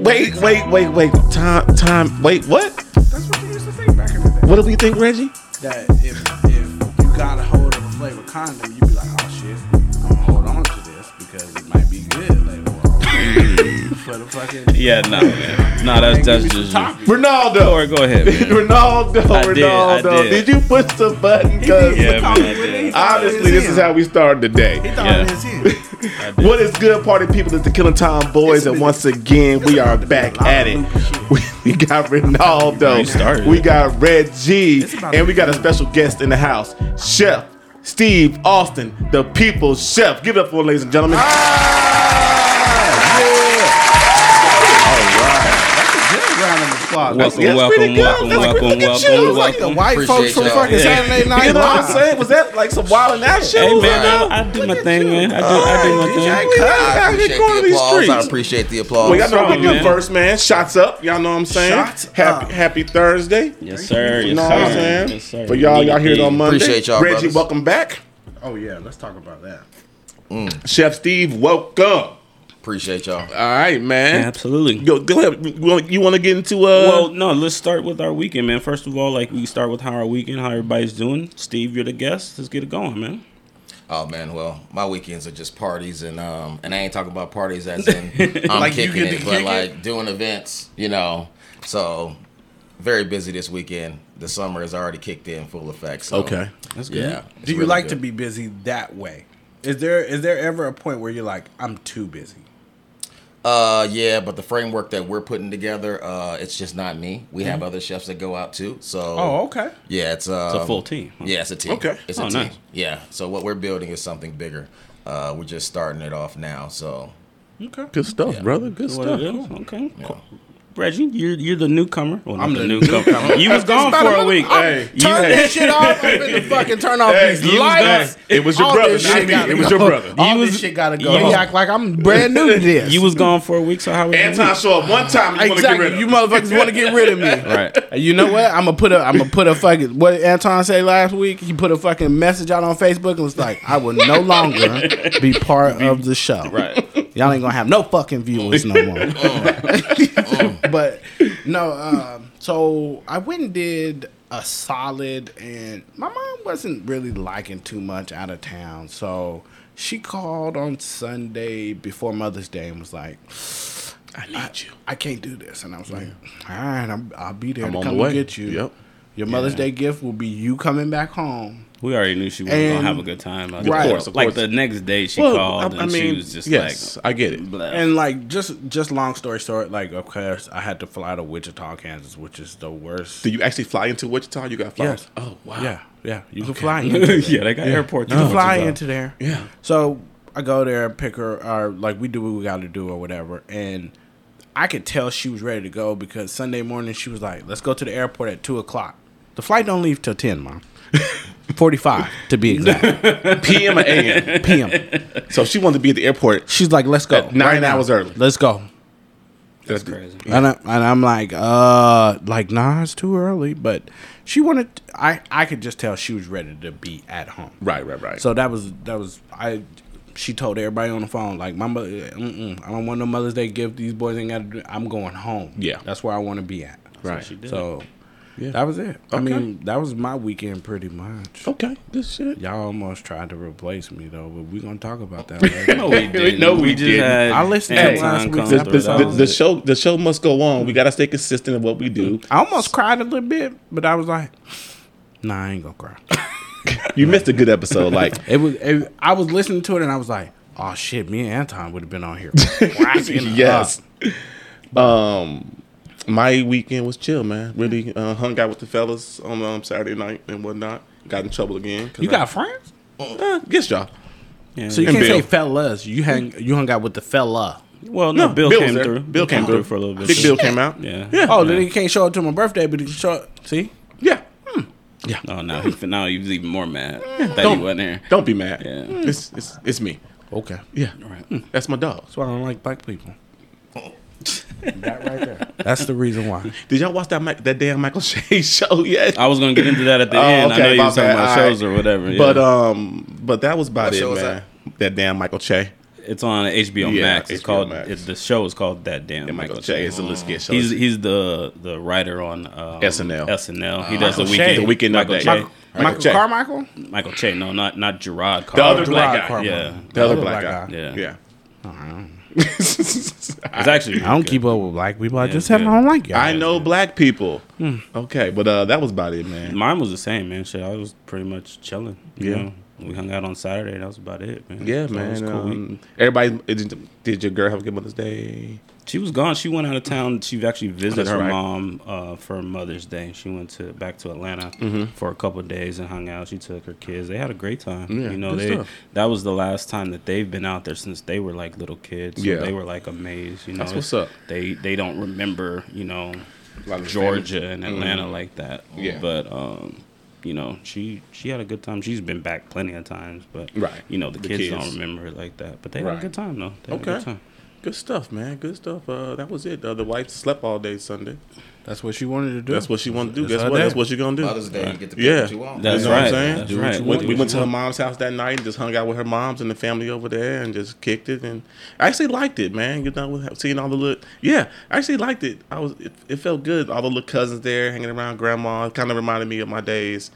Wait, wait, wait, wait. Time, time. Wait, what? That's what they used to think back in the day. What do we think, Reggie? That if if you got a hold of a flavor condom, you'd be like, oh shit, I'm gonna hold on to this because it might be good later on. For the fucking Yeah, no, man. No, that's that's just you. Ronaldo. Or go ahead, man. Ronaldo. I did, I Ronaldo. did. Did you push the button? Cause Yeah, man, I did. honestly, this is how we started the He day. thought Yeah. it was him. What is good, party people? It's the Killing Time Boys, and once again, we are back at it. We, we got Ronaldo, we got Red G, and we got a special guest in the house, Chef Steve Austin, the People's Chef. Give it up for him, ladies and gentlemen. Round of applause. Welcome, That's welcome, pretty good. welcome, That's welcome, pretty good. welcome, Look like the welcome. white folks from y'all. fucking Yeah. Saturday Night You know what I'm saying? Was that like some wild and out shit? Hey man, that- I, I do my thing, man. I do, I do my DJ thing. I Out here appreciate going to the these applause. I appreciate the applause. Well, y'all know What's we wrong, do man? first, man. Shots up. Y'all know what I'm saying? Shots happy, up. happy Thursday. Yes, sir. You know what I'm saying? Yes, sir. For y'all, y'all here on Monday. Appreciate y'all, Reggie, welcome back. Oh yeah, let's talk about that. Mm. Chef Steve, welcome. Appreciate y'all. All right, man. Absolutely. Go, go ahead. You want- to get into uh? Well, no, let's start with our weekend, man. First of all, like we start with how our weekend, how everybody's doing. Steve, you're the guest. Let's get it going, man. Oh man, well, my weekends are just parties, and um, and I ain't talking about parties as in I'm Like you kicking get it, to but kick it? like doing events, you know. So very busy this weekend. The summer has already kicked in full effect. So Okay. That's good. yeah. Do you really like to be busy that way? Is there is there ever a point where you're like, I'm too busy? Uh, yeah, but the framework that we're putting together, uh, it's just not me. We have other chefs that go out too. So Mm-hmm. Oh, okay. Yeah, it's um, It's a full team. Yeah, it's a team. Okay. it's Oh, a team. nice. Yeah. So what we're building is something bigger. Uh, we're just starting it off now. So Okay. good stuff, Yeah. brother. Good What stuff. it is? Okay. Cool. Reggie, you're you're the newcomer. Well, I'm the, the newcomer. newcomer. you was gone for a week. Hey, Turn hey, this shit off. I'm finna fucking turn off Hey, these you was lights. gone. It was your All brother, shit me. gotta It was go. your brother. All You this was- shit gotta go. you- He act like I'm brand new to this. You was gone for a week, so how was Anton week? show up one time. You want to get exactly. rid of You motherfuckers want to get rid of me. Right. You know what? I'm gonna put a I'm gonna put a fucking what did Anton say last week. He put a fucking message out on Facebook and was like, "I will no longer be part of the show. Right. Y'all ain't gonna have no fucking viewers no more." Oh. but no, um, so I went and did a solid, and my mom wasn't really liking too much out of town, so she called on Sunday before Mother's Day and was like. I need you. I can't do this. And I was like, all right, I'm, I'll be there I'm to come the and get you. Yep. Your Mother's Day gift will be you coming back home. We already knew she wasn't And- gonna have a good time. Of Right. course, of like course. the next day, she Well, called I- I and mean, she was just yes, like, I get it. blah. And like just just long story short, like of course I had to fly to Wichita, Kansas, which is the worst. Do you actually fly into Wichita? You got fly. Yes. Oh wow. Yeah, yeah. You can fly into there. yeah, they got airports. You can fly Wichita. into there. Yeah. So I go there, and pick her, or like we do what we got to do or whatever. And I could tell she was ready to go because Sunday morning she was like, "Let's go to the airport at two o'clock." The flight don't leave till ten, mom. Forty-five to be exact. PM or AM. PM. so she wanted to be at the airport. She's like, "Let's go." Nine now. hours early. Let's go. That's Crazy. And, I, and I'm like, uh, like, nah, it's too early. But she wanted. I I could just tell she was ready to be at home. Right, right, right. So that was that was I. She told everybody on the phone like, "My mother, mm-mm, I don't want no Mother's Day gift. These boys ain't got to do. I'm going home. Yeah. that's where I want to be at. right. She did. So Yeah. that was it. I mean, that was my weekend pretty much. Okay. Good shit. Y'all almost tried to replace me though, but we're gonna talk about that later. No, we didn't. No, we just didn't. had I listened to last week's come The, the, the, was the it. show the show must go on. We gotta stay consistent in what we do. I almost cried a little bit, but I was like, Nah, I ain't gonna cry. You missed a good episode. Like It was. It, I was listening to it and I was like, "Oh shit, me and Anton would have been on here." cracking up. yes. Um, my weekend was chill, man. Really uh, hung out with the fellas on um, Saturday night and whatnot. Got in trouble again. You I- got friends, uh, guess y'all. Yeah, so you And can't Bill. say fellas. You hang. You hung out with the fella. well, no, No, Bill Bill came there. through. Bill came through. for a little bit. Big. Bill came out. Yeah. Yeah. Oh, then he can't show up to my birthday, but he can show. Up. See, Yeah. Yeah. Oh, now he now he was even more mad that Don't- he wasn't there. Don't be mad. Yeah. It's, it's it's me. okay. Yeah. Right. That's my dog. That's why I don't like black people. That right there. That's the reason why. Did y'all watch that that damn Michael Shea show yet? I was gonna get into that at the Oh, end. I know you my was talking about All shows right. or whatever. Yeah. But um, but that was about What it, man. That? damn Michael Che. It's on HBO Yeah, Max. It's HBO called. Max. It, the show is called That Damn Yeah, Michael, Michael Che. Che. It's a little skit show. He's he's the the writer on um, SNL. SNL. He does Michael the Che. weekend. The Weekend Michael Update. Che. Michael- Michael, Michael Che. Carmichael. Michael Che. No, not not Gerard. the other Carmichael. black guy. Yeah. The other Other black black guy. Yeah. Yeah. It's actually. I don't good. keep up with black people. I Yeah, just said I yeah. don't like y'all. I know black people. Hmm. Okay, but uh, that was about it, man. Mine was the same, man. Shit, I was pretty much chilling. You Yeah. know? we hung out on Saturday. That was about it, man. Yeah, So it was man. cool. Um, everybody, did, did your girl have a good Mother's Day? She was gone. She went out of town. She actually visited That's her right. mom uh, for Mother's Day. She went to back to Atlanta Mm-hmm. for a couple of days and hung out. She took her kids. They had a great time. Yeah, you know, they stuff. that was the last time that they've been out there since they were like little kids. So Yeah. they were like amazed. You know, That's what's up. They they don't remember you know Georgia and Atlanta Mm-hmm. like that. Yeah. but um. You know, she she had a good time. She's been back plenty of times, but Right. you know the, The kids, kids. don't remember it like that. But they had a good time though. They had a Okay. good time. Good stuff, man. Good stuff. Uh, that was it. Uh, the wife slept all day Sunday. That's what she wanted to do. That's what she wanted to do. That's Guess what? day. That's what you're gonna do. Mother's Day, you get to pick Yeah. what you want. That's you know right. what I'm saying? That's Do what right. We, want. we went to her mom's house that night and just hung out with her moms and the family over there and just kicked it. And I actually liked it, man. You know, seeing all the little, yeah, I actually liked it. I was, it, it felt good. All the little cousins there hanging around grandma. Kind of reminded me of my days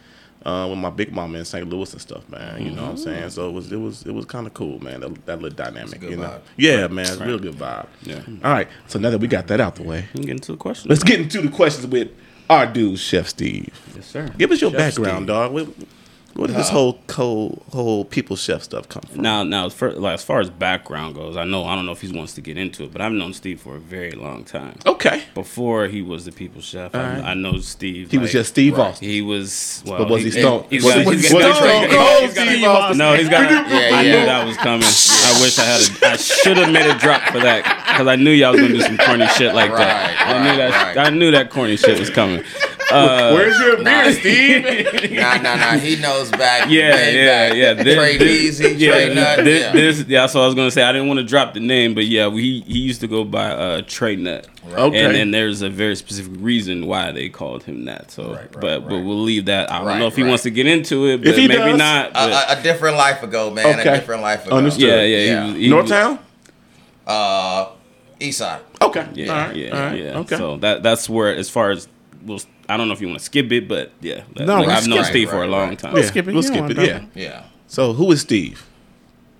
uh, with my big mama in St. Louis and stuff, man. You know what I'm saying? So it was, it was, it was kind of cool, man. That, that little dynamic, you know? vibe. Yeah, man, it's a real good vibe. Yeah. All right, so now that we got that out the way, We can get into the questions. let's get into the questions with our dude, Chef Steve. Yes, sir. Give us your Chef background, Steve. dog. Where did this uh, whole whole whole people chef stuff come from? Now, now, for, like, as far as background goes, I know I don't know if he wants to get into it, but I've known Steve for a very long time. Okay, Before he was the people chef, I, Alright. I know Steve. he was just Steve right. Austin. He was. Well, But was he he- stone? he's was got- he, he's was got- he he's got- stone he's cold Steve Austin? No, he's got. Yeah, I knew that was coming. I wish I had a. I should have made a drop for that because I knew y'all was gonna do some corny shit like that. Right, I knew that. right. I knew that corny shit was coming. Uh, Where's your beer, Steve? Nah, nah, nah. He knows back. Yeah, yeah, back. yeah. This- Trade this- easy, yeah, trade nut. This, yeah. this, yeah. So I was gonna say I didn't want to drop the name, but yeah, we he used to go by uh, Trey Nut, Okay. and, and there's a very specific reason why they called him that. So, Right, right, but but we'll leave that. I don't Right, know if he wants to get into it, but If he maybe does, not. a, But a, a different life ago, man. Okay. A different life ago. Understood. yeah, yeah. Yeah. He was, he was- Northtown. Uh, East Side. Okay. Yeah, All right. yeah, All right. yeah. Okay. So that that's where, as far as well, I don't know if you want to skip it, but yeah, No, like, I've known skip it. Steve for a long right. time. yeah, skip it. We'll You skip it. Yeah. Yeah. So who is Steve?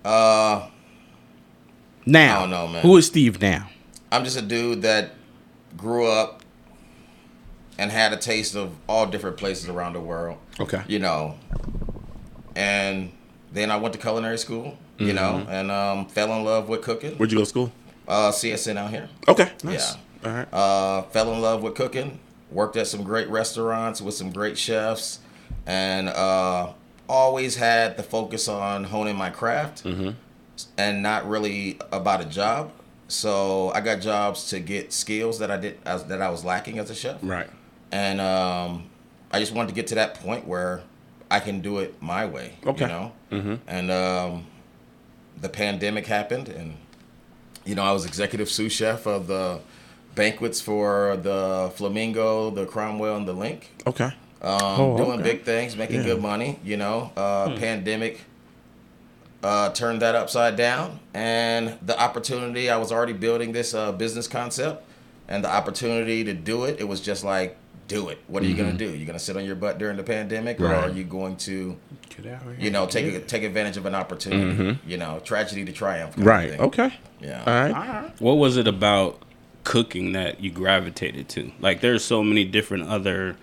Uh, Now, I don't know, man. who is Steve now? I'm just a dude that grew up and had a taste of all different places around the world. Okay. You know, and then I went to culinary school. You know, Mm-hmm. and um, fell in love with cooking. Where'd you go to school? Uh, CSN out here. Okay. Nice. Yeah. All right. Uh, fell in love with cooking. Worked at some great restaurants with some great chefs, and uh, always had the focus on honing my craft, Mm-hmm. and not really about a job. So I got jobs to get skills that I did as, that I was lacking as a chef, Right. and um, I just wanted to get to that point where I can do it my way. Okay. You know, Mhm. and um, the pandemic happened, and you know I was executive sous chef of the banquets for the Flamingo, the Cromwell, and the LINQ. Okay. Um, Oh, doing okay. big things, making Yeah. good money. You know, uh, Hmm. pandemic uh, turned that upside down, and the opportunity. I was already building this uh, business concept, and the opportunity to do it. It was just like, do it. What are you gonna do? You're gonna sit on your butt during the pandemic, or Mm-hmm. Are you going to, Get out here. you know, take take advantage of an opportunity? You know, tragedy to triumph. kind of Mm-hmm. Right. Okay. Yeah. All right. What was it about cooking that you gravitated to? Like, there's so many different other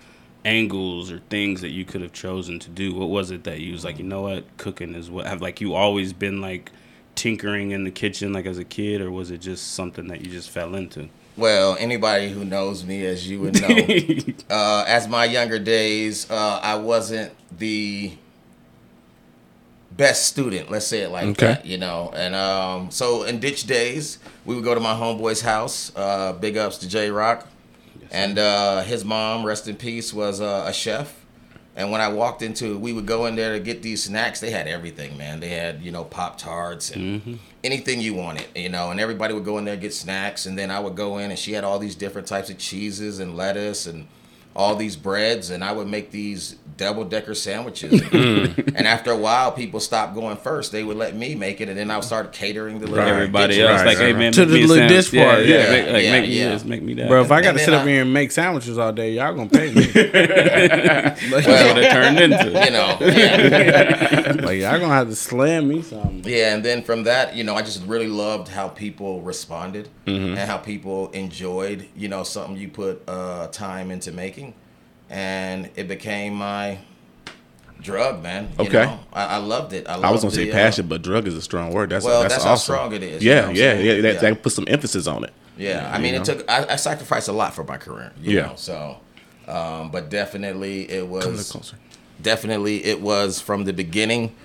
angles or things that you could have chosen to do. What was it that you was like, you know what, cooking is what? Have like you always been like tinkering in the kitchen like as a kid, or was it just something that you just fell into? Well, anybody who knows me, as you would know, uh, as my younger days, uh, I wasn't the best student. Let's say it like Okay. that, you know. And um, so in ditch days, we would go to my homeboy's house. Uh, big ups to J Rock, and uh, his mom, rest in peace, was uh, a chef. And when I walked into, we would go in there to get these snacks. They had everything, man. They had you know pop tarts and anything you wanted, you know. And everybody would go in there and get snacks, and then I would go in, and she had all these different types of cheeses and lettuce and all these breads, and I would make these double decker sandwiches. Mm. and after a while, people stopped going first. They would let me make it, and then I would start catering the little Everybody else, right, like, right, hey man, To make the me a little sandwich. dish part, yeah, yeah. make, like Yeah, make me yeah. this, make me that. Bro, if I got to sit then up I- here and make sandwiches all day, y'all gonna pay me. That's what it turned into. You know, yeah. like y'all gonna have to slam me something. Yeah, and then from that, you know, I just really loved how people responded Mm-hmm. and how people enjoyed, you know, something you put uh, time into making, and it became my drug, man. You Okay. know? I, I loved it. I, I was gonna say the, uh, passion, but drug is a strong word. That's Well, that's, that's how strong it is, you Yeah, know yeah, yeah. That, Yeah. that put some emphasis on it. Yeah, I mean, You it took. I, I sacrificed a lot for my career. You Yeah. Know, so, um, but definitely it Come a little was. Definitely it was from the beginning.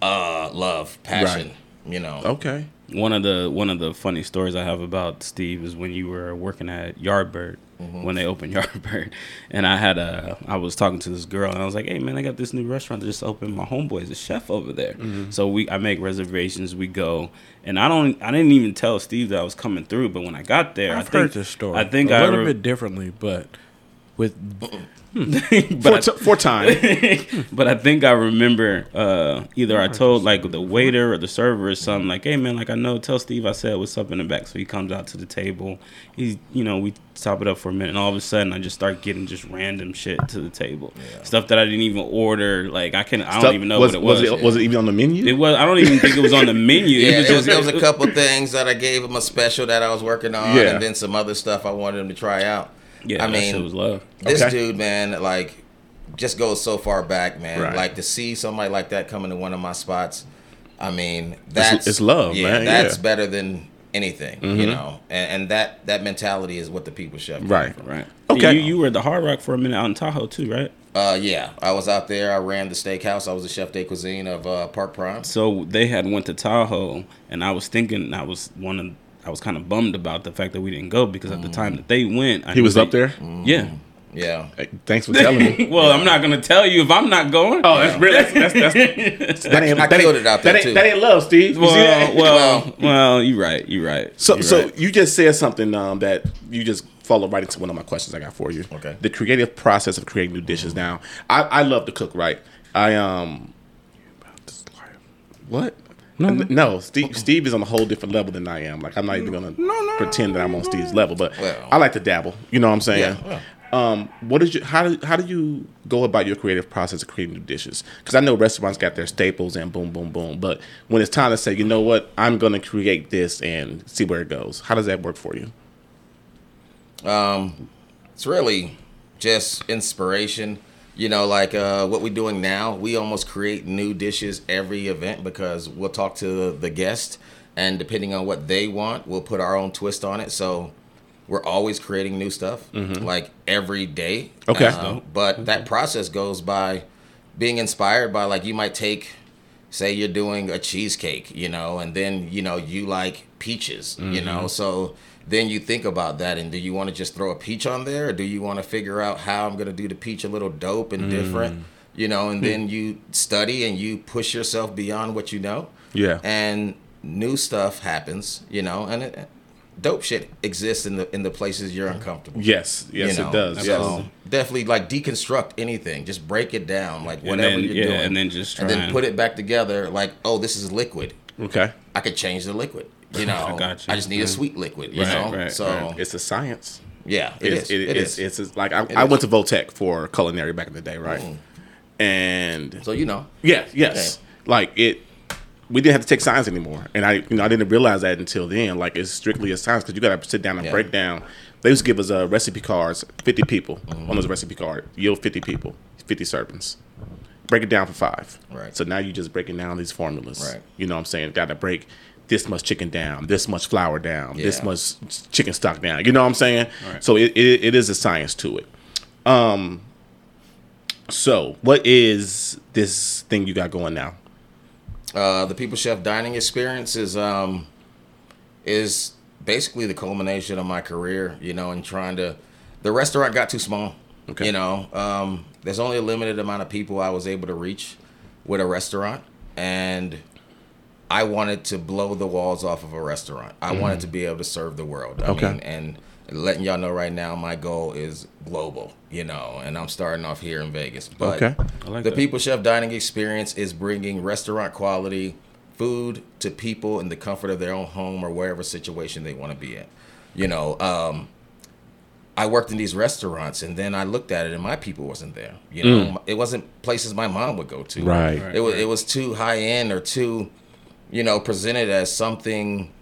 Uh, love, passion. Right. You know. Okay. One of the one of the funny stories I have about Steve is when you were working at Yardbird Mm-hmm. when they opened Yardbird, and I had a I was talking to this girl and I was like, hey man, I got this new restaurant that just opened. My homeboy's a chef over there, Mm-hmm. so we I make reservations. We go, and I don't I didn't even tell Steve that I was coming through, but when I got there, I've I think, heard this story. I think a I little re- bit differently, but with but Four, I- t- four time. but I think I remember uh, either I told like the waiter or the server or something like, "Hey man, like I know, tell Steve I said what's up in the back." So he comes out to the table. He's, you know, we top it up for a minute, and all of a sudden I just start getting just random shit to the table, stuff that I didn't even order. Like I can, I don't even know was, what it was. Was it, was it even on the menu? It was. I don't even think it was on the menu. Yeah, it was there was, just, there was a couple things that I gave him a special that I was working on, Yeah. and then some other stuff I wanted him to try out. Yeah, I that mean, shit was love. this Okay. dude, man, like, just goes so far back, man. Right. Like to see somebody like that coming to one of my spots. I mean, that's it's love, yeah, man, That's yeah. Mm-hmm. better than anything, you know. And, and that that mentality is what the people chef. Right. Right. Okay. You, you were at the Hard Rock for a minute out in Tahoe too, right? Uh, yeah, I was out there. I ran the steakhouse. I was the chef de cuisine of uh, Park Prime. So they had went to Tahoe, and I was thinking I was one of I was kind of bummed about the fact that we didn't go because at the time that they went, I he was they- up there. Yeah. Yeah, Hey, Thanks for telling me. well, I'm not gonna tell you if I'm not going. Oh, that's real. That's, that's, that's, that ain't, I that killed ain't- it out that there, ain't, too. That ain't love, Steve. You well, well, Well- well, you're right. You're right. So, you're so right. you just said something um, that you just followed right into one of my questions I got for you. Okay. The creative process of creating new dishes. Now, I, I love to cook, right? I um. What? No, no. Steve, Steve is on a whole different level than I am. Like I'm not even gonna pretend that I'm on Steve's level, but Well. I like to dabble. You know what I'm saying? Yeah, Um, what is your how do how do you go about your creative process of creating new dishes? Because I know restaurants got their staples and boom, boom, boom. But when it's time to say, you know what, I'm going to create this and see where it goes. How does that work for you? Um, it's really just inspiration. You know, like uh, what we're doing now, we almost create new dishes every event because we'll talk to the guest, and depending on what they want, we'll put our own twist on it. So we're always creating new stuff, like every day. Okay. Uh, but that process goes by being inspired by, like, you might take, say, you're doing a cheesecake, you know, and then, you know, you like peaches, you know, so then you think about that and do you want to just throw a peach on there or do you want to figure out how I'm going to do the peach a little dope and different, mm. you know, and hmm. then you study and you push yourself beyond what you know. Yeah. And new stuff happens, you know, and it, dope shit exists in the in the places you're uncomfortable. Yes, yes, you know? it does. So definitely like deconstruct anything. Just break it down, like whatever then- you're yeah, doing, and then just and then put it back together. Like, oh, this is liquid. Okay. I could change the liquid. You know, I got you. I just need a sweet liquid. You Right, know, right, so. It's a science. yeah, it it's, is. It, it it's, it's, it's like I, I is. went to Votech for culinary back in the day, right? Mm. And so you know, Yeah, yes. Like it we didn't have to take science anymore. And I you know, I didn't realize that until then. Like it's strictly a science because you gotta sit down and Yeah. break down. They used to give us uh, recipe cards, fifty people on those recipe card. Yield fifty people, fifty servings. Break it down for five. Right. So now you're just breaking down these formulas. Right. You know what I'm saying? Gotta break this much chicken down, this much flour down, this much chicken stock down. You know what I'm saying? Right. So it, it, it is a science to it. Um so what is this thing you got going now? uh, the People Chef dining experience is um is basically the culmination of my career. You know, and trying to. The restaurant got too small. Okay. You know, um, there's only a limited amount of people I was able to reach with a restaurant, and I wanted to blow the walls off of a restaurant. I wanted to be able to serve the world. I Okay. mean, and letting y'all know right now, my goal is global. You know, and I'm starting off here in Vegas. But Okay. I like the that. People Chef dining experience is bringing restaurant quality food to people in the comfort of their own home or wherever situation they want to be in. You know, um, I worked in these restaurants and then I looked at it and my people wasn't there. You know, it wasn't places my mom would go to. Mm. Right. Right. It was it was too high end or too, you know, presented as something.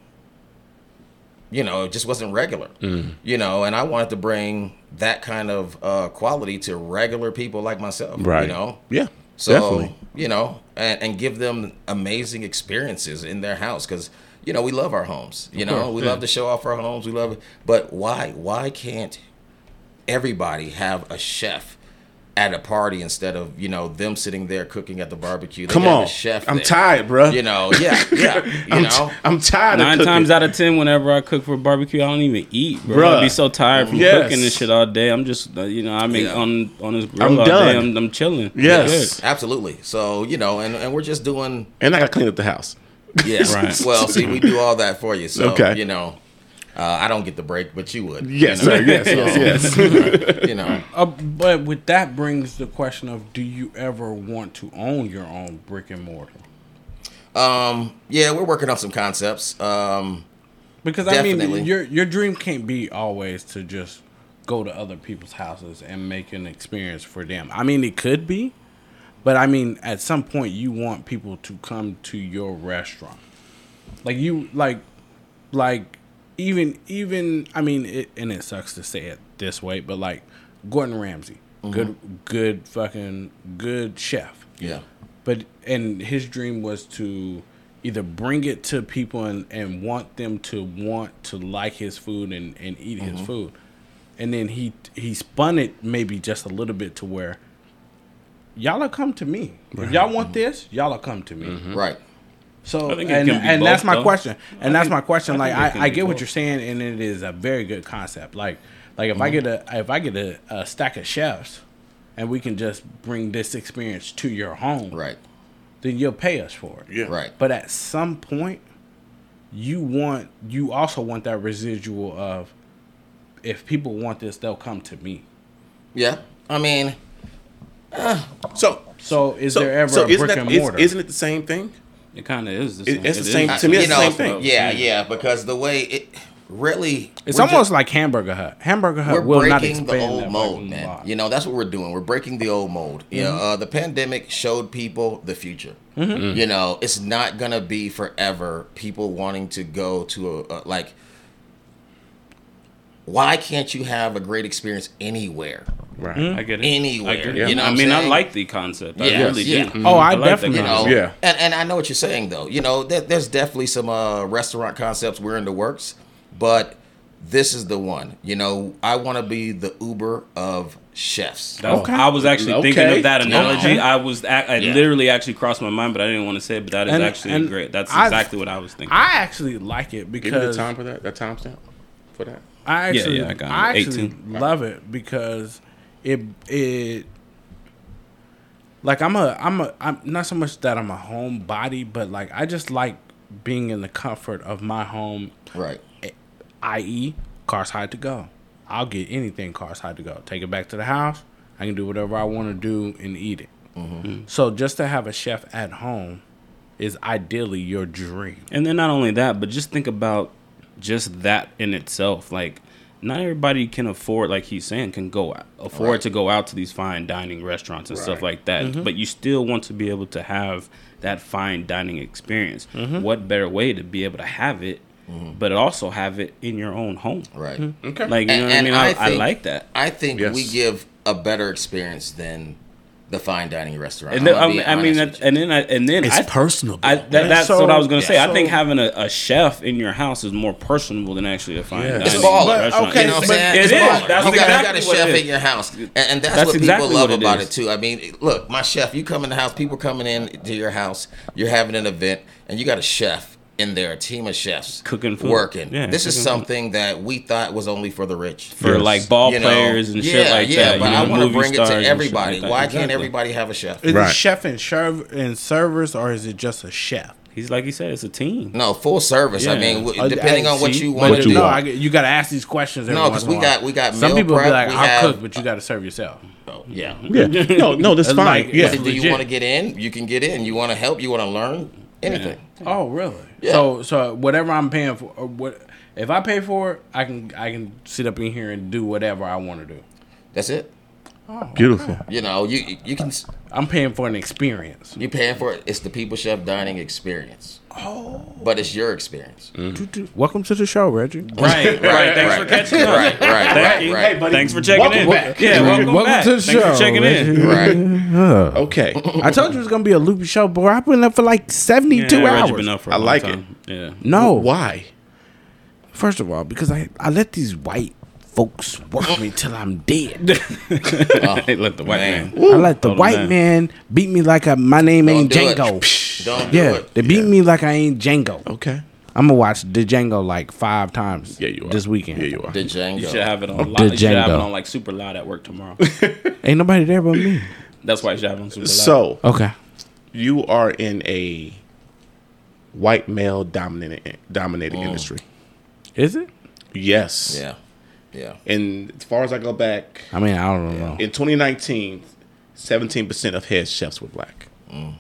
You know, it just wasn't regular. Mm. You know, and I wanted to bring that kind of uh, quality to regular people like myself. Right. You know, Yeah. so definitely. you know, and, and give them amazing experiences in their house because you know we love our homes. You know, course, we yeah. love to show off our homes. We love it, but why why can't everybody have a chef at a party instead of you know them sitting there cooking at the barbecue? They Come on. a chef. I'm there. tired, bro. You know, yeah, yeah. You I'm, know, t- I'm tired Nine of times out of ten, whenever I cook for barbecue, I don't even eat, bro. Bruh. I be so tired from Yes. cooking this shit all day. I'm just, uh, you know, I mean, Yeah. on on this grill I'm all done. day. I'm, I'm chilling. Yes. absolutely. So you know, and and we're just doing and I got to clean up the house. yeah. Right. Well, see, we do all that for you. So Okay. you know. Uh, I don't get the break, but you would. Yes, you know? sir. Yes, yes, yes. You know, Uh, but with that brings the question of: Do you ever want to own your own brick and mortar? Um, yeah, we're working on some concepts. Um, Because I mean, your your dream can't be always to just go to other people's houses and make an experience for them. I mean, it could be, but I mean, at some point, you want people to come to your restaurant. Like you, like, like even even I mean, it, and it sucks to say it this way, but like Gordon Ramsay, mm-hmm. good good fucking good chef. yeah, But and his dream was to either bring it to people and, and want them to want to like his food and, and eat his mm-hmm. food. And then he he spun it maybe just a little bit to where y'all will come to me. If y'all want mm-hmm. this, y'all will come to me. right. So I think and, can be and that's my though. question. And I that's think- my question. I Like think it can I, I be get what you're saying and it is a very good concept. Like like if Mm-hmm. I get a if I get a, a stack of chefs and we can just bring this experience to your home, Right. then you'll pay us for it. Yeah. Right. But at some point, you want you also want that residual of if people want this, they'll come to me. Yeah. I mean, So, So is so, there ever so a brick that, and is, mortar? isn't it the same thing? It kind of is. The It- same. it's the It same- is. to me, you it's the know, same thing. Yeah, yeah, because the way it really it's almost ju- like Hamburger Hut. Hamburger Hut we're will not breaking the expand old that mold, man. block. You know, that's what we're doing. We're breaking the old mold. You know, uh, the pandemic showed people the future. You know, it's not gonna be forever. People wanting to go to a, a like. Why can't you have a great experience anywhere? Right. I get it. Anywhere, I, get it. you know I mean, I'm I like the concept. I Yes, really yeah. do. Oh, I like that definitely- you know. Yeah. and, and i know what you're saying though you know there, there's definitely some uh, restaurant concepts we're in the works but this is the one you know i want to be the uber of chefs That's- Okay. I was actually thinking of that analogy. Okay. I was, ac- I Yeah. literally actually crossed my mind, but I didn't want to say it. But that is And- actually and great. That's I've- exactly what I was thinking. I actually like it Give me the because time for that. That timestamp for that. I Yeah, actually, yeah, I got it. I actually 18. love it because it it like I'm a I'm a I'm not so much that I'm a homebody, but like I just like being in the comfort of my home, right i.e., cars hide to go. I'll get anything cars hide to go. Take it back to the house. I can do whatever I want to do and eat it. Mm-hmm. So just to have a chef at home is ideally your dream. And then not only that, but just think about just that in itself. Like, not everybody can afford, like he's saying, can go out, afford Right. to go out to these fine dining restaurants and stuff like that. Mm-hmm. But you still want to be able to have that fine dining experience. Mm-hmm. What better way to be able to have it, but also have it in your own home? right Okay. Like, you know And- what I and mean? I I, I like that. i think Yes. we give a better experience than the fine dining restaurant And then, I'm I mean, I mean, that, and then, I, and then I, personable. I, that, that's So- what I was gonna say. I think having a, a chef in your house is more personable than actually a fine Yeah. dining It's baller. restaurant. Okay, You know what I'm but saying? it It's is. baller. That's you got, exactly you got a chef in your house, and, and that's, That's what exactly people love what it about is. it too. I mean, look, my chef, you come in the house, people coming in to your house, you're having an event, and you got a chef in there, a team of chefs Cooking food. working. Yeah, this is cooking food. something that we thought was only for the rich. for Yes. like ball You know? players and yeah, shit like yeah, that. but you know, I want to bring it to everybody. like that. Why can't everybody have a chef? Is Right. it chef and serv and servers, or is it just a chef? He's like he said, it's a team. No, full service. I mean, w- Uh, depending on what see, you but want to you do. no. I you got to ask these questions. No, because we while. got- we got some meal people be like, "I'll cook," but you got to serve yourself. Oh, Yeah. Yeah. No, no, that's It's fine. like- yeah. it's Do you want to get in? You can get in. You want to help? You want to learn? Anything. Oh, really? Yeah. So, so whatever I'm paying for, or what if I pay for it, I can I can sit up in here and do whatever I want to do. That's it. Oh, Beautiful. You know, you you can I'm paying for an experience. You're paying for it. It's the People Chef dining experience. Oh. But it's your experience. Mm-hmm. Welcome to the show, Reggie. Right, right. Thanks for catching up. Right, right, Thank right, you. right. buddy. Thanks for checking Welcome in. back. Yeah, welcome, Welcome back. to the Thanks show, for checking in. Right. Okay. I told you it was gonna be a loopy show, boy. I've been up for like 72 Yeah, Reggie hours. been up for a I long like time. Yeah. No, Why? First of all, because I, I let these white folks work me till I'm dead. Oh, hey, let the white man. man. I let the Hold white man. man beat me like a, my name Don't ain't do it. Django. Don't do Yeah, it. they beat me like I ain't Django. Okay. I'm gonna watch the Django like five times. Yeah, you are. this weekend. Yeah, you are. The You Django. should have it on The loud. You should have it on like super loud at work tomorrow. Ain't nobody there but me. That's why you should have it on super loud. So Okay. you are in a white male dominated dominated mm. industry. Is it? Yes. yeah. Yeah. And as far as I go back, I mean, I don't know. in 2019, 17% of head chefs were black. Mm.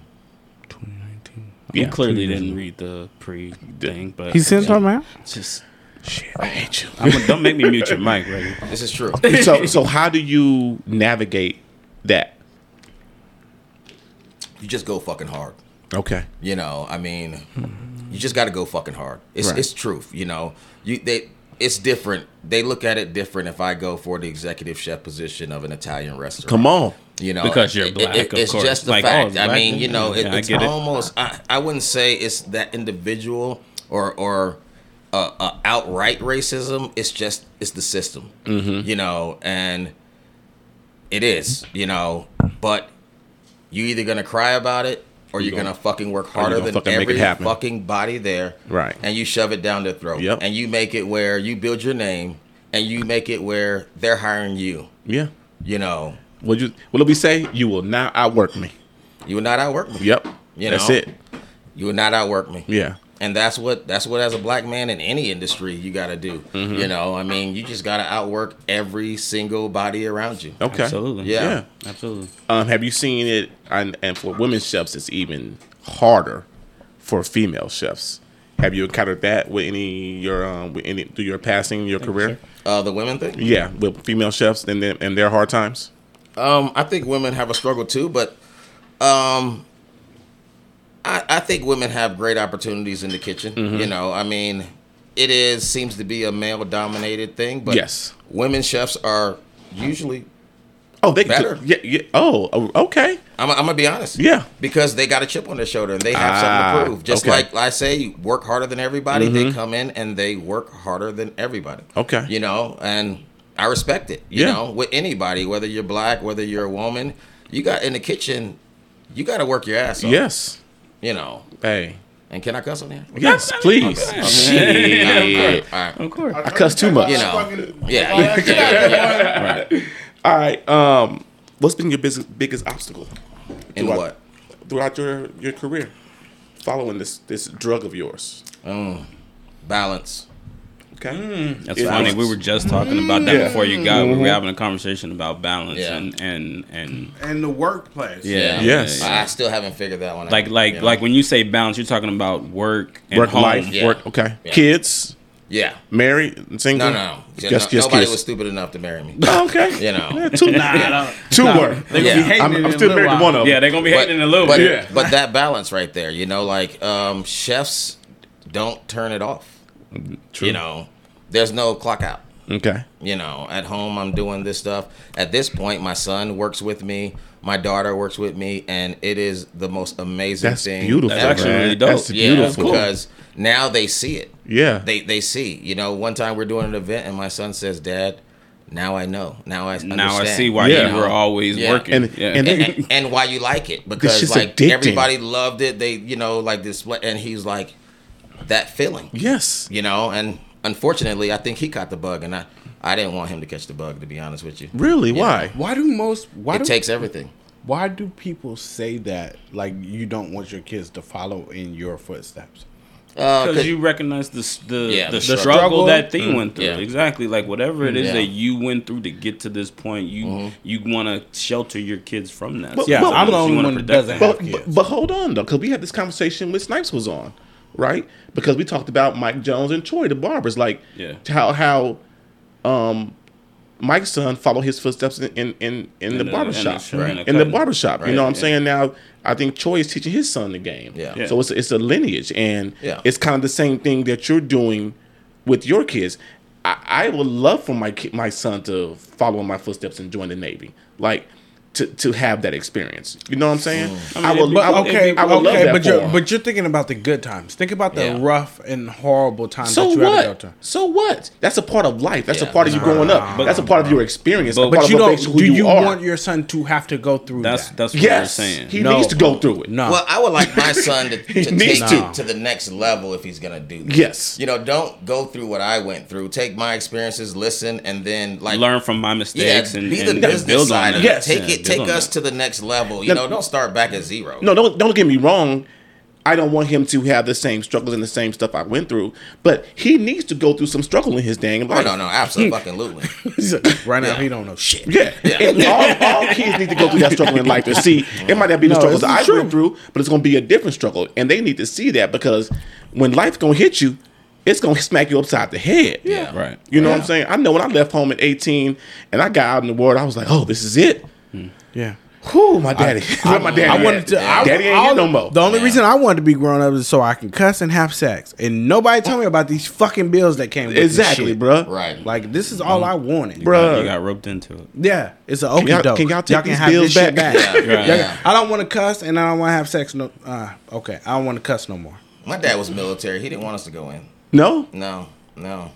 2019. you Yeah. clearly didn't read the pre thing, but he sitting talking about. just Shit, I hate you. I'm, don't make me mute your mic, Reggie. This is true. so, so how do you navigate that? You just go fucking hard. Okay. You know, I mean, hmm. you just got to go fucking hard. It's Right. it's truth. You know, you they it's different. They look at it different if I go for the executive chef position of an Italian restaurant. Come on. You know, Because you're black, it- of it's course. just the Like, oh, fact. it's I mean, you know, it, Yeah, I it's get it. almost. I, I wouldn't say it's that individual or or uh, uh, outright racism. It's just it's the system. Mm-hmm. You know, and it is. You know, but you either gonna cry about it or you're gonna, fucking work harder than fucking make it every fucking body there. Right. And you shove it down their throat. Yep. And you make it where you build your name and you make it where they're hiring you. Yeah. You know, Would you? What did we say? You will not outwork me. you will not outwork me. Yep. You That's know? it. You will not outwork me. Yeah. And that's what that's what as a black man in any industry you got to do. Mm-hmm. You know, I mean, you just got to outwork every single body around you. Okay. Absolutely. Yeah. Yeah. Absolutely. Um, have you seen it? And, and for women chefs, it's even harder for female chefs. Have you encountered that with any your um with any through your passing your career? Uh, the women thing. Yeah, with female chefs and their, and their hard times. Um, I think women have a struggle too, but um, I, I think women have great opportunities in the kitchen. Mm-hmm. You know, I mean, it is seems to be a male dominated thing, but Yes. women chefs are usually. Oh, they Better. Yeah, yeah. Oh, oh, okay. I'm, I'm gonna be honest. Yeah. because they got a chip on their shoulder and they have Ah, something to prove. Just okay. like I say, you work harder than everybody. They come in and they work harder than everybody. Okay. you know, and I respect it. You Yeah. know, with anybody, whether you're black, whether you're a woman, you got in the kitchen, you got to work your ass off. Yes. You know. Hey. And can I cuss on here? Yes, please. Okay. Shit. All right. Of course. I cuss too much. You know. Yeah. yeah, yeah, yeah. All right. Um, what's been your biggest biggest obstacle In Throughout- what? throughout your your career, following this this drug of yours? Balance. Okay. Mm. That's Yeah. funny. We were just talking about that Yeah. before you got. We were mm-hmm. having a conversation about balance Yeah. and and and In the workplace. yeah. Yes. yeah, yeah. I still haven't figured that one out. Like like you know? like when you say balance, you're talking about work and Work home. life. Yeah. Work. Okay. Yeah. Kids. Yeah. Married. Single. No, no, no. Just, No- just nobody kids. was stupid enough to marry me. Oh, okay. You know. Two. Nah, I don't- Two nah, were. They gonna Yeah. be hating I'm, I'm still little married to one of them. Yeah, they're gonna be hating in a little but, bit. but that balance right there, you know, like um, chefs don't turn it off. True. You know, there's no clock out. Okay. You know, at home I'm doing this stuff. At this point, my son works with me. My daughter works with me, and it is the most amazing That's thing. beautiful. That's actually man. really dope. That's Yeah, beautiful. because now they see it. Yeah. They they see. You know, one time we're doing an event, and my son says, "Dad, now I know. Now I understand. now I see why Yeah. you were always Yeah. working. And- yeah. and- and, and, and why you like it because like addicting. everybody loved it. They you know like display, and he's like that feeling. yes. You know, and unfortunately, I think he caught the bug, and I I didn't want him to catch the bug. To be honest with you, Really? Yeah. Why? Why do most? Why it do takes everything. Why do people say that? Like you don't want your kids to follow in your footsteps. Uh, you recognize the the, Yeah, the, the struggle, struggle. that they went through. Yeah. Exactly, like whatever it is Yeah. that you went through to get to this point, you Mm-hmm. you want to shelter your kids from that. But- Yeah, but- I'm the only one that doesn't have But, kids. but, but hold on though, because we had this conversation with Snipes was on, right? Because we talked about Mike Jones and Troy, the barbers, like Yeah. how how um Mike's son followed his footsteps in in, in, in the In the- barbershop. in the- In, in the the barbershop. Right, You know what I'm yeah. saying? Now I think Troy is teaching his son the game. Yeah. Yeah. So it's it's a lineage and Yeah. it's kind of the same thing that you're doing with your kids. I, I would love for my ki- my son to follow in my footsteps and join the Navy. Like to, to have that experience. You know what I'm saying? Mm. I mean, I, it'd be- But I would, okay, I would love okay, that but you're but you're thinking about the good times. Think about the Yeah. rough and horrible times So that you had to what? So what? That's a part of life. That's Yeah. a part of you growing up. But, That's a part of your experience. but- But you what don't. you Do you, you are. want your son to have to go through That's that? that's what yes, we're saying. he No. needs to go through it. no. Well, I would like my son to, to needs take to. to the next level if he's gonna do. This. Yes. You know, don't go through what I went through. Take my experiences, listen, and then like Learn from my mistakes and, be the and business build on side Yes. Take it, build take us that. to the next level. You Now- know, don't start back at zero. No, don't don't get me wrong. I don't want him to have the same struggles and the same stuff I went through, but he needs to go through some struggle in his dang Oh life. no, no, absolutely. right now Yeah. he don't know shit. Yeah, And all, all kids need to go through that struggle in life to see. It might not be the No, struggles I true. went through, but it's going to be a different struggle, and they need to see that because when life's going to hit you, it's going to smack you upside the head. Yeah. Right. You know what I'm saying? I know when I left home at 18 and I got out in the world, I was like, oh, this is it. Yeah. Whew, my daddy. Where my daddy. I wanted to. I, daddy ain't all here no more. The only Yeah. reason I wanted to be grown up is so I can cuss and have sex, and nobody told me about these fucking bills that came with exactly, shit. bruh. right. Like this is all I wanted, Bruh. You got roped into it. Yeah, it's an y'all- can y'all take can these have bills this back? back. Yeah. Right. Yeah. I don't want to cuss, and I don't want to have sex. No, uh, okay, I don't want to cuss no more. My dad was military. He didn't want us to go in. No? No, no.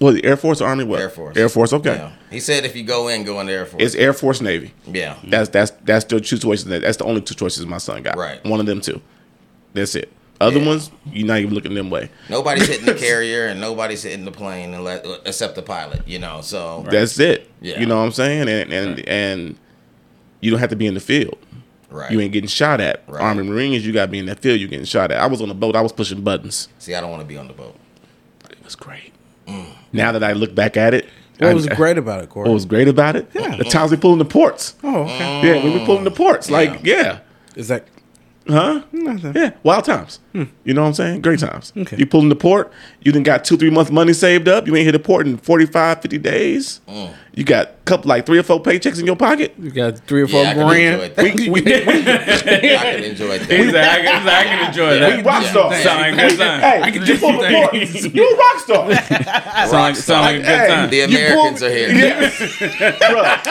Well, the Air Force, or Army, what? Air Force. Air Force, okay. Yeah. He said if you go in, go in the Air Force. It's Air Force, Navy. yeah. That's that's that's the two choices. That, that's the only two choices my son got. Right. One of them two. That's it. Other Yeah. ones, you're not even looking them way. Nobody's hitting the carrier and nobody's hitting the plane unless, except the pilot. You know, so That's it. Yeah. You know what I'm saying? And and and you don't have to be in the field. right. You ain't getting shot at. Right. Army Marines, you got to be in that field. You're getting shot at. I was on the boat. I was pushing buttons. See, I don't want to be on the boat. It was great. Mm. Now that I look back at it, What I- was great about it, Corey? What was great about it? Yeah. The times we pulling the ports. oh, okay. Yeah, we were pulling the ports. Like, yeah. Is that Huh? Nothing. Yeah, wild times. Hmm. You know what I'm saying? Great times. Okay. You pulling the port, you done got two, three months money saved up. You ain't hit the port in 45, 50 days. Mm. You got a couple, like three or four paychecks in your pocket. you got three or four Yeah, I can grand? enjoy that. We, we, we, I can enjoy that. Exactly. I can enjoy that. we rock stars. Sound like a good time. Hey, you pull the port. You a rock star. Sound like, sound like a good Hey. time. The Americans are here.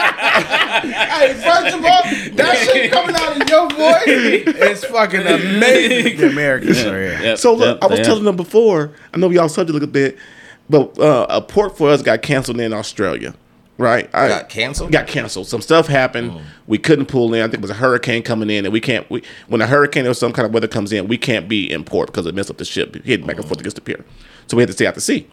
Hey, first of all, that shit coming out of your voice is fucking amazing. The Americans are here. Yep, So look, yep, I was telling them before. I know we all subject a little bit, but uh, a port for us got canceled in Australia. Right? I, Got canceled? Got canceled. Some stuff happened. Mm. We couldn't pull in. I think it was a hurricane coming in, and we can't. We, when a hurricane or some kind of weather comes in, we can't be in port because it messed up the ship. Hitting back and forth against the pier, so we had to stay out to sea.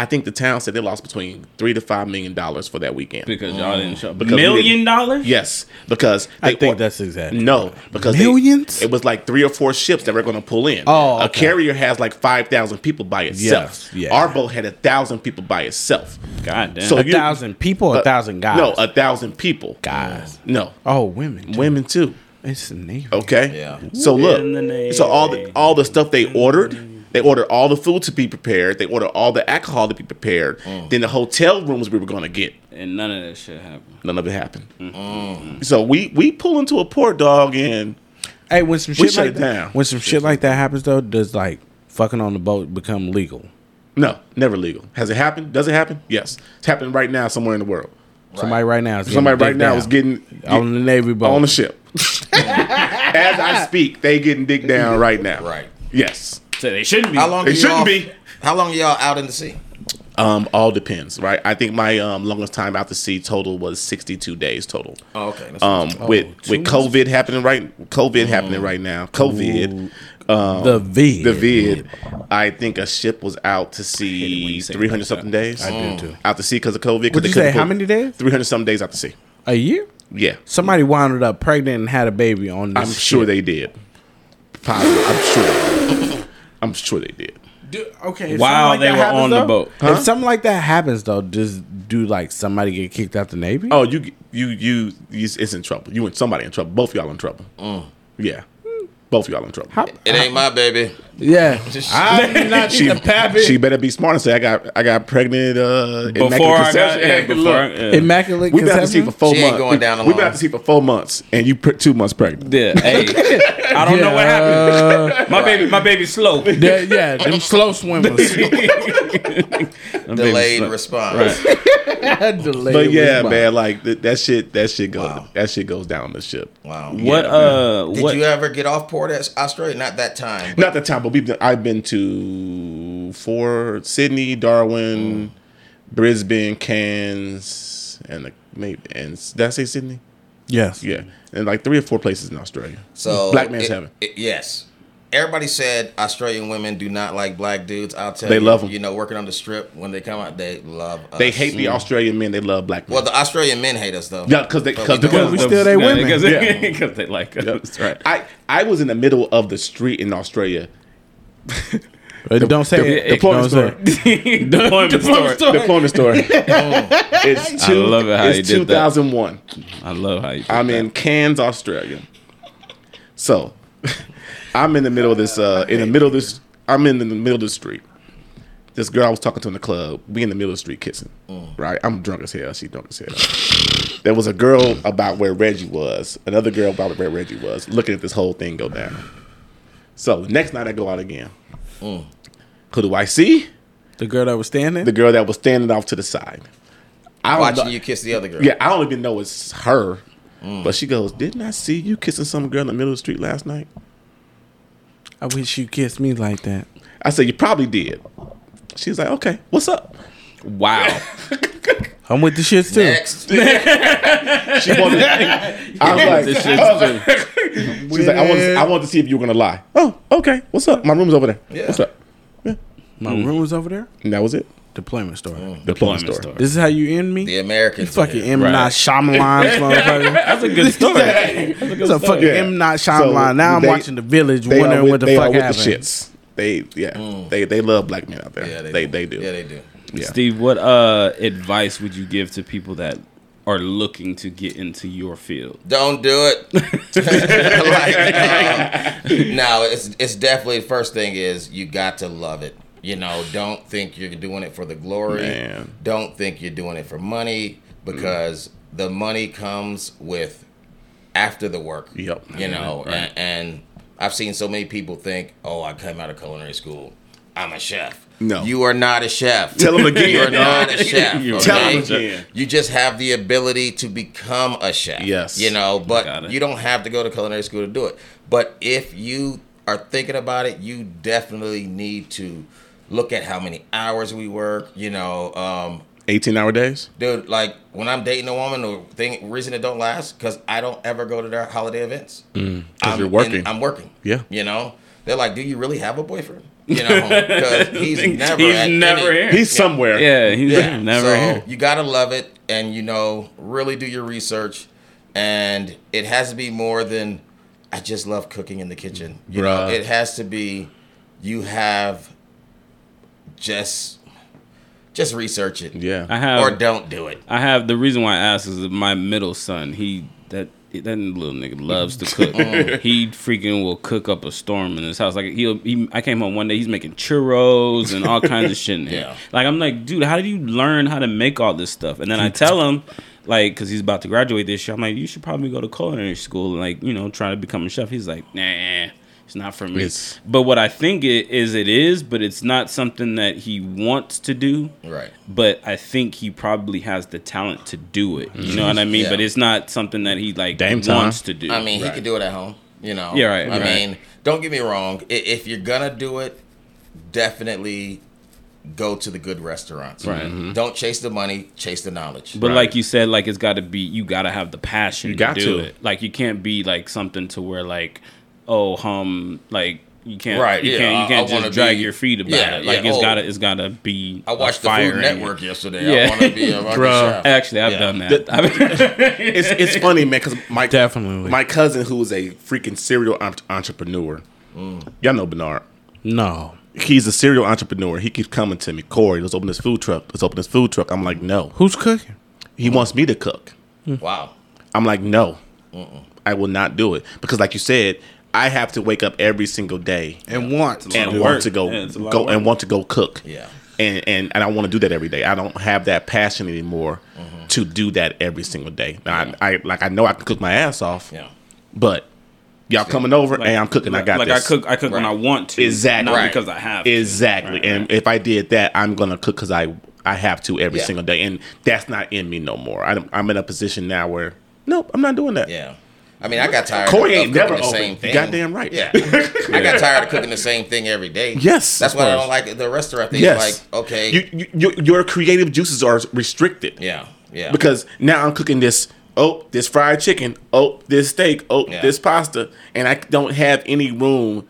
I think the town said they lost between three to five million dollars for that weekend. Because y'all didn't show Because million didn't- dollars. Yes, because I think or- that's exactly. no, because they- Millions? it was like three or four ships that were going to pull in. Oh, a carrier has like five thousand people by itself. Yes, yeah. Our boat had a thousand people by itself. God damn. So A you- thousand people, or a uh, thousand guys. No, a thousand people. guys. No, Oh, women. too. women too. It's the Navy. Okay. Yeah. So In the look, so all the all the stuff they ordered, they ordered all the food to be prepared. They ordered all the alcohol to be prepared. Mm. Then the hotel rooms we were going to get. and none of that shit happened. None of it happened. Mm. So we we pull into a port dog and Hey, when some shit like that, down. when some shit like that happens though, does like fucking on the boat become legal? no, never legal. Has it happened? Does it happen? Yes, it's happening right now somewhere in the world. Somebody right now is getting Somebody right now down is getting on the Navy boat. on the ship. As I speak, they getting digged down right now. Right. Yes. So they shouldn't be. How long? It are shouldn't be. How long are y'all out in the sea? Um, all depends, right? I think my um, longest time out to sea total was 62 days total. Oh, okay. That's Um, with with COVID happening right, COVID Mm. happening right now. COVID, the V. the vid. I think a ship was out to sea you say it 300 something days. I do too. Out to sea because of COVID. What'd you say? How many days? 300 something days out to sea. A year? Yeah, Somebody wound up pregnant and had a baby on this. I'm sure they did. Positive. I'm sure. I'm sure they did. Do, okay. if While something they were happens, on the boat. Huh? If something like that happens, though, does do like somebody get kicked out the Navy? Oh, you you you, you it's in trouble. You and somebody in trouble. Both of y'all in trouble. Mm. Yeah, both of y'all in trouble. How- It ain't my baby. yeah. I'm not she, the pappy. she better be smart and say I got I got pregnant uh Before immaculate I got conception." yeah, before look, yeah. Immaculate We've been to see for conception. four She ain't months. going we, down We've been to see for four months, and you put two months pregnant. yeah, hey, I don't know what happened. My baby, my baby's slow. Yeah, yeah, them slow swimmers. Delayed response. Delayed But yeah, response. man, like th- that shit, that shit goes, Wow. that shit goes down the ship. Wow. What uh, Did what? you ever get off port at Australia? Not that time. but- Not the time, but we've been, I've been to four Sydney, Darwin, mm. Brisbane, Cairns, and like maybe and did I say Sydney? Yes. Yeah, and like three or four places in Australia. So Black man's it- heaven. it- yes. Everybody said Australian women do not like black dudes. I'll tell They you. love 'em. You know, working on the strip when they come out, they love. Us. They hate the Australian men. They love black men. Well, the Australian men hate us though. yeah, because they But because we the we still they women. Because Yeah. because they like us. That's right. I I was in the middle of the street in Australia. Uh, don't say the- it. the point Don't is say story. it. Deployment story. Deployment store. it's I love it how it's you did that. 2001. I love how you. did I'm that. in Cairns, Australia. So, I'm in the middle of this. Uh, in the middle of this. I'm in the middle of the street. This girl I was talking to in the club. We in the middle of the street kissing. Mm. Right. I'm drunk as hell. She drunk as hell. there was a girl about where Reggie was. Another girl about where Reggie was. Looking at this whole thing go down. So next night I go out again. Mm. Who do I see? The girl that was standing. The girl that was standing off to the side. I don't Watching know- you kiss the other girl. yeah, I don't even know it's her. Mm. But she goes, Didn't I see you kissing some girl in the middle of the street last night? I wish you kissed me like that. I said, You probably did. She's like, Okay, what's up? wow. I'm with the shits too. Next. She wanted, I was like, This shit's too. She's like, I want, to, I want to see if you were gonna lie. Oh, okay. What's up? My room's over there. Yeah. What's up? My room was over there. And that was it. Deployment store. The Deployment plumbing store. store. This is how you end me. The You Americans. fucking. M Right. Night Shyamalan. That's a good story. That's a good It's a fucking Yeah. M Night So, Shyamalan. now I'm they- watching The Village, wondering with, what the they are fuck with happened. the shits. They yeah. They they love black men out there. Yeah, they they do. Yeah, they do. Yeah. Steve, what uh advice would you give to people that are looking to get into your field? Don't do it. like, um, no, it's it's definitely the first thing is you got to love it. You know, don't think you're doing it for the glory. Man. Don't think you're doing it for money because mm. the money comes with after the work. Yep. You know, Right. and, and I've seen so many people think, "Oh, I came out of culinary school. I'm a chef." No. you are not a chef. Tell 'em again. You're not a chef. Tell okay? 'em again. You just have the ability to become a chef. Yes. You know, but it. you don't have to go to culinary school to do it. But if you are thinking about it, you definitely need to look at how many hours we work. You know, um, 18 hour days? dude, like when I'm dating a woman, the thing reason it don't last because I don't ever go to their holiday events. Because I'm Mm, you're working. I'm working. Yeah. You know, they're like, "Do you really have a boyfriend?" You know, because he's never He's at never any- here. He's somewhere. Yeah, he's yeah, never so here. you gotta love it, and you know, really do your research, and it has to be more than I just love cooking in the kitchen. You know, it has to be you have just just research it, Yeah. I have or don't do it. I have the reason why I asked is that my middle son, he that that little nigga loves to cook. Mm. he freaking will cook up a storm in his house. Like he'll he, I came home one day, he's making churros and all kinds of shit in. Yeah. Like I'm like, dude, how did you learn how to make all this stuff? And then I tell him, like, because he's about to graduate this year, I'm like, you should probably go to culinary school and like, you know, try to become a chef. He's like, nah. It's not for me. It's- but what I think it is, it is, but it's not something that he wants to do Right. but I think he probably has the talent to do it. You know what I mean? Yeah. But it's not something that he like Dame time. wants to do. I mean, he could do it at home. You know. Yeah, right, I right. mean, don't get me wrong. If you're gonna do it, definitely go to the good restaurants. Right. Mhm. Don't chase the money. Chase the knowledge. but Right. like you said, like it's got to be you got to have the passion You to got do to. it. Like you can't be like something to where like oh hum like you can't Right, you yeah, can't I- you can't I wanna just drag be- your feet about Yeah, it. Like yeah, it's oh. gotta it's gotta be. I watched the fire Food. Network yesterday. Yeah. I want to be a fucking Bruh. chef. Actually, I've Yeah. done that. it's it's funny, man, because my Definitely. my cousin who is a freaking serial en- entrepreneur. Mm. Y'all know Bernard. No. He's a serial entrepreneur. He keeps coming to me, Corey. Let's open this food truck. Let's open this food truck. I'm like, no. Who's cooking? He wants me to cook. Wow. I'm like, no, I will not do it because, like you said, I have to wake up every single day And want to. and want work. to go Yeah, it's a lot go and want to go cook. Yeah. And and and I want to do that every day. I don't have that passion anymore Mm-hmm. to do that every single day. Now, I, I like I know I can cook my ass off. Yeah. But y'all coming over Like- and I'm cooking. I got like this. I cook I cook when I want to. Exactly. Not Right. because I have to. Exactly. Right, and if I did that, I'm gonna cook because I I have to every Yeah. single day, and that's not in me no more. I'm, I'm in a position now where nope, I'm not doing that. Yeah. I mean, I got tired Corey of ain't cooking never the open. same thing. goddamn right. Yeah. I got tired of cooking the same thing every day. Yes, That's why I don't like the restaurant thing. Yes. Like, okay. You, you, your, your creative juices are restricted. yeah. Yeah. Because now I'm cooking this. Oh, this fried chicken. Oh, this steak. Oh, Yeah. this pasta, and I don't have any room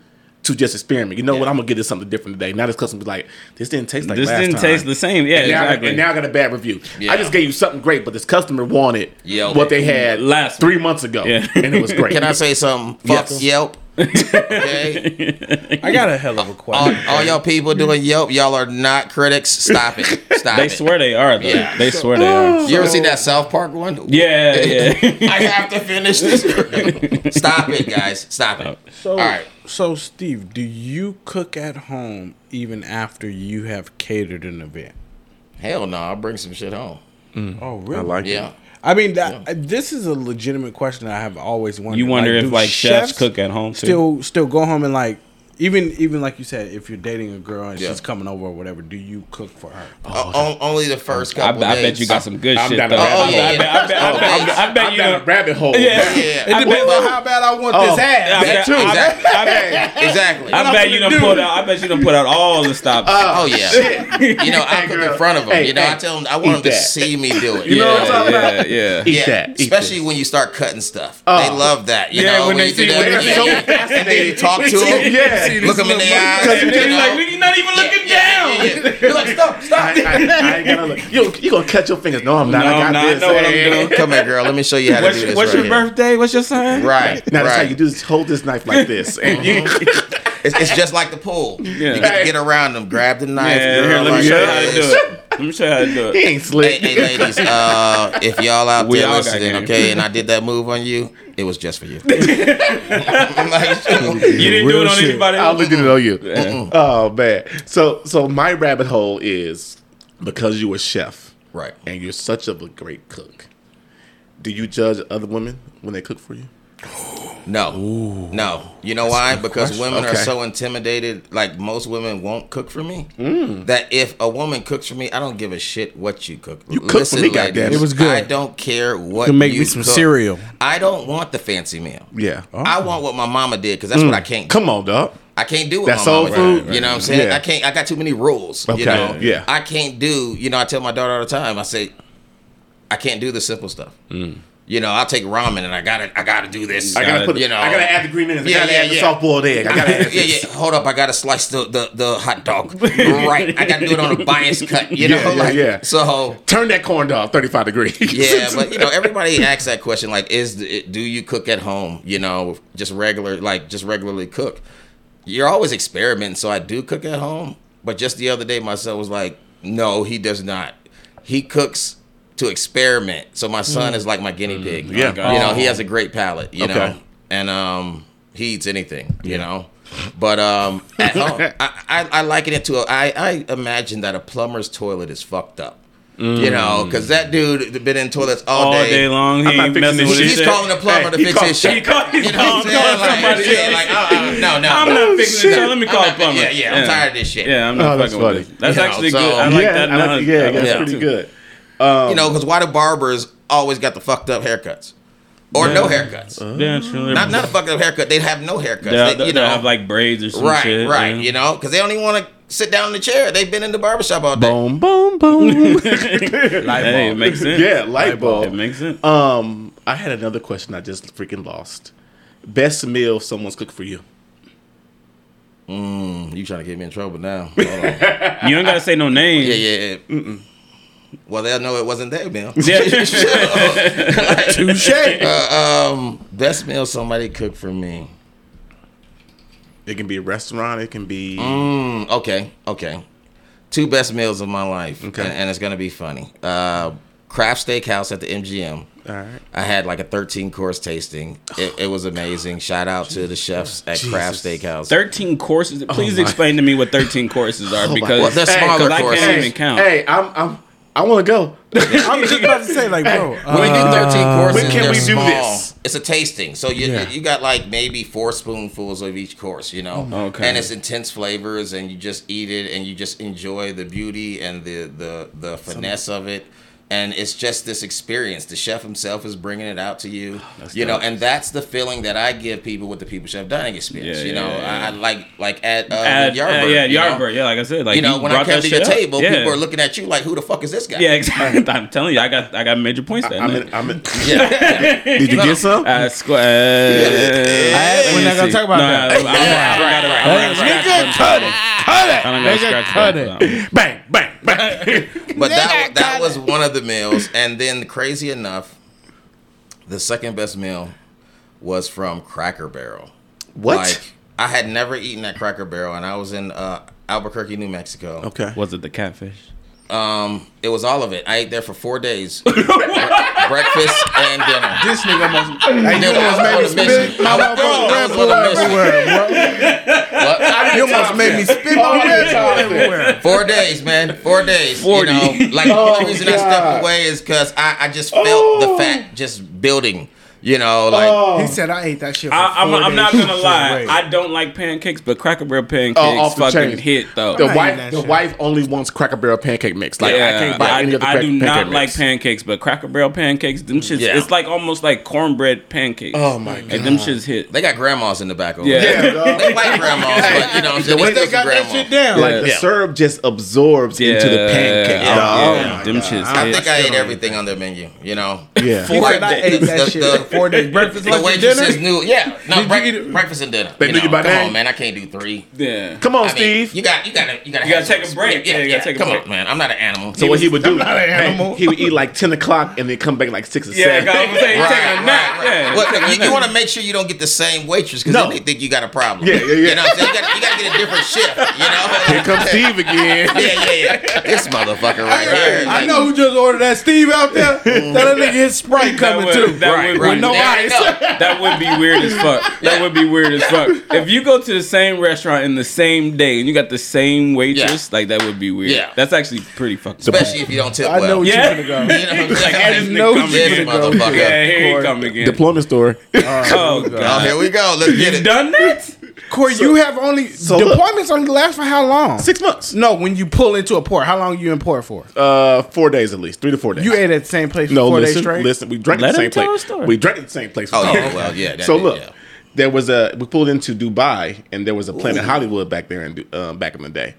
to just experiment. You know what? I'm gonna get this something different today. Now this customer's like, this didn't taste like this last didn't time. taste the same. Yeah, And now, exactly. and now I got a bad review. Yeah. I just gave you something great, but this customer wanted Yelp. what they had Last three months ago, Yeah. and it was great. Can I say something? Fuck Yes. Yelp. Okay. I got a hell of a all, question. all y'all people doing Yelp, y'all are not critics. Stop it. Stop they it. swear they are though. Yeah. They swear they are. You ever seen that South Park one? Yeah, yeah. I have to finish this. Stop it, guys. Stop it. So, All right. So Steve, do you cook at home even after you have catered an event? Hell no, I'll bring some shit home. Mm. Oh, really? I like Yeah. it. I mean, that, this is a legitimate question I have always wondered. You wonder if do like chefs cook at home too. Still, still go home and like, even even like you said, if you're dating a girl and Yeah. she's coming over or whatever, do you cook for her? Uh, o- on- only the first couple I days. I bet you got some good I'm shit down though. Oh, rabbit yeah, I bet, I bet, I oh, bet, I bet I'm you down a rabbit hole. Yeah. Yeah. It I depends bet- on how bad I want Oh, this ass. I bet- too. I bet- I bet- Exactly. I bet you gonna done put out. I bet you done put out all the stops. Oh, oh yeah. You know, I cook in front of them. You know, I tell them I want them to see me do it. You know what I'm talking about? yeah. Eat yeah, that. Especially when you start cutting stuff. Oh. They love that. You Yeah, know, when they see- that, when they're so yeah. and then you fascinated. talk to them. Yeah. Look them in the eyes. Because you you're know. like, you're not even looking Yeah, down. yeah, yeah. You're like, stop, stop. I, I, I ain't gonna look. You you gonna cut your fingers? No, I'm not. No, I got I'm. I this. know what I'm doing. Come here, girl. Let me show you how to do this. what's your birthday? What's your sign? Right. Now that's how you do. This, hold this knife like this, and you. Mm-hmm. It's, it's just like the pool. Yeah. You get to get around them, grab the knife. Yeah, girl, here, let me like show you how to do it. Let me show you how to do it. he ain't slick. Hey, hey, ladies, uh, if y'all out We there listening, okay, and I did that move on you, it was just for you. Like, You didn't do it on shit. anybody I else. only did it on you. Oh man. So so my rabbit hole is because you're a chef right. and you're such of a great cook. Do you judge other women when they cook for you? No, no. You know why? Because women are so intimidated. Like most women won't cook for me. Mm. That if a woman cooks for me, I don't give a shit what you cook. You cook for me, goddamn it. It was good. I don't care what You can make you me some cook. cereal. I don't want the fancy meal. Yeah. I want what my mama did because that's what I can't. do. Come on, dog. I can't do what That's my soul mama food? did. You know what I'm saying? Yeah. I can't. I got too many rules. Okay, You know? yeah. I can't do. You know, I tell my daughter all the time. I say, I can't do the simple stuff. You know, I'll take ramen and I gotta. I gotta do this. I gotta put. You know. I gotta add the green onions. I Yeah, gotta yeah, add the yeah. soft boiled egg. I gotta add yeah, yeah. Hold up, I gotta slice the, the, the hot dog. right. I gotta do it on a bias cut. You know, Yeah, like yeah. so Turn that corn dog 35 degrees. yeah, but you know, everybody asks that question like, is the, do you cook at home? You know, just regular, like just regularly cook. You're always experimenting, so I do cook at home. But just the other day, my son was like, no, he does not. He cooks to experiment. So my son is like my guinea pig. Mm. Yeah. God. you know, he has a great palate. You Okay. know, and um, he eats anything. You know. But um, at home, I, I, I liken it to a, I, I imagine that a plumber's toilet is fucked up. You know, because that dude been in toilets all, All day long, I'm not ain't fixing messing with shit. his He's shit. calling a plumber Hey, to he fix call- his shit. He call, he's You know what I'm saying? calling Like, somebody. yeah, like, uh, no, no. I'm not fixing this. shit. Let me call I'm a plumber. not- Yeah, yeah, I'm tired of this shit. Yeah, I'm Oh, not that's fucking with funny. this. That's You know, actually so- good. I like yeah, that. I like, knowledge. yeah, that's like that pretty too. Good. You know, because why do barbers always got the fucked up haircuts? Or no haircuts? Yeah, true. Not not a fucked up haircut. They'd have no haircuts. They'll, They, you they'll know, have like braids or some right, shit. right. yeah. You know, because they don't even want to sit down in the chair. They've been in the barbershop all day. Boom, boom, boom. Light Hey, it bulb. makes sense. yeah, light It bulb. makes sense. Um, I had another question I just freaking lost. Best meal someone's cooked for you. Mm, you trying to get me in trouble now? Hold on. You don't gotta say no name. yeah, yeah. yeah. Well, they'll know it wasn't their meal. Touche. Uh, um, best meal somebody cooked for me. It can be a restaurant. It can be. Mm, okay, okay. Two best meals of my life. Okay. And, and it's gonna be funny. Uh, Craft Steakhouse at the MGM. All right. I had like a 13 course tasting. It, it was amazing. Shout out to the chefs at Craft Jesus. Steakhouse. Thirteen courses. Please my- explain to me what thirteen courses are because Well, they're Hey, smaller 'cause I can't even count. Hey, I'm. I'm. I want to go. I'm just about to say, like, bro. When we do uh, 13 courses, when can we do small. this? It's a tasting. So you Yeah. you got like maybe four spoonfuls of each course, you know. Mm-hmm. Okay. And it's intense flavors and you just eat it and you just enjoy the beauty and the the the finesse of it. And it's just this experience. The chef himself is bringing it out to you, you know, and that's the feeling that I give people with the People Chef Dining experience. Yeah, you know, yeah, I, I like like at, uh, At- Yardbird. uh, yeah, you know? Yardbird. Yeah, like I said, like you know, when I brought came to your up. table, yeah. people are looking at you like, "Who the fuck is this guy?" Yeah, exactly. I'm telling you, I got I got major points that I'm. In, I'm. In, Yeah. did you get some? Uh, squ- uh, we're not gonna talk about no, that. I, I, I, I, gotta- I, gotta scratch them. cut it. Cut it. I don't gotta Nigga, scratch cut them. it. bang, bang, bang. But that that was one of the meals, and then crazy enough, the second best meal was from Cracker Barrel. What? Like I had never eaten at Cracker Barrel, and I was in uh, Albuquerque, New Mexico. okay. Was it the catfish? Um, it was all of it. I ate there for four days, Bre- breakfast and dinner. This nigga almost. Hey, you almost I made me was on a mission. spit my I was- motherfucking I Red was Bull on a mission. everywhere, bro. What? You almost made me spit my Red Bull everywhere. Four days, man. Four days. 40. You know, like the only reason I oh, stepped away is because I, I just felt the oh. fat just building. You know, like oh. He said I ate that shit. For I, I'm, four I'm not gonna lie. I don't like pancakes, but Cracker Barrel pancakes Oh, off the fucking chain. hit though. The wife, the shit. wife only wants Cracker Barrel pancake mix. Like I can't buy I, any other I do pancake not like pancakes, but Cracker Barrel pancakes, them shits, Yeah. it's like almost like cornbread pancakes. Oh my god, Like them shits hit. they got grandmas in the back over Yeah. Yeah. They like grandmas, but you know, what I'm saying But they they got some that shit down. Like Yeah. the syrup just absorbs into the pancake. Yeah, dog. yeah, them oh shits I think I ate everything on their menu. You know, Yeah. He Four said I days. ate that The- shit the- for four days. Breakfast, the lunch, and waitresses dinner. knew. Yeah, no, Did you break- eat breakfast and dinner. They you knew know, you by come name? on, man. I can't do three. Yeah. Come on, I mean, Steve. you got, you got to, you got to, You gotta take a break. Yeah, you gotta take a Come break. on, man. I'm not an animal. so what he would do? I'm not an hey, animal. he would eat like ten o'clock and then come back like six or Yeah, seven. I was saying, you Right, taking a right, nap. right. Yeah, Well, taking a you, want to make sure you don't get the same waitress because No. then they think you got a problem. Yeah, yeah, yeah. You know, what you got to get a different shift. You know. Here comes Steve again. Yeah, yeah, yeah. This motherfucker right here. I know who just ordered that Steve out there. Mm. That nigga his Sprite coming too. that Right, would right. Be- no ice. That would be weird as fuck. That would be weird as fuck. If you go to the same restaurant in the same day and you got the same waitress, like that would be weird. Yeah. That's actually pretty fucking. Especially if you don't tip I well. know what Yeah. you're gonna You know go. what I'm? I I just know know what This you're gonna go. Yeah, here you come again. Deployment story. oh Oh, god, here we go. Let's get you it. done that? Corey, you have only look. deployments only last for how long? Six months. No, when you pull into a port, how long you in port for? Uh, four days at least. Three to four days. You ate at the same place for no, four days listen, straight. listen. We drank Let at the him same tell place. story. We drank at the same place. for Oh, four yeah, well, yeah. that So did, look, yeah. there was a we pulled into Dubai, and there was a Planet Hollywood back there in uh, back in the day.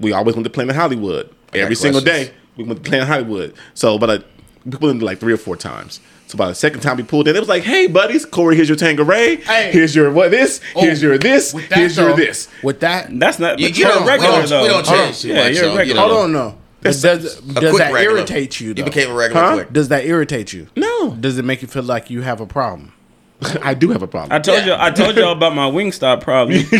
We always went to Planet Hollywood every single questions. day. We went to Planet Hollywood. So, but uh, we pulled in like three or four times. So by the second time we pulled in, it was like, "Hey, buddies, Corey, here's your Tanqueray. Hey. Here's your what this. Oh, here's your this. With that, Here's your this." With that, That's not. You, but you you're don't, a regular we don't, though. we don't change on. Yeah, much. you're a regular. You know, hold on, no. Does, does A that regular. irritate you? You became a regular Huh? quick. does that irritate you? No, Does it make you feel like you have a problem? I do have a problem. I told Yeah. you. I told y'all about my Wingstop problem.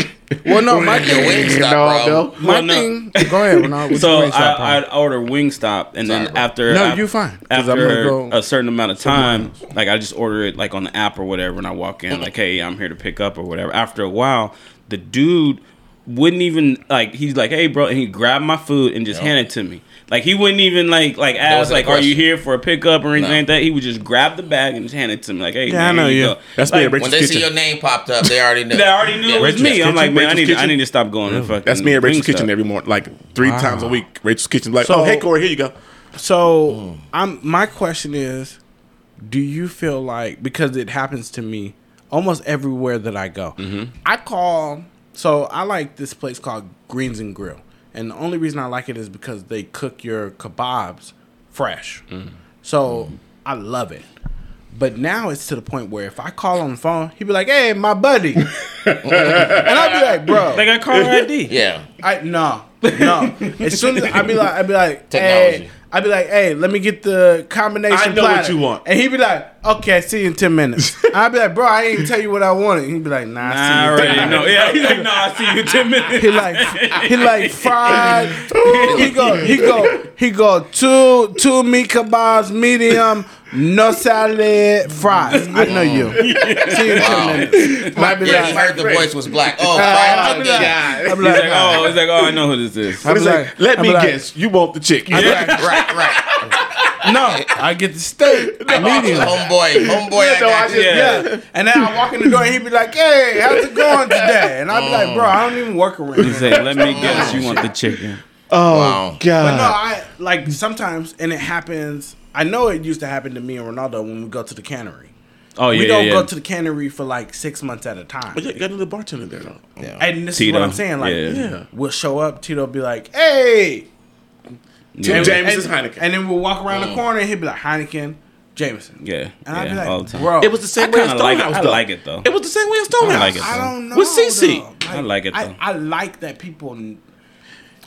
Well, no, my thing. Wingstop No, problem. no. My Well, no. thing. Go ahead. Renard, what's so I, problem? I'd order Wingstop, and then Sorry, bro. after No, you fine, 'cause I'm After go a certain amount of time, like I just order it like on the app or whatever, and I walk in like, "Hey, I'm here to pick up" or whatever. After a while, the dude wouldn't even like. He's like, "Hey, bro," and he grabbed my food and just Yeah. handed it to me. Like he wouldn't even like like ask like, "Are you here for a pickup or anything No. like that?" He would just grab the bag and just hand it to me. Like, "Hey, Yeah, I know here you you. go." That's like, me at Rachel's When they see your name popped up, they already knew. They already knew Yeah. it was Rachel's me. I'm like, man, I Rachel's need, I need to stop going to fucking. That's me at Rachel's Wingstop. Kitchen every morning, like three Wow. times a week. Rachel's Kitchen, like, So- oh, hey, Corey, here you go. So mm. I'm my question is, do you feel like because it happens to me almost everywhere that I go, mm-hmm. I call. So I like this place called Greens and Grill, and the only reason I like it is because they cook your kebabs fresh. Mm. So mm-hmm. I love it. But now it's to the point where if I call on the phone, he'd be like, "Hey, my buddy," and I'd be like, "Bro, They got caller ID. Yeah. I no, no. As soon as I'd be like, I'd be like, Technology. hey, I'd be like, hey, let me get the combination. I know what you want. and he'd be like, okay, see you in ten minutes. I'd be like, bro, I ain't even tell you what I wanted. He'd be like, nah, Nah, I I see you. already know. Yeah, he's like, no, I see you in ten minutes. He like he like fried. He go he go he go two two meat kebabs, medium, no salad, fries. I know you. See you in Wow. ten minutes. Might be Yeah, he heard the voice was black. Oh, I'd fried oh, be like. I'd be He's like, like, oh, he's like, oh, I know who this is. I'd be He's like, let I'd me like, guess. You want the chicken. I'd like, Right, right. No, I get the steak, medium. Homeboy, homeboy. I no, I got just- Yeah. Yeah. And then I walk in the door and he'd be like, hey, how's it going today? And I'd be like, bro, I don't even work around He's here. like, let me guess, oh, you want the chicken. Oh Wow. But no, I like sometimes, and it happens. I know it used to happen to me and Ronaldo when we go to the cannery. Oh yeah, we don't yeah. go to the cannery for like six months at a time. But you got another bartender there though. Yeah. And this Tito. is what I'm saying. Like, Yeah. Yeah. we'll show up, Tito be like, hey. Yeah. And- Jameson's and- Heineken. And then we'll walk around the mm. corner and he'd be like, Heineken, Jameson. Yeah, And I'd yeah, be all like, the time. bro. It was the same I way as kinda like it. Stonehouse I though. like it, though. It was the same way as Stonehouse. like it, I don't know. With CeCe. though. I like it, I, though. I like that people.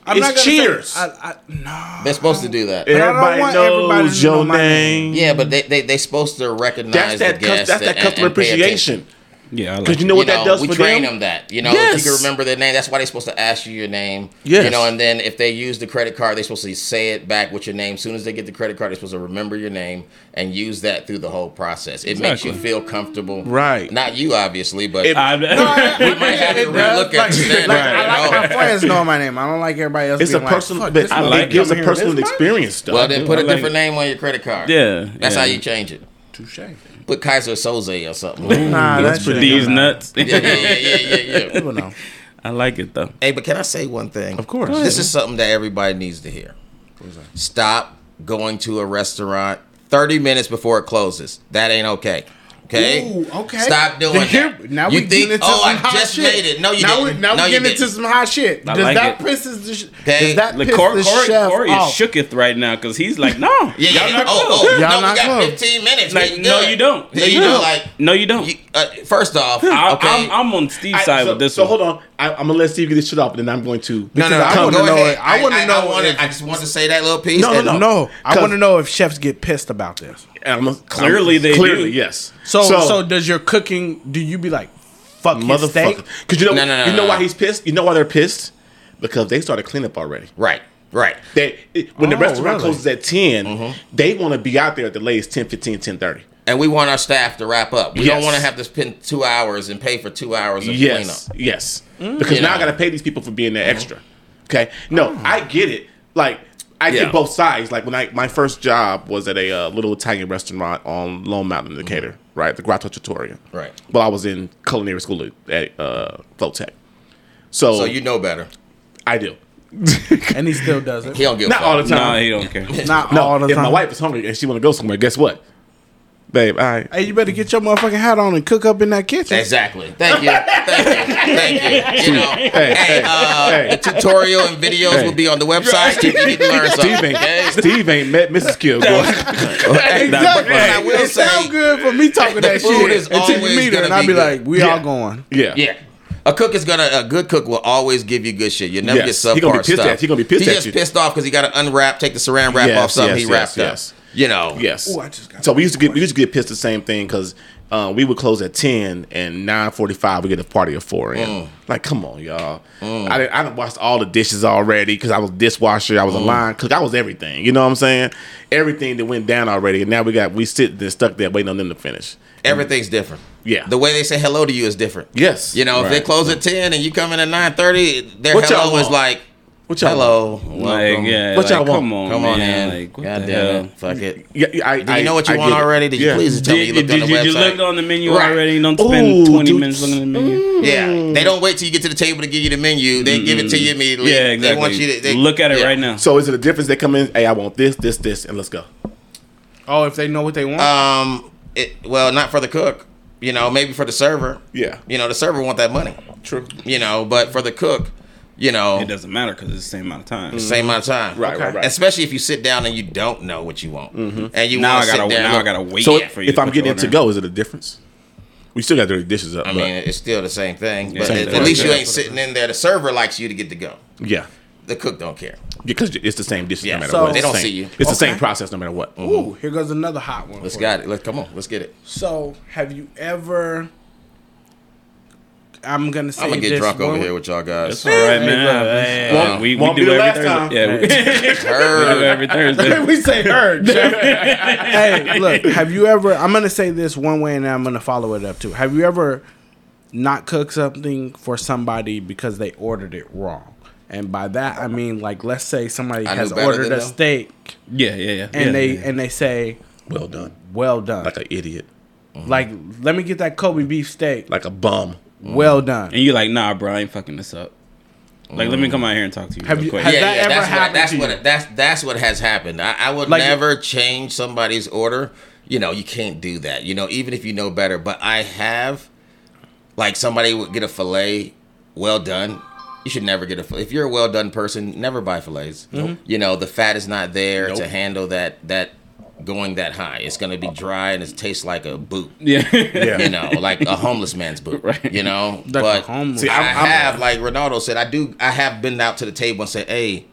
I'm It's not cheers. Say, I, I, no. They're supposed to do that. I don't Everybody want everybody knows to know your name. Yeah, but they they they supposed to recognize That's that. the cus- guests. that's that and- customer and pay attention. Appreciation. Yeah, I like Because you it. know what you that know, does we for train them. them that you know Yes. if you can remember their name that's why they're supposed to ask you your name Yes. you know and then if they use the credit card they're supposed to say it back with your name as soon as they get the credit card they're supposed to remember your name and use that through the whole process it makes you feel comfortable Right. not you obviously but It- I, we might have to It does. relook at the standard Like, you I like know? my friends knowing my name. I don't like everybody else. It's a being like, personal, "Fuck, but I like it gives a personal experience. Though. well then put a different name on your credit card yeah, that's how you change it Touche. Put Keyser Soze or something Nah, That's that pretty These nuts. yeah, yeah, yeah, yeah, yeah, yeah. People know. I like it though. Hey, but can I say one thing? Of course. This is something that everybody needs to hear. Stop going to a restaurant 30 minutes before it closes. That ain't okay. Okay? Ooh, okay. Stop doing Then here- that. Now you we getting into oh, some I hot just shit. made it. No, you now didn't. We, now no, we you getting into didn't. some hot shit. I Does like that it. pisses the sh- Okay. Does that Like piss Corey, the Corey, chef Corey off? is shooketh right now because he's like, no, Yeah, y'all yeah. not Oh, close. oh, Y'all no, we not got close. 15 minutes. Like, no, you don't. No, No, you you do. don't. Like, No, you don't. you, uh, first off, I, okay. I'm, I'm on Steve's side so, with this so one. hold on. I, I'm gonna let Steve get this shit off, and then I'm going to. no, no, no. I Go wanna know ahead. it. I wanna know I, I just want to say that little piece. No, no, no. No, I 'Cause- want to know if chefs get pissed about this. I'm Clearly I'm- they clearly do. yes. So, so, does your cooking? Do you be like, fuck motherfucker, because you know No, no, no, you know no. why he's pissed. You know why they're pissed? Because they started cleanup already. Right, right. They it- when the Oh, restaurant really? closes at 10, Mm-hmm. they want to be out there at the latest 10, 15, 10, 30. And we want our staff to wrap up. We don't want to have to spend two hours and pay for two hours of Yes, cleanup. yes. Mm. Because You now I got to pay these people for being there mm-hmm. extra. Okay, no, mm. I get it. Like I Yeah. get both sides. Like when I my first job was at a uh, little Italian restaurant on Lone Mountain in Decatur, right, the Grotto Trattoria. Right. Well, I was in culinary school at uh, Flowtech. So, So you know better. I do. And he still does it. He don't give a Not fuck. all the Nah, time. he don't care. Not no, all the if time. my wife is hungry and she want to go somewhere, guess what, babe? All right. Hey, you better get your motherfucking hat on and cook up in that kitchen. Exactly. Thank you. Thank you. Thank you. You know, hey, hey, uh, hey. the tutorial and videos Hey. will be on the website. You need to learn something. Steve ain't, okay? Steve ain't met Mrs. Kill, boy. Hey, Exactly. but I will it sounds say, good for me talking that shit is until you always meet her, gonna and I'll be be like, "We Yeah. all going." yeah. yeah. A cook is gonna a good cook will always give you good shit. You never Yes. get He gonna be subpar pissed stuff. at- he gonna be pissed He just pissed off because he got to unwrap, take the saran wrap Yes, off something yes, he wrapped yes, up. yes. You know. Yes. Ooh, I just got so we used to get we used to get pissed the same thing because uh, we would close at ten and nine forty five we get a party at four in. Mm. Like, come on, y'all. I didn't, I done washed all the dishes already because I was dishwasher, I was Mm. a line cook, I was everything. You know what I'm saying? Everything that went down already, and now we got we sit there stuck there waiting on them to finish. Everything's different. Yeah. The way they say hello to you is different. Yes. You know, if they Right. close at ten and you come in at nine thirty, their What y'all hello is like What y'all hello, Like, yeah, What like, y'all want? come on, Come on man. in. Like, what God the damn hell? it. Fuck it. Yeah, I, Do you know what you I want already? Did you Yeah. please tell me you Did, looked did on the you website? just look on the menu Right. already? Don't spend Ooh, 20 dude. minutes looking at the menu. Yeah, they don't wait till you get to the table to give you the menu. They give it to you immediately. Yeah, exactly. They want you to they, look at it yeah. right now. So is it a difference? They come in, hey, I want this, this, this, and let's go. Oh, if they know what they want. Um, it well, not for the cook. You know, maybe for the server. Yeah. You know, the server want that money. True. You know, but for the cook, you know, It doesn't matter because it's the same amount of time. the same amount of time. Right, Okay. right, right. Especially if you sit down and you don't know what you want, mm-hmm. and you Now want I to sit gotta there. and now I gotta wait So for you. if I'm getting it to go, is it a difference? We still got to dirty dishes up. I but- mean, it's still the same thing, but Same at, thing. at least you ain't sitting in there. The server likes you to get to go. yeah, The cook don't care. because it's the same dishes Yeah, no matter so- what. They the don't same- see you. It's the same process no matter what. Ooh, here goes another hot one. Let's for got it. Let's come on. Let's get it. So, have you ever? I'm gonna say I'm gonna get this drunk over here with y'all guys. It's all right, man. bro. Hey, Won't- we, we do every Thursday. Yeah, we, we do every Thursday. we say heard. Jeff. hey, look, have you ever? I'm gonna say this one way, and I'm gonna follow it up too. Have you ever not cooked something for somebody because they ordered it wrong? And by that I mean, like, let's say somebody I has ordered a them. steak, Yeah, yeah, yeah. and yeah, they yeah. and they say, Well done. "Well done." Like an idiot. Mm-hmm. Like, let me get that Kobe beef steak. Like a bum. Mm-hmm. Well done. and you're like, nah, bro, I ain't fucking this up. Like, let me mm. come out here and talk to you. Have you- quick. have- yeah, that yeah, ever that's happened what that's to what you? it, that's that's what has happened. I, I would Like- never change somebody's order. You know, you can't do that. You know, even if you know better. But I have, like, somebody would get a fillet, well done. You should never get a fillet. If you're a well done person, never buy fillets. Mm-hmm. You know, the fat is not there Nope. to handle that that going that high. It's gonna be dry and it tastes like a boot. yeah. Yeah. You know, like a homeless man's boot. Right. You know, Like but homeless- See, I I'm- I'm- have, like Ronaldo said, I do. I have been out to the table and said, "Hey,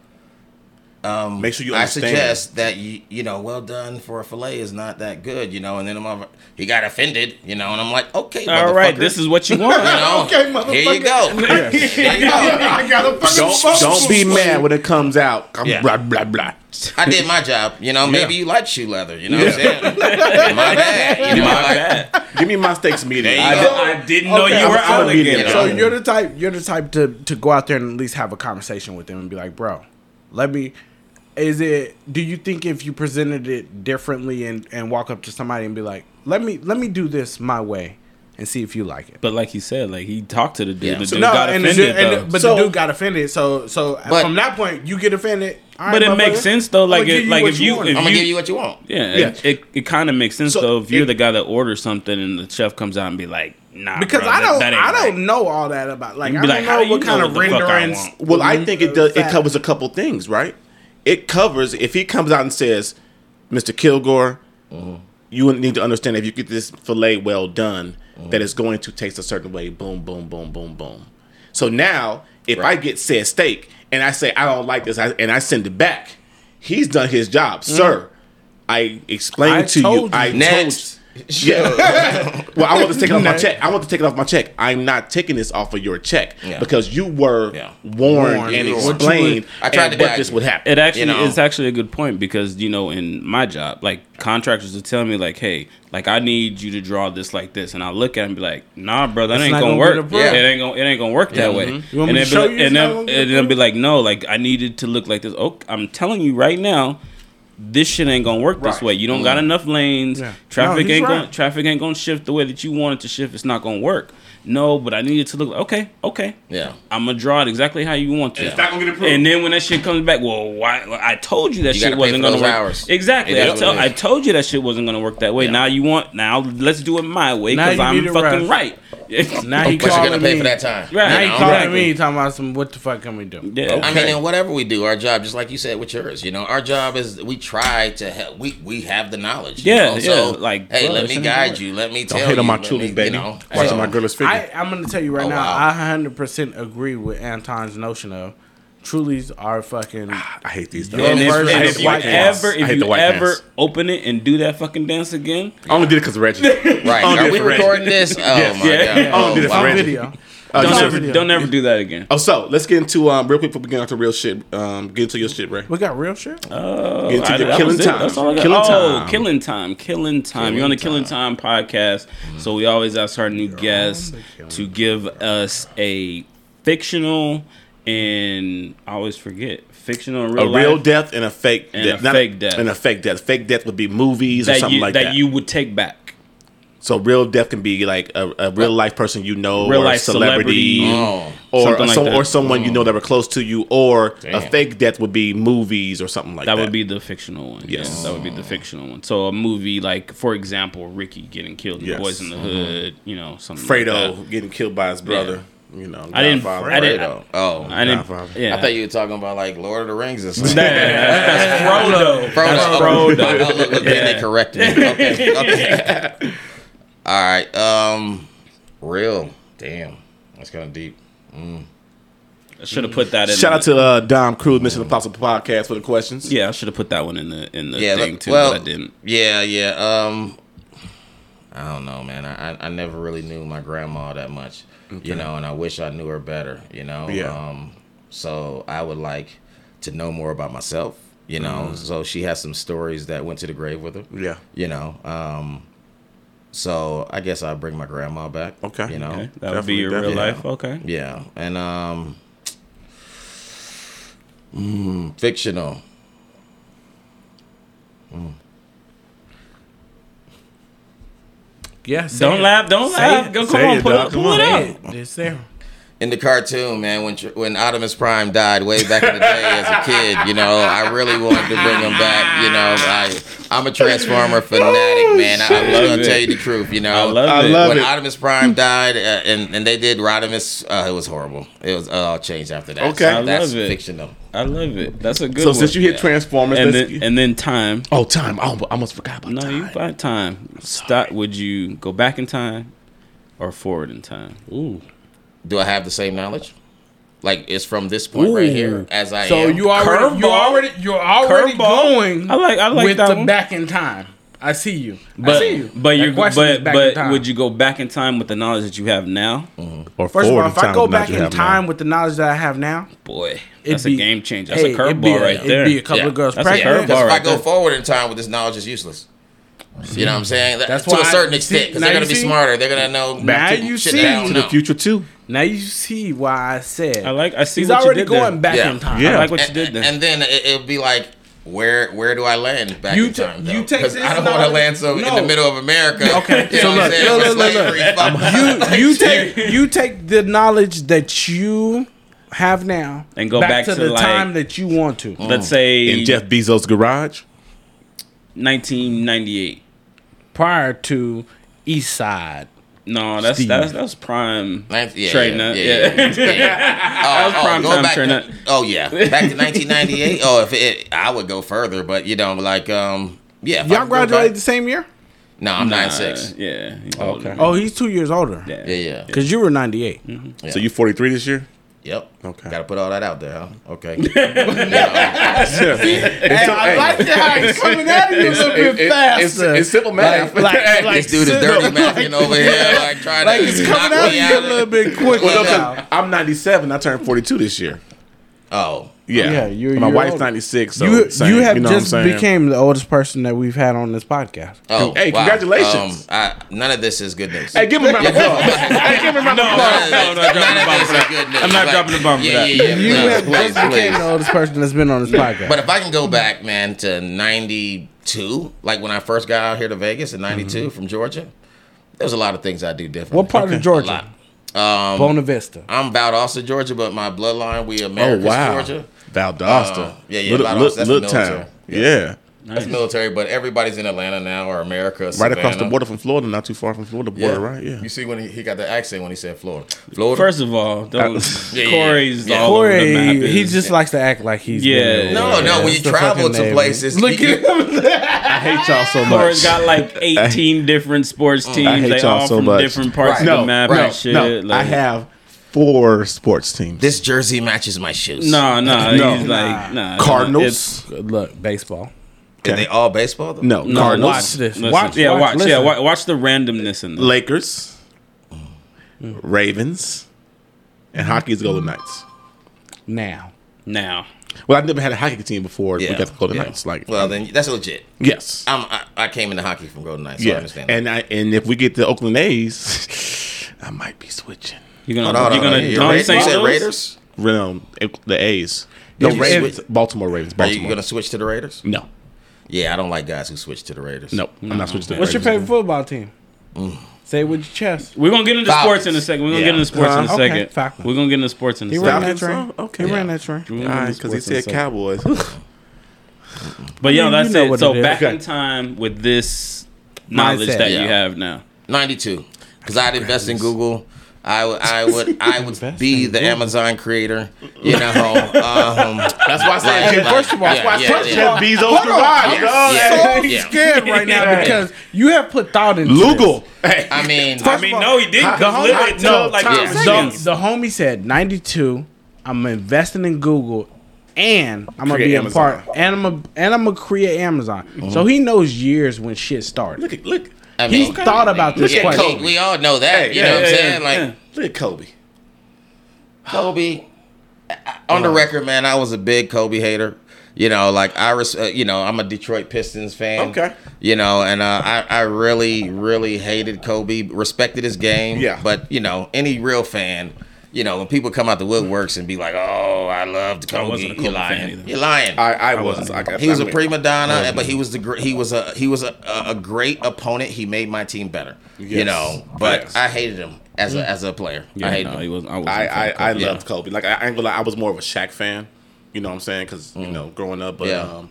um, Make sure you Understand. I suggest that you, you know, well done for a fillet is not that good, you know." And then I'm, over- he got offended, you know, and I'm like, "Okay, All right, motherfucker." this is what you want. you know, Okay, motherfucker. Here you go. Here you go. I got a fucking Don't, don't be mad when it comes out. Yeah. Blah blah blah. I did my job. You know, maybe Yeah. you like shoe leather. You know what I'm saying? my bad. You know, My like, bad. Give me my steaks medium. There I, did, I didn't know Okay, you were I'm- I'm a medium. So you know? you're the type you're the type to to go out there and at least have a conversation with them and be like, bro, let me. Is it? Do you think if you presented it differently and and walk up to somebody and be like, let me let me do this my way and see if you like it. But like he said, like he talked to the dude. Yeah. The So dude no, got and the offended dude, and the- but So- the dude got offended. So so But- from that point, you get offended. All But it makes motherfucker. sense, though, like it- like if you- want. if I'm gonna you- give you what you want. yeah, Yeah. it, it, it kind of makes sense So though if you're it- the guy that orders something and the chef comes out and be like, nah, because bro, I don't that ain't I don't right. know all that about like I don't like, know what kind know of what the fuck I renderings. Well, I think it does. It covers a couple things, right? It covers if he comes out and says, "Mr. Kilgore, mm-hmm. you need to understand if you get this fillet well done, that it's going to taste a certain way." Boom, boom, boom, boom, boom. So now, if I get said steak and I say I don't like this, I, and I send it back, he's done his job, mm. sir. I explained I to you. told you. I Next. Yeah. well, I want to take it off my check. I want to take it off my check. I'm not taking this off of your check Yeah. because you were Yeah. warned, Warned. and You were- explained I tried and to what this you. would happen. It actually You know? it's actually a good point because you know in my job, like contractors will tell me like, hey, like I need you to draw this like this, and I look at it and be like, nah, bro, that ain't gonna, gonna work. get approved. It ain't gonna it ain't gonna work that Yeah. way. Mm-hmm. You want and me to show be you like, and then and they'll be like, no, like I needed to look like this. Oh, I'm telling you right now. This shit ain't gonna work this Right. way. You don't got enough lanes. Yeah. Traffic No, ain't right. gonna traffic ain't gonna shift the way that you want it to shift. It's not gonna work. No, but I need it to look okay. Okay, Yeah. I'm gonna draw it exactly how you want to. It's not gonna get approved. And then when that shit comes back, well, why? I told you that You shit gotta pay wasn't for gonna those work. hours. Exactly. I, is tell, I told you that shit wasn't gonna work that way. Yeah. Now you want now let's do it my way because I'm fucking rush. right. Now he But you're calling gonna pay me. for that time. Right. Now You he calling Exactly. me talking about some. What the fuck can we do? yeah. I mean, and whatever we do, our job, just like you said with yours, you know, our job is we try to help. We we have the knowledge. you Yeah, know? So, yeah, like, hey, bro, let me guide you. Let me Don't tell hate you. on my let truly, me, baby. You Watching my girl's figure. I, I'm going to tell you right Oh, now. wow. I 100% agree with Anton's notion of Truly's are fucking. I hate these. Your things. And if, and if you ever, if you ever pants. open it and do that fucking dance again, I only did it because of Reggie. Right? Oh, Are we recording this? Oh Yes. my Yeah. god! Oh, did it for wow. Reggie. video. Uh, don't you ever, said- don't ever do that again. Oh, so let's get into um real quick before we get onto real shit. Um, get into your shit, Ray. We got real shit. Oh, Get into I- your that killing time. That's all I got. Killing oh, time. killing time, killing time. You're on the Killing Time podcast, so we always ask our new guests the Killing to give us a fictional and I always forget fictional and A real, real life death and a fake And a death. Not- a fake death. And a fake death. Fake death would be movies or something you like that, that. you would take back. So real death can be like a, a real life person you know, Real or life a celebrity, celebrity. Oh. or Something like some, that. or someone you know that were close to you, or a fake death would be movies or something like that. That would be the fictional one. Yes. Yes, that would be the fictional one. So a movie like, for example, Ricky getting killed in Yes. Boyz n the Hood. You know, something. Fredo Like that. getting killed by his brother. You know, I didn't- Godfather, I didn't- Oh, I didn't. Godfather. Yeah. I thought you were talking about like Lord of the Rings or something. That's Frodo. Frodo. That's Oh, Frodo. oh, look, look, then they corrected me. Okay. okay. All right. Um, real. Damn, that's kind of deep. I should have put that in. Shout the, out to uh, Dom Cruz, Mission Impossible podcast for the questions. Yeah, I should have put that one in the in the Yeah. thing look- too, well, but I didn't. Yeah, yeah. Um, I don't know, man. I I- I never really knew my grandma that much, you know, and I wish I knew her better, you know. Yeah. Um, so I would like to know more about myself, you know. So she has some stories that went to the grave with her. Yeah. you know. Um, so I guess I'll bring my grandma back. Okay. you know. Okay, that would be your real definitely. life. Okay. Yeah, and um, mm, fictional. Yeah, say Don't it. laugh. Don't Say laugh. it. Go, come Say on, it, pull, dog. it, Come pull on. it Say up. it. It's there. In the cartoon, man, when tr- when Optimus Prime died way back in the day as a kid, you know, I really wanted to bring him back. You know, I I'm a Transformer fanatic, man. I, I'm gonna it. tell you the truth. You know, I love I love when it. Optimus Prime died, uh, and and they did Rodimus, uh, it was horrible. It was uh, all changed after that. Okay. I that's love it. fictional. I love it. That's a good So one. since you hit Yeah. Transformers, and then and then time. oh time, oh, I almost forgot about No, time. No, you got time. Stop. Would you go back in time or forward in time? Ooh. Do I have the same knowledge? Like it's from this point right here as I So am. you already, you Curveball. already, you're already Curveball. going. I like. I like with that the one. back in time. I see you. but I see you. but That you're question is but back in but time. would you go back in time with the knowledge that you have now? Mm-hmm. Or First of all, if I go back in have now. time with the knowledge that I have now, Boy, it'd that's be a game changer. That's hey, a curveball right there. it'd there. be a couple Yeah. of girls That's a pregnant. curveball. Because if right I go there. forward in time with this knowledge, it's useless. You know what I'm saying? That's to a certain I- extent, because they're gonna be see? smarter. They're gonna know. Now shit you see. I to the future too. Now you see why I said I like. I see he's what already you did going there. back Yeah. in time. Yeah. I like what you And, did there. and then it, it'll be like, where where do I land back You in ta- time? you though? take 'Cause this I don't want to land so in the middle of America. Okay, you so know what look, saying? look, Where look, look, slavery is fucked. you you take you take the knowledge that you have now And go back to, to, the like- time that you want to. Let's mm. say In Jeff Bezos' garage. 1998. Prior to East Side. No, that's Steve. that's that's prime Ninth- yeah, trade yeah, nut. yeah, Yeah. yeah, yeah. Oh, was prime go time back turn to- up. Oh yeah, back to 1998. oh, if it, I would go further, but you know, like, um, yeah. if Y'all could back- graduated the same year? No, I'm Nah, nine six. Yeah. he's Okay. Oh, he's two years older. Yeah. Yeah, yeah. Because you were 98. Yeah. So you 43 this year? Yep. Okay. Got to put all that out there, huh? Okay. Hey, I like that how he's coming at you a little bit it's, faster. it's simple math. Like- like- like- this dude is dirty mathing over here, like trying like to he's knock coming at you out. a little bit quicker Well, no, now. 'cause I'm uh, 97. I turned 42 this year. Oh, Yeah. Yeah, you're- My you're wif's older. 96. So you same, you have know just became the oldest person that we've had on this podcast. oh, Hey, wow. congratulations. Um, I, none of this is good news. Hey, give him a round of applause. hey, give him a round of No, applause. no, no, I'm not dropping the bomb for that. I'm not dropping the bomb for yeah, that. Yeah, yeah, You no, have please, just became please. the oldest person that's been on this podcast. But if I can go back, man, to '92, like when I first got out here to Vegas in '92 from Georgia, there's a lot of things I do different. what part of A Georgia? Um, Buena Vista. I'm Valdosta, Georgia, but my bloodline we Americus, Oh, wow. Georgia. Valdosta. Uh, yeah, yeah, Little, Valdosta, little, that's little military. town. Yeah. That's military, but everybody's in Atlanta now or America. Right across the border from Florida, not too far from Florida Yeah. border, right? Yeah. You see when he, he got the accent when he said Florida. Florida. First of all, uh, don't, Yeah, yeah, Corey's yeah. all over the map. Corey, he is- just likes to act like he's Yeah. been no, no. there. When you travel to Navy. places, Look at him. I hate y'all so much. Corey's got like 18 different sports mm. teams. hate They y'all so from much. different parts Right. of no, the map no, and shit. no. I have four sports teams. This jersey matches my shoes. No, no, No. he's like nah. Cardinals. Look, baseball. Are they all baseball though? No, No, Cardinals. watch this. Listen, Watch, yeah, watch, watch, yeah, watch, watch the randomness in this. Lakers, Ravens, and hockey's Golden Knights. Now. now. Well, I've never had a hockey team before. Yeah. We got the Golden Yeah. Knights. Like, Well, then that's legit. yes, I'm, I, I came into hockey from Golden Knights, so I yeah. understand. that. And I and if we get the Oakland A's, I might be switching. You're gonna, on, you're hold on. gonna You're join Ra- you St. said Raiders? Um, the A's. No, If you Ravens. switch- Baltimore Ravens. Are Baltimore. you going to switch to the Raiders? No, Yeah, I don't like guys who switch to the Raiders. no, I'm not switching. To the What's your Ravens. favorite football team? Say it with your chest. We're gonna get into Falcons. sports in a second. We're gonna Yeah. get into sports in a Uh, okay, second. Falcons. We're gonna get into sports in a He second. ran that train. oh, okay. He ran that train. We're All gonna get right, into because he sports in a said. Cowboys. But yo, You- that's you know it. what So it is. back Okay. in time with this knowledge Mindset. that you Yeah. have now. 92. Because I'd invest in Google. I would, I would, I would be the Amazon creator. You know, um, That's why I said Like- Jeff, like- first of all, that's why I yeah, said yeah, Jeff yeah. Bezos survived. Yeah, dog. yeah. so Yeah. scared right now because you have put thought into Lugal. this. I mean, I mean, no, he didn't. The Cause homie, literally no, like Yeah. the, the homie said 92. I'm investing in Google, and I'm gonna Create be a part, and I'm gonna, and I'm gonna create Amazon. So he knows years when shit started. Look look. I He's mean, thought about this yeah, question. Kobe, we all know that. Hey, you yeah, know what I'm saying? Like. Look at Kobe. Kobe. On the record, man, I was a big Kobe hater. You know, like I, res- uh, you know, I'm a Detroit Pistons fan. Okay. You know, and uh, I, I really, really hated Kobe. Respected his game. Yeah. But you know, any real fan, you know, when people come out the woodworks and be like, "Oh, I loved Kobe," wasn't a you're Kobe fan lying. either. You're lying. I I was. I guess he was I a mean, prima donna, but he was the he was a he was a, a, a great opponent. He made my team better. You know, but Yes. I hated him as a as a player. Yeah, I hated no, him. he was. I was. I I, I Yeah. loved Kobe. Like I, I ain't gonna lie, I was more of a Shaq fan. You know what I'm saying? Because you know, growing up, but Yeah. um,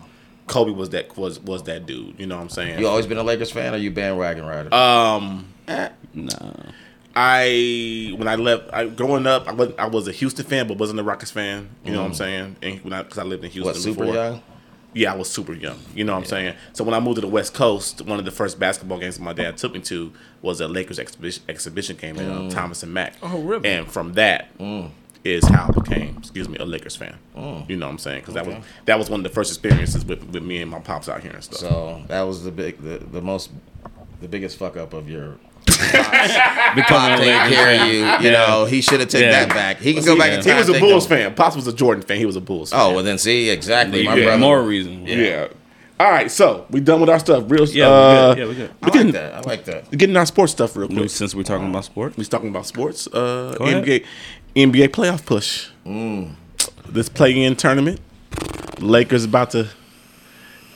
Kobe was that was was that dude. You know what I'm saying? You always been a Lakers fan, or you bandwagon rider? um, no. I when I left, I, growing up, I was I was a Houston fan, but wasn't a Rockets fan. You know what I'm mm. saying? And when I because I lived in Houston what super before. young? Yeah, I was super young. You know what I'm saying? So when I moved to the West Coast, one of the first basketball games my dad took me to was a Lakers exhibition, exhibition game at uh, mm. Thomas and Mack. Oh, really? And from that mm. is how I became, excuse me, a Lakers fan. You know what I'm saying? Because that was that was one of the first experiences with, with me and my pops out here and stuff. So that was the big, the, the most, the biggest fuck up of your Becoming a taking Lakers care of fan. you. You know, he should have taken Yeah. that back. He can go back in he was a Bulls them. fan. Pops was a Jordan fan. He was a Bulls fan. Oh well, then see exactly. My Yeah, brother. more reason. yeah. All right, so we done with our stuff. Real, stuff. Yeah, uh, we good. Yeah, we good. I like that. I like that. Getting our sports stuff real quick. Since we're talking about sports, We was talking about sports. Uh, NBA, NBA playoff push. This play-in tournament. Lakers about to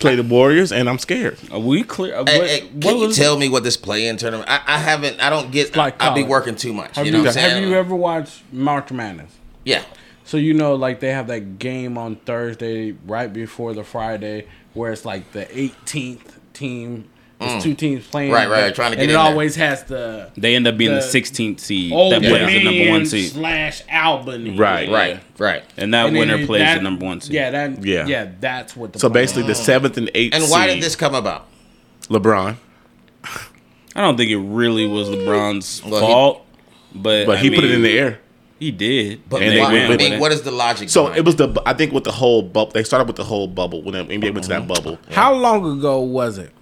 play the Warriors, and I'm scared. are we clear? Hey, what, hey, what can you was- tell me what this play-in tournament? I, I haven't. I don't get. like I'll be working too much. Have you you, know what have you ever watched March Madness? Yeah. So you know, like they have that game on Thursday right before the Friday, where it's like the 18th team. It's two teams playing, Mm. Right, right, trying to get and in it there. always has the They end up being the, the 16th seed Old that plays the number one Man seed, slash Albany, Right. Right. Right. and that And winner it- plays that- the number one seed. Yeah, that Yeah. yeah, that's what the So basically, is. the seventh and eighth. And why seed, did this come about? LeBron? I don't think it really was LeBron's Well, he- fault, but But I he put it in the air. He did, But And they why, went I mean, what is the logic? So behind it was the. I think with the whole bubble, they started with the whole bubble when the NBA went to that bubble How long ago was it?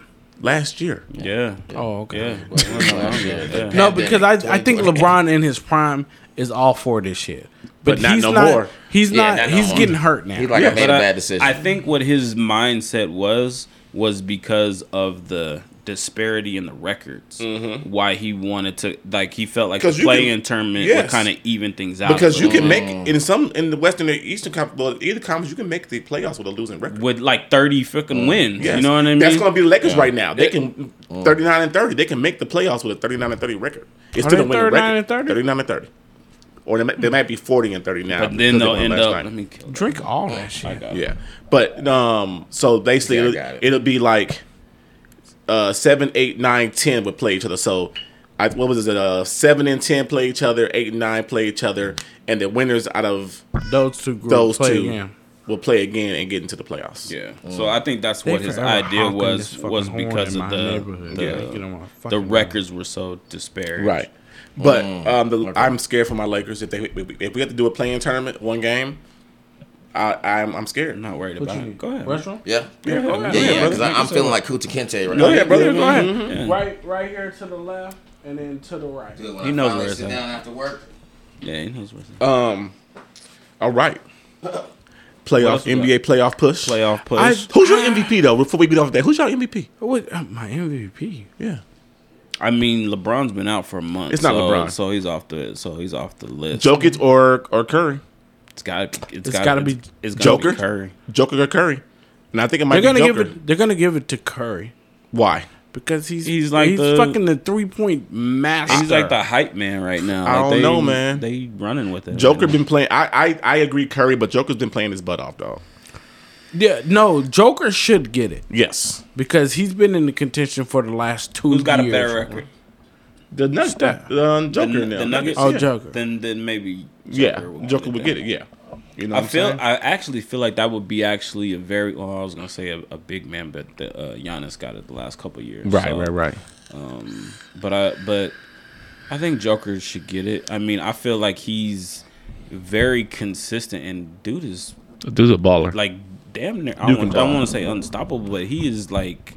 Last year. Yeah. Oh, okay. Yeah. Last year, the Yeah. No, because I I think LeBron in his prime is all for this shit, But not he's no not, more. He's Yeah, not. not no he's more. getting hurt now. He's like, Yeah, made But a I- bad decision. I think what his mindset was was because of the disparity in the records. Mm-hmm. Why he wanted to like he felt like the 'Cause you play-in can- tournament yes. would kind of even things out Because you can bit. make mm. in some in the Western or Eastern Conference, well, either conference, you can make the playoffs with a losing record. with like thirty freaking mm. wins. Yes. You know what I mean? That's going to be the Lakers right now. They Yeah. can mm. 39 and 30. They can make the playoffs with a 39 and 30 record. It's Are still a they winning 39 record. and 30? 39 and 30. Or they might, they might be 40 and 30 now. but then they they'll won end up. Let me kill. Drink all that oh, shit. Yeah, but um, so basically Yeah, it'll, it. it'll be like uh seven, eight, nine, ten would play each other. So I, what was it? Uh, seven and ten play each other, eight and nine play each other, and the winners out of Those two groups those play two again. will play again and get into the playoffs. Yeah. So I think that's They what his idea was was because of the the, Yeah, get on my the records were so disparate. Right. But Mm. um, the, I'm scared for my Lakers if they if we have to do a playing tournament one game. I, I'm I'm scared. I'm not worried What about you it. Go ahead. Restroom? yeah. Yeah, go ahead. Yeah, yeah, brother. because I'm feeling like Kunta Kinte right Go now. ahead, brother. Go ahead. Yeah. Right, right here to the left, and then to the right. Good, when He I knows where it's sit at. down after work. Yeah, he knows what's Um, all right. What Playoff else we got? NBA playoff push. playoff push. I- Who's your MVP though? Before we get off that, who's your MVP? What? uh, my MVP. Yeah, I mean, LeBron's been out for a month. It's not so, LeBron. so he's off the so he's off the list. Jokic or or Curry. It's got it's, It's got gotta be be it's Joker? Be Curry. Joker or Curry. And I think it might They're gonna be give it. They're gonna give it to Curry Why? because he's He's like he's the- fucking the three point master. He's like the hype man right now. I Like, don't they- know, man. They running with it. Joker right been playing. I, I I agree, Curry, but Joker's been playing his butt off, dog. yeah. No, Joker should get it Yes. because he's been in the contention for the last two now. Who's got a better record? The Nuggets, Steph. uh, Joker the, in the Nuggets. Oh, yeah. Joker. Then then maybe Yeah, would Joker would get it. Yeah, you know. I what feel. saying? I actually feel like that would be actually a very. Well, I was gonna say a, a big man, but the, uh, Giannis got it the last couple years. right, so, right, right. Um, but I but I think Joker should get it. I mean, I feel like he's very consistent and dude is Dude's a baller. like damn near. I Dude don't, can I don't want to say unstoppable, but he is like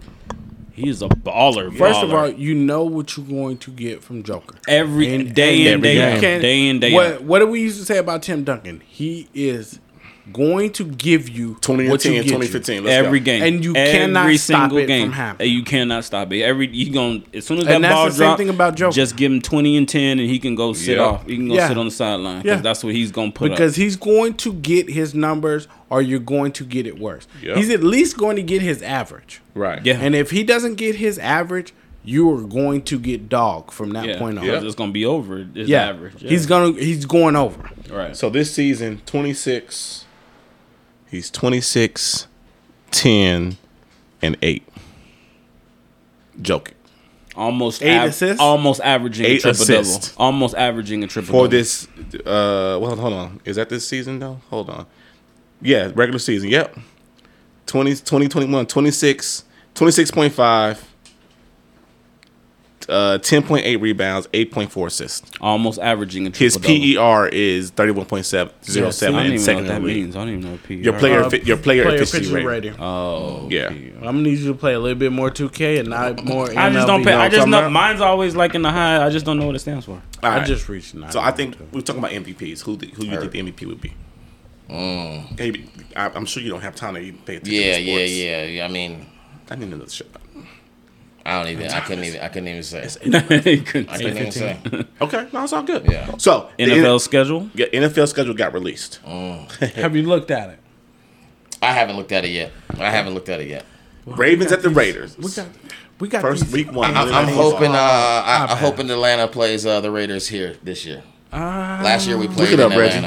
he is a baller. First of all, you know what you're going to get from Joker. every And- day and in day you can't- day in day what, out. What do we used to say about Tim Duncan? He is going to give you 20 and what you 10, get 2015. Let's Every go. game, And you Every cannot stop single it game. from happening. You cannot stop it. Every you going as soon as that And that's ball the same thing about Joker. just give him twenty and ten, and he can go sit Yeah. off. He can go Yeah. sit on the sideline. Yeah. Yeah, that's what he's gonna put because up. he's going to get his numbers, or you're going to get it worse. Yeah. He's at least going to get his average. Right. Yeah, And if he doesn't get his average, you are going to get dog from that yeah, point on. Yeah. it's gonna be over. His Yeah. average. Yeah. He's gonna he's going over. right. So this season, 26. He's 26, 10, and 8. Joking. almost Eight av- assists? almost averaging Eight a triple assists. double. Almost averaging a triple For double. this, uh, well, hold on. Is that this season, though? Hold on. Yeah, regular season. Yep. 20, 20 21, 26, 26.5, uh, 10.8 rebounds, 8.4 assists. almost averaging a triple His double. PER is 31.707 Yeah, see, I don't even know second what that in league. means. I don't even know what PER. Your player, Uh, effi- your player, Player efficiency efficiency rating. rating. Oh, Yeah. PER. I'm gonna need you to play a little bit more 2K and not more. I just don't MLB. pay. I just know mine's always like in the high. I just don't know what it stands for. All I just reached nine. So I think we're talking about MVPs. Who th- who you think the MVP would be? Maybe I, I'm sure you don't have time to even pay attention. Mm. Yeah, to yeah, yeah, yeah. I mean, I need another shot. I don't even. I couldn't even. I couldn't even say. Couldn't I couldn't even say. Okay, no, it's all good. Yeah. So the NFL N- schedule. yeah, NFL schedule got released. have you looked at it? I haven't looked at it yet. I haven't looked at it yet. Ravens at the Raiders. We got we got First these- week one. I'm, I'm hoping. Uh, I, I'm hoping Atlanta plays uh, the Raiders here this year. Ah, Last year we played it in up, Reggie.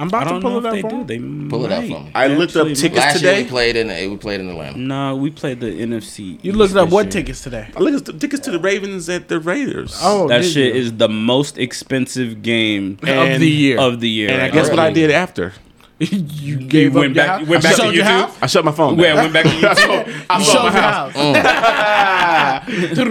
Atlanta. I'm about to don't pull know it if up. they for do. They Pull it up for me. I looked up tickets Last year today. we played in. We played in Atlanta. No, we played the NFC. You looked up what year. tickets today? I looked at tickets to the Ravens at the Raiders. Oh, That shit you? is the most expensive game of the year. of the year. and I guess now. what I did after. You gave went up back- your house? went back to sold your YouTube? house? I shut my phone. Yeah, down. went back to I sold, I You sold sold my your house. house.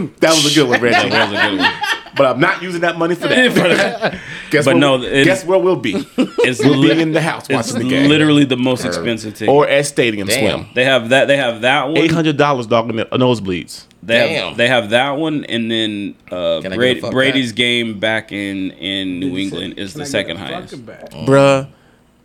That was a good one, Reggie. That was a good one. But I'm not using that money for that. guess But where, no, it- guess where we'll be? It's We'll be in the house watching the game, literally the most expensive ticket. or at Stadium Damn. Swim. they have that. They have that one. Eight hundred dollars, dog, in nosebleeds. They Damn. have, they have that one, and then uh, Can I get Brady, the fuck Brady's game back in in New England is the second highest. fucking? Bruh,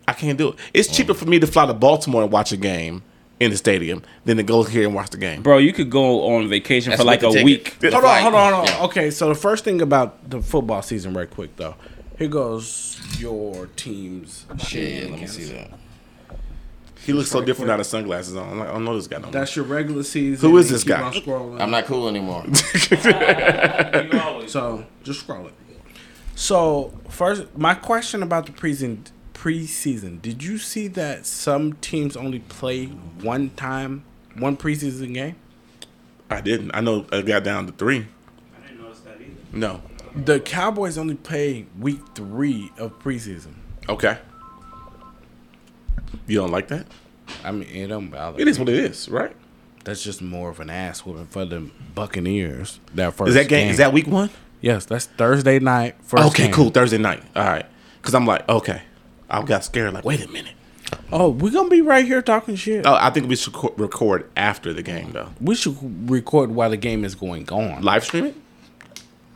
I can't do it. It's cheaper for me to fly to Baltimore and watch a game in the stadium than to go here and watch the game. Bro, you could go on vacation That's for like a the week. ticket. The Hold on, hold on, hold on. Yeah. Okay, so the first thing about the football season, right quick though. Here goes your team's. Shit, yeah, let me see that. He looks so different without his sunglasses on. I'm like, I don't know this guy no more. That's your regular season. Who is this guy? I'm not cool anymore. So just scroll it. So first, my question about the preseason. Preseason. Did you see that some teams only play one time, one preseason game? I didn't. I know I got down to three. I didn't notice that either. No. The Cowboys only play week three of preseason. Okay. You don't like that? I mean, it don't bother. It is what it is, right? That's just more of an ass whooping for the Buccaneers. That first Is that game? Is that week one? yes? That's Thursday night. First okay, game. cool. Thursday night. All right. Because I'm like, okay. I got scared. Like, wait a minute. Oh, we're gonna be right here talking shit. Oh, I think we should co- record after the game though. We should record while the game is going on. Live stream it?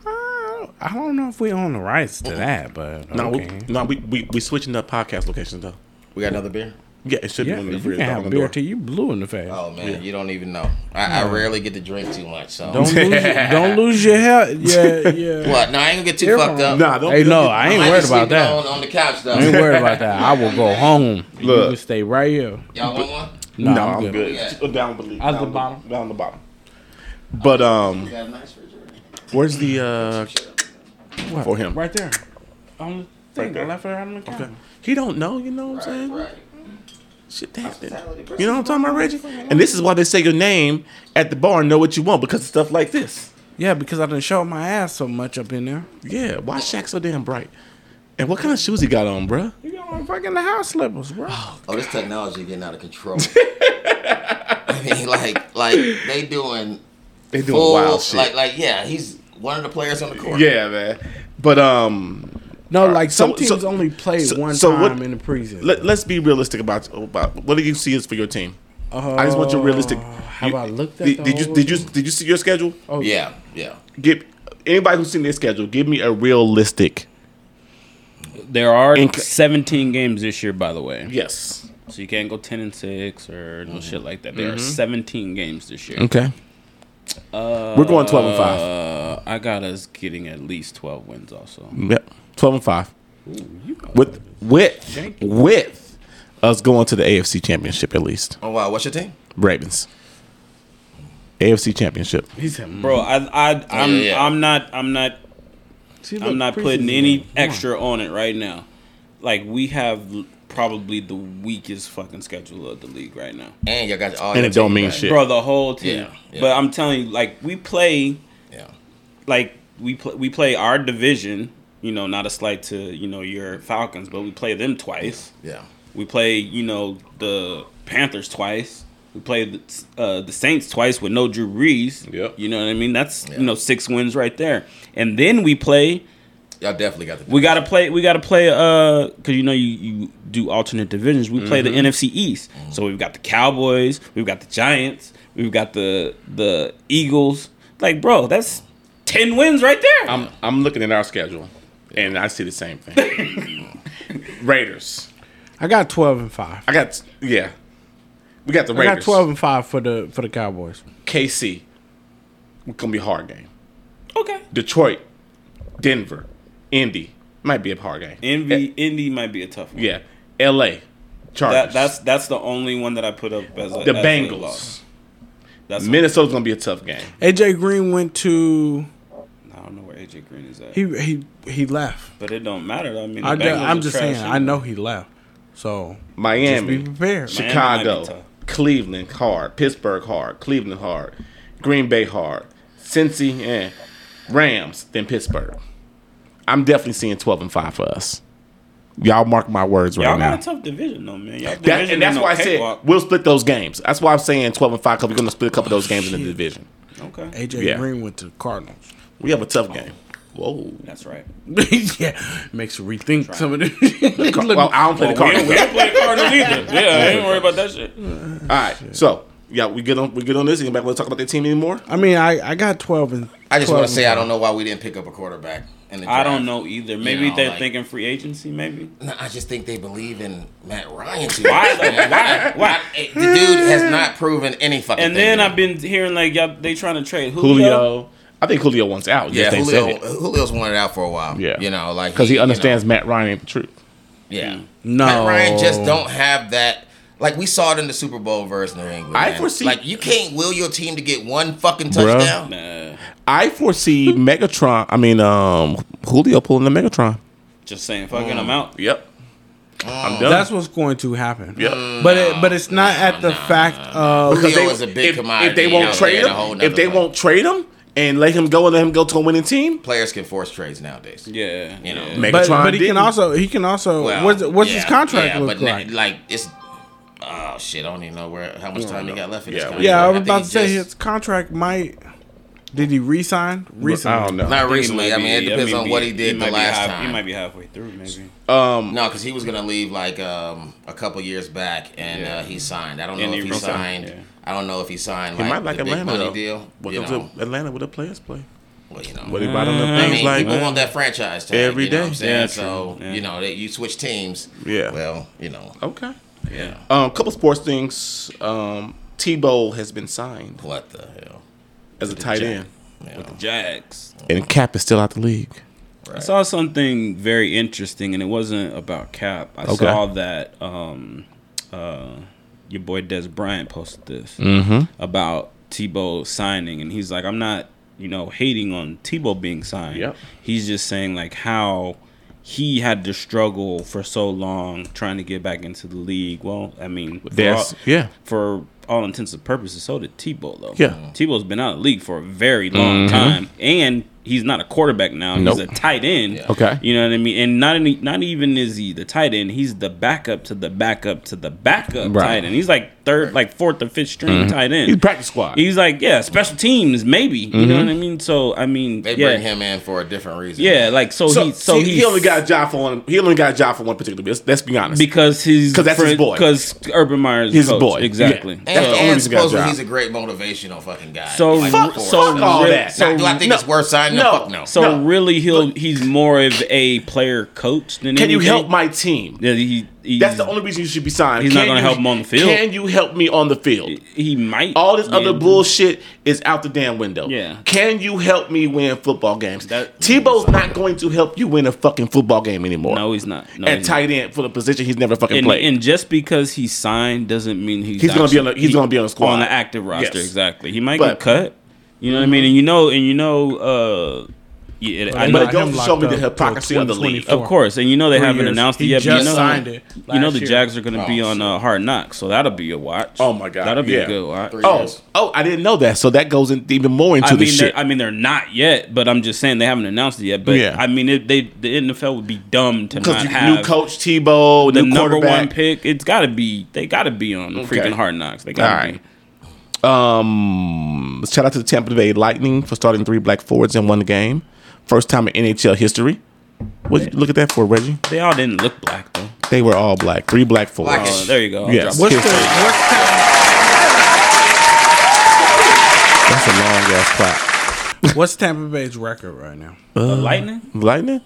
Uh, I don't know if we own the rights to that, but No, okay. we, no, we we we switching up podcast locations though. We got another beer. Yeah, it should yeah, be on the you fridge. can dog, have on beer door. till you blue in the face. Oh man, you don't even know. I, I rarely get to drink too much. So Don't lose, don't lose your health. Yeah, yeah. what? No, I ain't gonna get too Earphone. fucked up. Nah, don't. Hey, no, get- I I ain't worried about that. On, on the couch though. I ain't worried about that. I will go home. You Look. can stay right here. Y'all want one? No, No, I'm, I'm good. good. Yeah. Go Down the At the bottom? Down the bottom. But um, You got a nice refrigerator. where's the uh for him? Right there. On the thing, Right there. I left it out on the counter. He don't know. You know what I'm saying? Right. Shit, that, you know what I'm talking about, Reggie? And this is why they say your name at the bar and know what you want because of stuff like this. Yeah, because I didn't show my ass so much up in there. Yeah, why Shaq so damn bright? And what kind of shoes he got on, bruh? You got on fucking the house slippers, bro. Oh, this technology getting out of control. I mean, like, like they doing They doing full, wild shit. like, like, yeah, he's one of the players on the court. yeah, man. But um, No, like some so- so- teams only play so- one so time what- in the preseason. let, let's be realistic about about what do you see is for your team. I just want you realistic. have You- I looked at Did, the did you did you did you see your schedule? Oh yeah, yeah. Give anybody who's seen their schedule. Give me a realistic. There are Inc- 17 games this year, by the way. Yes. So you can't go 10 and 6 or no shit like that. There Mm-hmm. are 17 games this year. Okay. We're going twelve and five. Uh, I got us getting at least 12 wins also. Yep. Twelve and five. With with with us going to the AFC Championship at least. Oh wow, what's your team? Ravens. AFC Championship. He said, mm. Bro, I I I'm yeah, yeah. I'm not I'm not See, I'm not putting any game. Come on. extra on it right now. Like we have probably the weakest fucking schedule of the league right now. And you got all. And it don't mean back. shit. Bro, the whole team. Yeah, yeah. But I'm telling you like we play Yeah, like we play we play our division, you know, not a slight to, you know, your Falcons, but we play them twice. yeah. We play, you know, the Panthers twice. We played the, uh, the Saints twice with no Drew Brees. Yep. You know what I mean? That's you know six wins right there. And then we play. Y'all definitely got the. We gotta play. We gotta play. Uh, because you know you you do alternate divisions. We play the Mm-hmm. NFC East. So we've got the Cowboys. We've got the Giants. We've got the the Eagles. Like, bro, that's ten wins right there. I'm I'm looking at our schedule, and I see the same thing. Raiders. I got twelve and five. I got yeah. We got the I Raiders. got twelve and five for the for the Cowboys. KC. It's gonna be a hard game. okay. Detroit, Denver, Indy might be a hard game. Envy, Indy might be a tough one. Yeah, L.A. Chargers. That, that's that's the only one that I put up as a, the as a Bengals. loss. That's Minnesota's gonna be a tough game. AJ Green went to I don't know where AJ Green is at, he he he left. but it don't matter. I mean, the I Bengals am just trash saying. I know he left. So just be prepared. Miami might be Chicago, tough. Cleveland hard, Pittsburgh hard, Cleveland hard, Green Bay hard, Cincy, eh, Rams, then Pittsburgh. I'm definitely seeing 12 and five for us. Y'all mark my words right Y'all now. got a tough division though, man. Y'all That, and that's ain't no why I said cakewalk. we'll split those games. That's why I'm saying 12 and 5 because we're going to split a couple of those games in the division. Okay, AJ Yeah. Green went to the Cardinals. We have a tough oh. game. Whoa. that's right. yeah, makes you rethink some of the. Well, I don't play the oh, Well, we, Cardinals. we don't play the Cardinals either. Yeah, I ain't worried about that shit. All right. So, yeah, we get on we get on this. Anybody want to talk about that team anymore? I mean, I I got twelve and. I just want to say I don't know why we didn't pick up a quarterback. In the I don't know either. Maybe know, they're like- thinking free agency. Maybe. No, I just think they believe in Matt Ryan too Why much. Why? Why? Eh, the dude has not proven any fucking. And thing then to I've been hearing like y'all they trying to trade Julio. Julio. I think Julio wants out. Yeah, Julio, said it. Julio's wanted out for a while. Yeah. you know, like Because he you know, understands Matt Ryan ain't the truth. yeah, mm. No, Matt Ryan just don't have that. Like we saw it in the Super Bowl versus New England. I man. foresee- like you can't will your team to get one fucking Bruh. touchdown. Nah, I foresee Megatron. I mean, um, Julio pulling the Megatron. just saying, fucking them mm. out. Yep. I'm mm. done. That's what's going to happen. Yep. But it, but it's not at the fact of Julio they- is a big if, commodity if they won't out trade there him, if they won't trade him and let him go and let him go to a winning team, Players can force trades nowadays. Yeah, You know, yeah. Megatron but, but he didn't. can also he can also Well, what's what's his contract yeah, look but na- like? like it's oh shit, I don't even know where how much time he got left in Yeah, his contract. yeah, I was about he to say just- his contract might. Did he resign recently? I don't know. Not think recently. might I mean, it depends on be- what he did might the last half- time. He might be halfway through, maybe. Um, No, because he was gonna leave like um, a couple years back, and Yeah. uh, he signed. I don't know And if he he resigned, signed. Yeah. I don't know if he signed he might like the Atlanta big money though. deal. Welcome you know, to Atlanta where the players play. well, you know. What he bought on the Uh, I things mean, like people want that franchise tag Every you know day. What I'm? Yeah, so. Yeah. you know, that you switch teams. Yeah. Well, you know, Okay. yeah. Um, couple sports things. Um, Tebow has been signed What the hell? as a tight Jack. end, You know, Jags. and Kap is still out the league. I saw something very interesting, and it wasn't about Kap. I Okay. saw that um, uh, your boy Dez Bryant posted this Mm-hmm. about Tebow signing, and he's like, "I'm not, you know, hating on Tebow being signed. Yep. He's just saying like how." He had to struggle for so long trying to get back into the league. Well, I mean, for all- yeah. for all intents and purposes, so did Tebow though. Yeah. Tebow's been out of the league for a very long time, and he's not a quarterback now. Nope. He's a tight end. Yeah. Okay. You know what I mean? And not any, not even is he the tight end. He's the backup to the backup to the backup Right. tight end. He's like third, like fourth or fifth string mm-hmm. tight end. He's practice squad. He's like, yeah, special teams, maybe. You know mm-hmm. what I mean? So I mean, They yeah, bring him in for a different reason. yeah, like so, so he so see, he only got a job for one. He only got a job for one particular. Let's, let's be honest. because he's 'Cause that's his boy. Because Urban Meyer's He's his coach. boy. exactly. Yeah. And, That's the only and reason got supposedly he's a great motivational fucking guy. So, Like, re- for so, us. all that. so do I think no. it's worth signing? No. No, fuck no. So No. really, he'll he's more of a player coach than Can you help my team? Yeah, he, he, That's the only reason you should be signed. He's not gonna help him on the field. Can you help me on the field? He might. All this Yeah. other bullshit is out the damn window. Yeah. Can you help me win football games? That- Tebow's not going to help you win a fucking football game anymore. No, he's not. No, he's not. tight end for the position he's never fucking And, played. and just because he's signed doesn't mean he's He's gonna be on the- he's gonna be on the squad. on the active roster. Yes. Exactly. He might But- get cut. You know what I mean? And you know, and you know, uh, yeah, I But know. it goes to show me the hypocrisy of the league. Of course, and you know they Three haven't years. announced it He yet. but just you know, signed it You know the year. Jags are going to be Oh, on shit. uh, Hard Knocks, so that'll be a watch. Oh, my God, that'll be yeah. a good watch. Three oh, years. oh, I didn't know that. So that goes in even more into I the mean, shit. I mean, they're not yet, but I'm just saying they haven't announced it yet. But Yeah. I mean, it, they the NFL would be dumb to Because not you- have new coach Tebow, the new number quarterback. one pick. It's got to be. They got to be on Okay. freaking Hard Knocks. They got to be. Right. Um, shout out to the Tampa Bay Lightning for starting three black forwards in one game. First time in NHL history. What you look at that for, Reggie? They all didn't look black though. They were all black. Three black forwards. Blackish. Oh, there you go. Yes. What's the History. what's the That's a long ass clap. what's Tampa Bay's record right now? The Lightning? Lightning?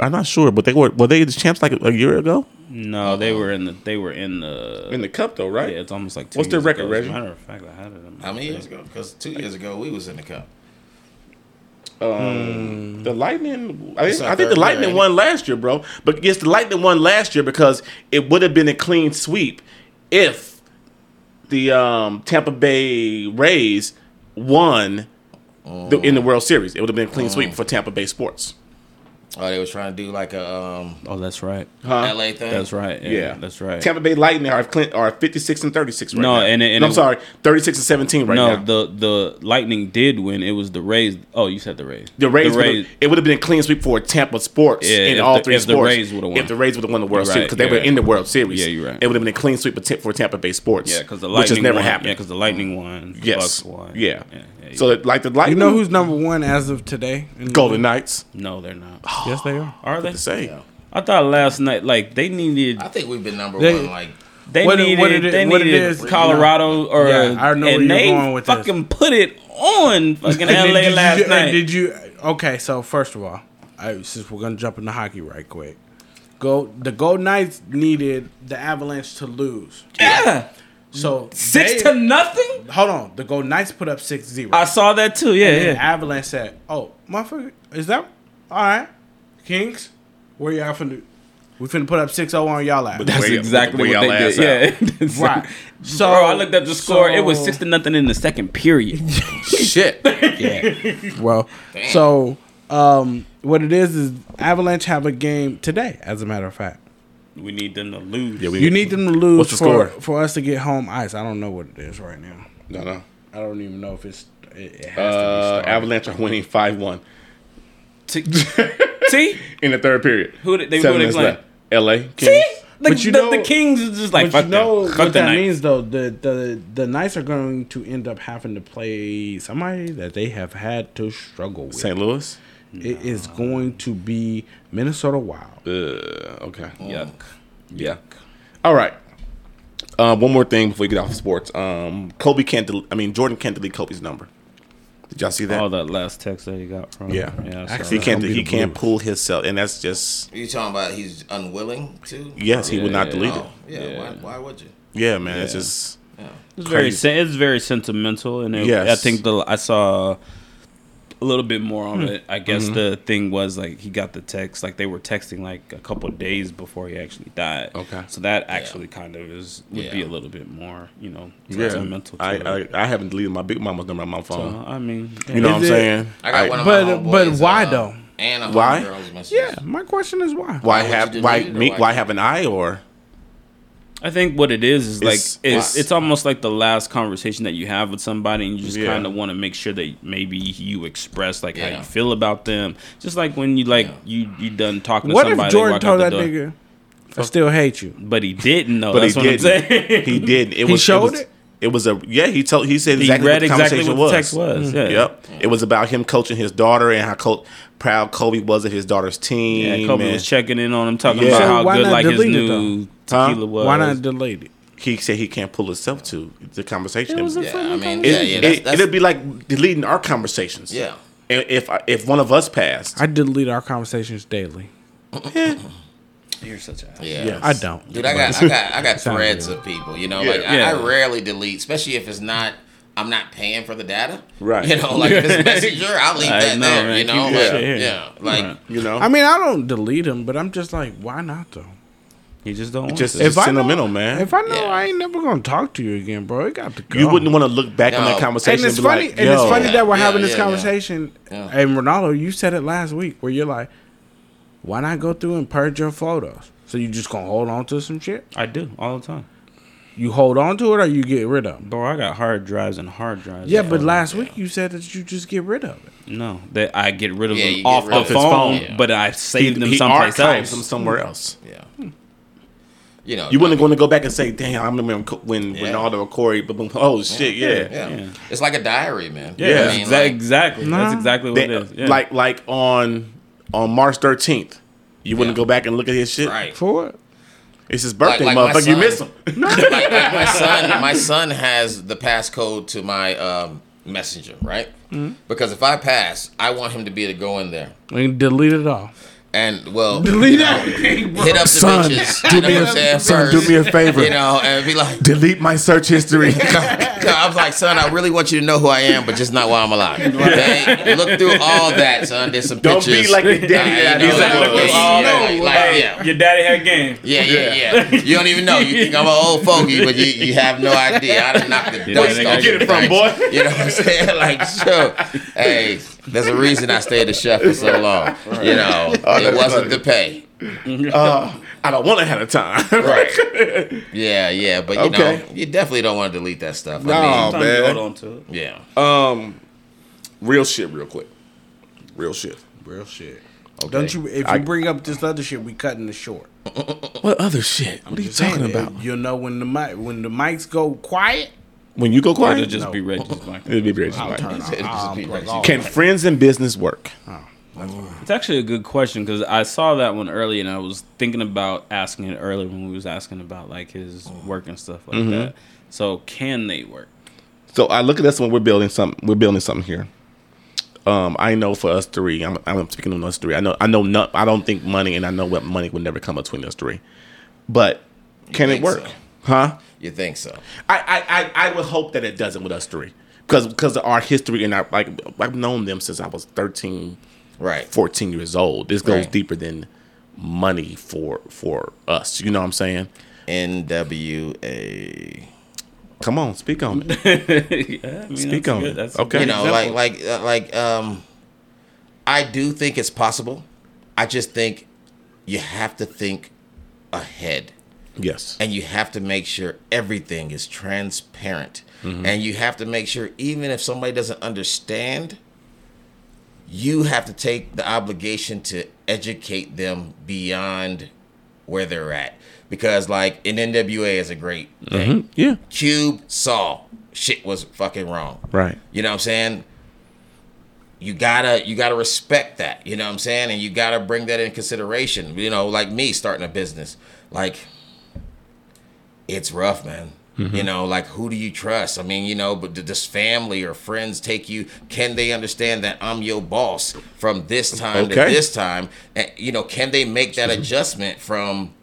I'm not sure, but they were were they the champs like a, a year ago? No, they were in the. They were in the. In the cup though, right? yeah, it's almost like. Two What's their years record, ago. As Reggie? matter of fact, I had it. in my- How many years ago? Because two years ago we was in the cup. Um, the Lightning. I, It's think- our I think the third Lightning year, ain't won last year, bro. But yes, the Lightning won last year because it would have been a clean sweep if the um, Tampa Bay Rays won the, in the World Series. It would have been a clean sweep for Tampa Bay sports. Oh, they were trying to do like a um, Oh, that's right. Huh? LA thing. That's right. Yeah, Yeah, that's right. Tampa Bay Lightning are Clint, are fifty six and thirty six right No, now. and it- and No, I'm it- sorry, thirty six and seventeen right no, now. No, the the Lightning did win. It was the Rays. Oh, you said the Rays. The Rays, The would've- it would have been a clean sweep for Tampa sports Yeah, in all the- three if the. Rays would've won. If the Rays would have won the World You're Series right, because they you're were in the World Series. Yeah, you're right. It would have been a clean sweep for, Tampa Bay sports. Yeah, because the which Lightning has never won. happened. Yeah, because the Lightning won. The yes, Bucks won. yeah. yeah, yeah, So that, like the Lightning, You know who's number one as of today? in Golden? Knights. no, they're not. Yes, they are. Are they? To say I thought last night, like they needed, I think we've been number They- one. Like they What it- needed, what it- they what needed is, Colorado or Yeah, I know where and you're they going with this. fucking put it on fucking And did- LA did last you, night. Did you? Okay, so first of all, I, since we're gonna jump into hockey right quick, go. The Golden Knights needed the Avalanche to lose. yeah, So six they- to nothing. Hold on, the Golden Knights put up 6-0. I saw that too. Yeah, And then yeah. Avalanche said, "Oh, motherfucker, is that all right? Kings, where y'all finna? We finna put up 6-0 on y'all ass." That's Where exactly where what y'all they ass did. Yeah, Right. So Bro, I looked at the score. it was six to nothing in the second period. shit. yeah. Well, so um, what it is is Avalanche have a game today. As a matter of fact, we need them to lose. Yeah, we- you need them to lose What's the for score? for us to get home ice. I don't know what it is right now. no, no. I don't even know if it's it, it has to be Uh. Avalanche are winning five one T- See, in the third period. Who they- they- Seven who they minutes playing? left. L.A. Kings. see, the, But you the, know- the Kings is just like But fuck you know them. What the that Knights. means, though. The the the Knights are going to end up having to play somebody that they have had to struggle with. St. Louis. It is going to be Minnesota Wild. Uh, okay. Yuck, yuck. All right. Uh, one more thing before we get off sports. Um, Kobe can't. Del- I mean, Jordan can't delete Kobe's number. Did y'all see that? All that last text that he got from. yeah. yeah. Actually, he can't. He can't Blues. pull himself, and that's just you talking about he's unwilling to? yes. He Yeah, would not yeah, delete it. Oh, yeah. Yeah. Why, why would you? Yeah, man. It's Yeah. just It's very Crazy. sen- it's very sentimental, and it, Yes. I think the I saw a little bit more on Hmm. it. I guess Mm-hmm. the thing was like he got the text, like they were texting like a couple of days before he actually died. Okay. so that actually kind of is would be a little bit more, you know, yeah. sentimental. To I, it. I I haven't deleted my big mama's number on my So, phone. I mean, you know what I'm it- saying? I got I- one of But- my but why, uh, though? And a Why? homegirl's. Yeah, my question is why. Why would have why delete it or me? why Why can't have an eye or? I think what it is is like It's- it's it's- it's, almost like the last conversation that you have with somebody, and you just Yeah. kind of want to make sure that maybe you express like how you feel about them. Just like when you like Yeah. you you done talking What to somebody, if Jordan walk told that door. nigga, "I still hate you"? but he didn't know. But That's he what didn't. I'm saying. He did. It He was, showed it. Was, it? It was a yeah. He told. He said he exactly read what the exactly conversation what the text was. Mm-hmm. Yeah. Yep. It was about him coaching his daughter and how co- proud Kobe was of his daughter's team. Yeah, Kobe and was checking in on him, talking Yeah. about So how good like his delete it, new Huh? tequila was. Why not delete it? He said he can't pull himself to the conversation. It was a Yeah, friendly I mean, It, yeah, yeah. That's, it, that's, it'd be like deleting our conversations. yeah. If if one of us passed, I delete our conversations daily. You're such a Yeah. Yes. I don't. Dude, I got, I got, I got threads good. of people. You know, Yeah. like Yeah. I, I rarely delete, especially if it's not. I'm not paying for the data. Right. You know, like if it's messenger, I'll leave I that know, there. man. You know, Keep like, that shit yeah, like Right. you know, I mean, I don't delete them, but I'm just like, why not though? You just don't want just, to. just I know- sentimental, man. If I know Yeah. I ain't never gonna talk to you again, bro, it got to go. you wouldn't want to look back on that conversation And it's and be funny, like, and it's Yo. funny that we're Yeah, having yeah, this yeah. conversation. Yeah. And Ronaldo, you said it last week, where you're like, why not go through and purge your photos? So you just gonna hold on to some shit? I do all the time. You hold on to it, or you get rid of it? Bro, I got hard drives and hard drives. Yeah, but last week you said that you just get rid of it. No, that I get rid of Yeah, them get off rid the of his phone, phone. but I save them someplace archives else. them somewhere else. Hmm. yeah. You know, You wouldn't I mean, going to go back and say, "Damn, I remember when Yeah. Ronaldo or Corey." But boom, oh shit, yeah. yeah. Yeah. It's like a diary, man. Yeah, Yeah. I mean, exa- like, exactly. Nah. That's exactly what They- it is. Yeah. Like like on on March thirteenth, you wouldn't Yeah. go back and look at his shit. right. For what? It's his birthday, Like- like my motherfucker. You miss him. like, like my son, my son has the passcode to my um, messenger, right? Mm-hmm. Because if I pass, I want him to be able to go in there And delete it all. And well, Delete you know, hit up the Son, bitches. do me what a- I'm saying? son, first, do me a favor. you know, and be like. Delete my search history. I was like, son, I really want you to know who I am, but just not while I'm alive. Okay? Look through all that, son. There's some Don't be pictures. like your daddy Uh, you know, I know like, was. yeah, yeah, yeah, like, yeah. Your daddy had game. Yeah, yeah, yeah. You don't even know. You think I'm an old fogey, but you, you have no idea. I done knocked the Yeah, dust off you. Get it from, boy. You know what I'm saying? Like, sure. Hey, there's a reason I stayed a chef for so long. You know, it wasn't funny. the pay. uh, I don't want to have a time. Right. Yeah, yeah, but you Okay. know, you definitely don't want to delete that stuff. No. I mean, Sometimes you man. hold on to it. yeah. Um, real shit, real quick. Real shit. Real shit. Okay. Don't you? If you bring up this other shit, we cutting it short. What other shit? What are you Just saying, talking about? You'll know when the mic when the mics go quiet. When you go quiet, It'll just No. be Reggie's mic. it'll be very I'll turn It'll just I'll be unplug right. all Can friends and business work? It's actually a good question because I saw that one early and I was thinking about asking it earlier when we was asking about like his work and stuff like Mm-hmm. that. So can they work? So I look at this when we're building something. We're building something here. Um, I know for us three, I'm, I'm speaking on us three. I know, I know, not, I don't think money, and I know what money would never come between us three. But can it work? so? Huh? You think so? I, I, I, I would hope that it doesn't with us three, because because of our history and our like I've known them since I was 13, Right. 14 years old. This goes Right. deeper than money for for us. You know what I'm saying? NWA. Come on, speak on it. yeah, I mean, Speak on good. it. That's Okay. good you know example. like like uh, like um i do think it's possible i just think you have to think ahead Yes. and you have to make sure everything is transparent Mm-hmm. and you have to make sure even if somebody doesn't understand you have to take the obligation to educate them beyond where they're at because like in nwa is a great thing Yeah. cube saw shit was fucking wrong Right. you know what I'm saying? You gotta you gotta respect that. You know what I'm saying? And you gotta bring that in consideration. You know, like me starting a business. Like it's rough, man. You mm-hmm. know, like who do you trust? I mean, you know, but does family or friends take you? Can they understand that I'm your boss from this time to this time? And you know, can they make that mm-hmm. adjustment from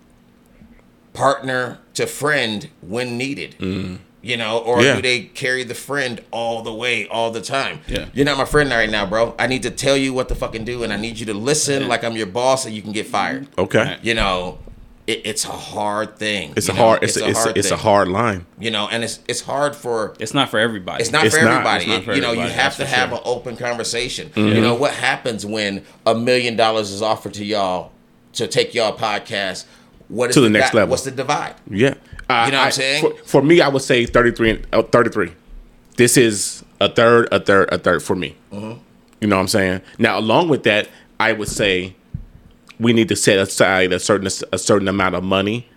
partner to friend when needed? Mm-hmm. You know, or Yeah. do they carry the friend all the way, all the time? Yeah. You're not my friend right now, bro. I need to tell you what to fucking do, and I need you to listen like I'm your boss, and you can get fired. Okay. You know, it, it's a hard thing. It's a know? hard. It's, a, it's, a, it's a hard line. You know, and it's it's hard for it's not for everybody. it's not It's for not. everybody. It's not It- for you know, you have to have sure. an open conversation. Mm-hmm. You know what happens when a million dollars is offered to y'all to take y'all podcast? What is To the next di- level. What's the divide? Yeah. Uh, You know what I- I'm saying? For, for me, I would say 33 and uh, 33. This is a third, a third, a third for me. Mm-hmm. You know what I'm saying? Now, along with that, I would say we need to set aside a certain a certain amount of money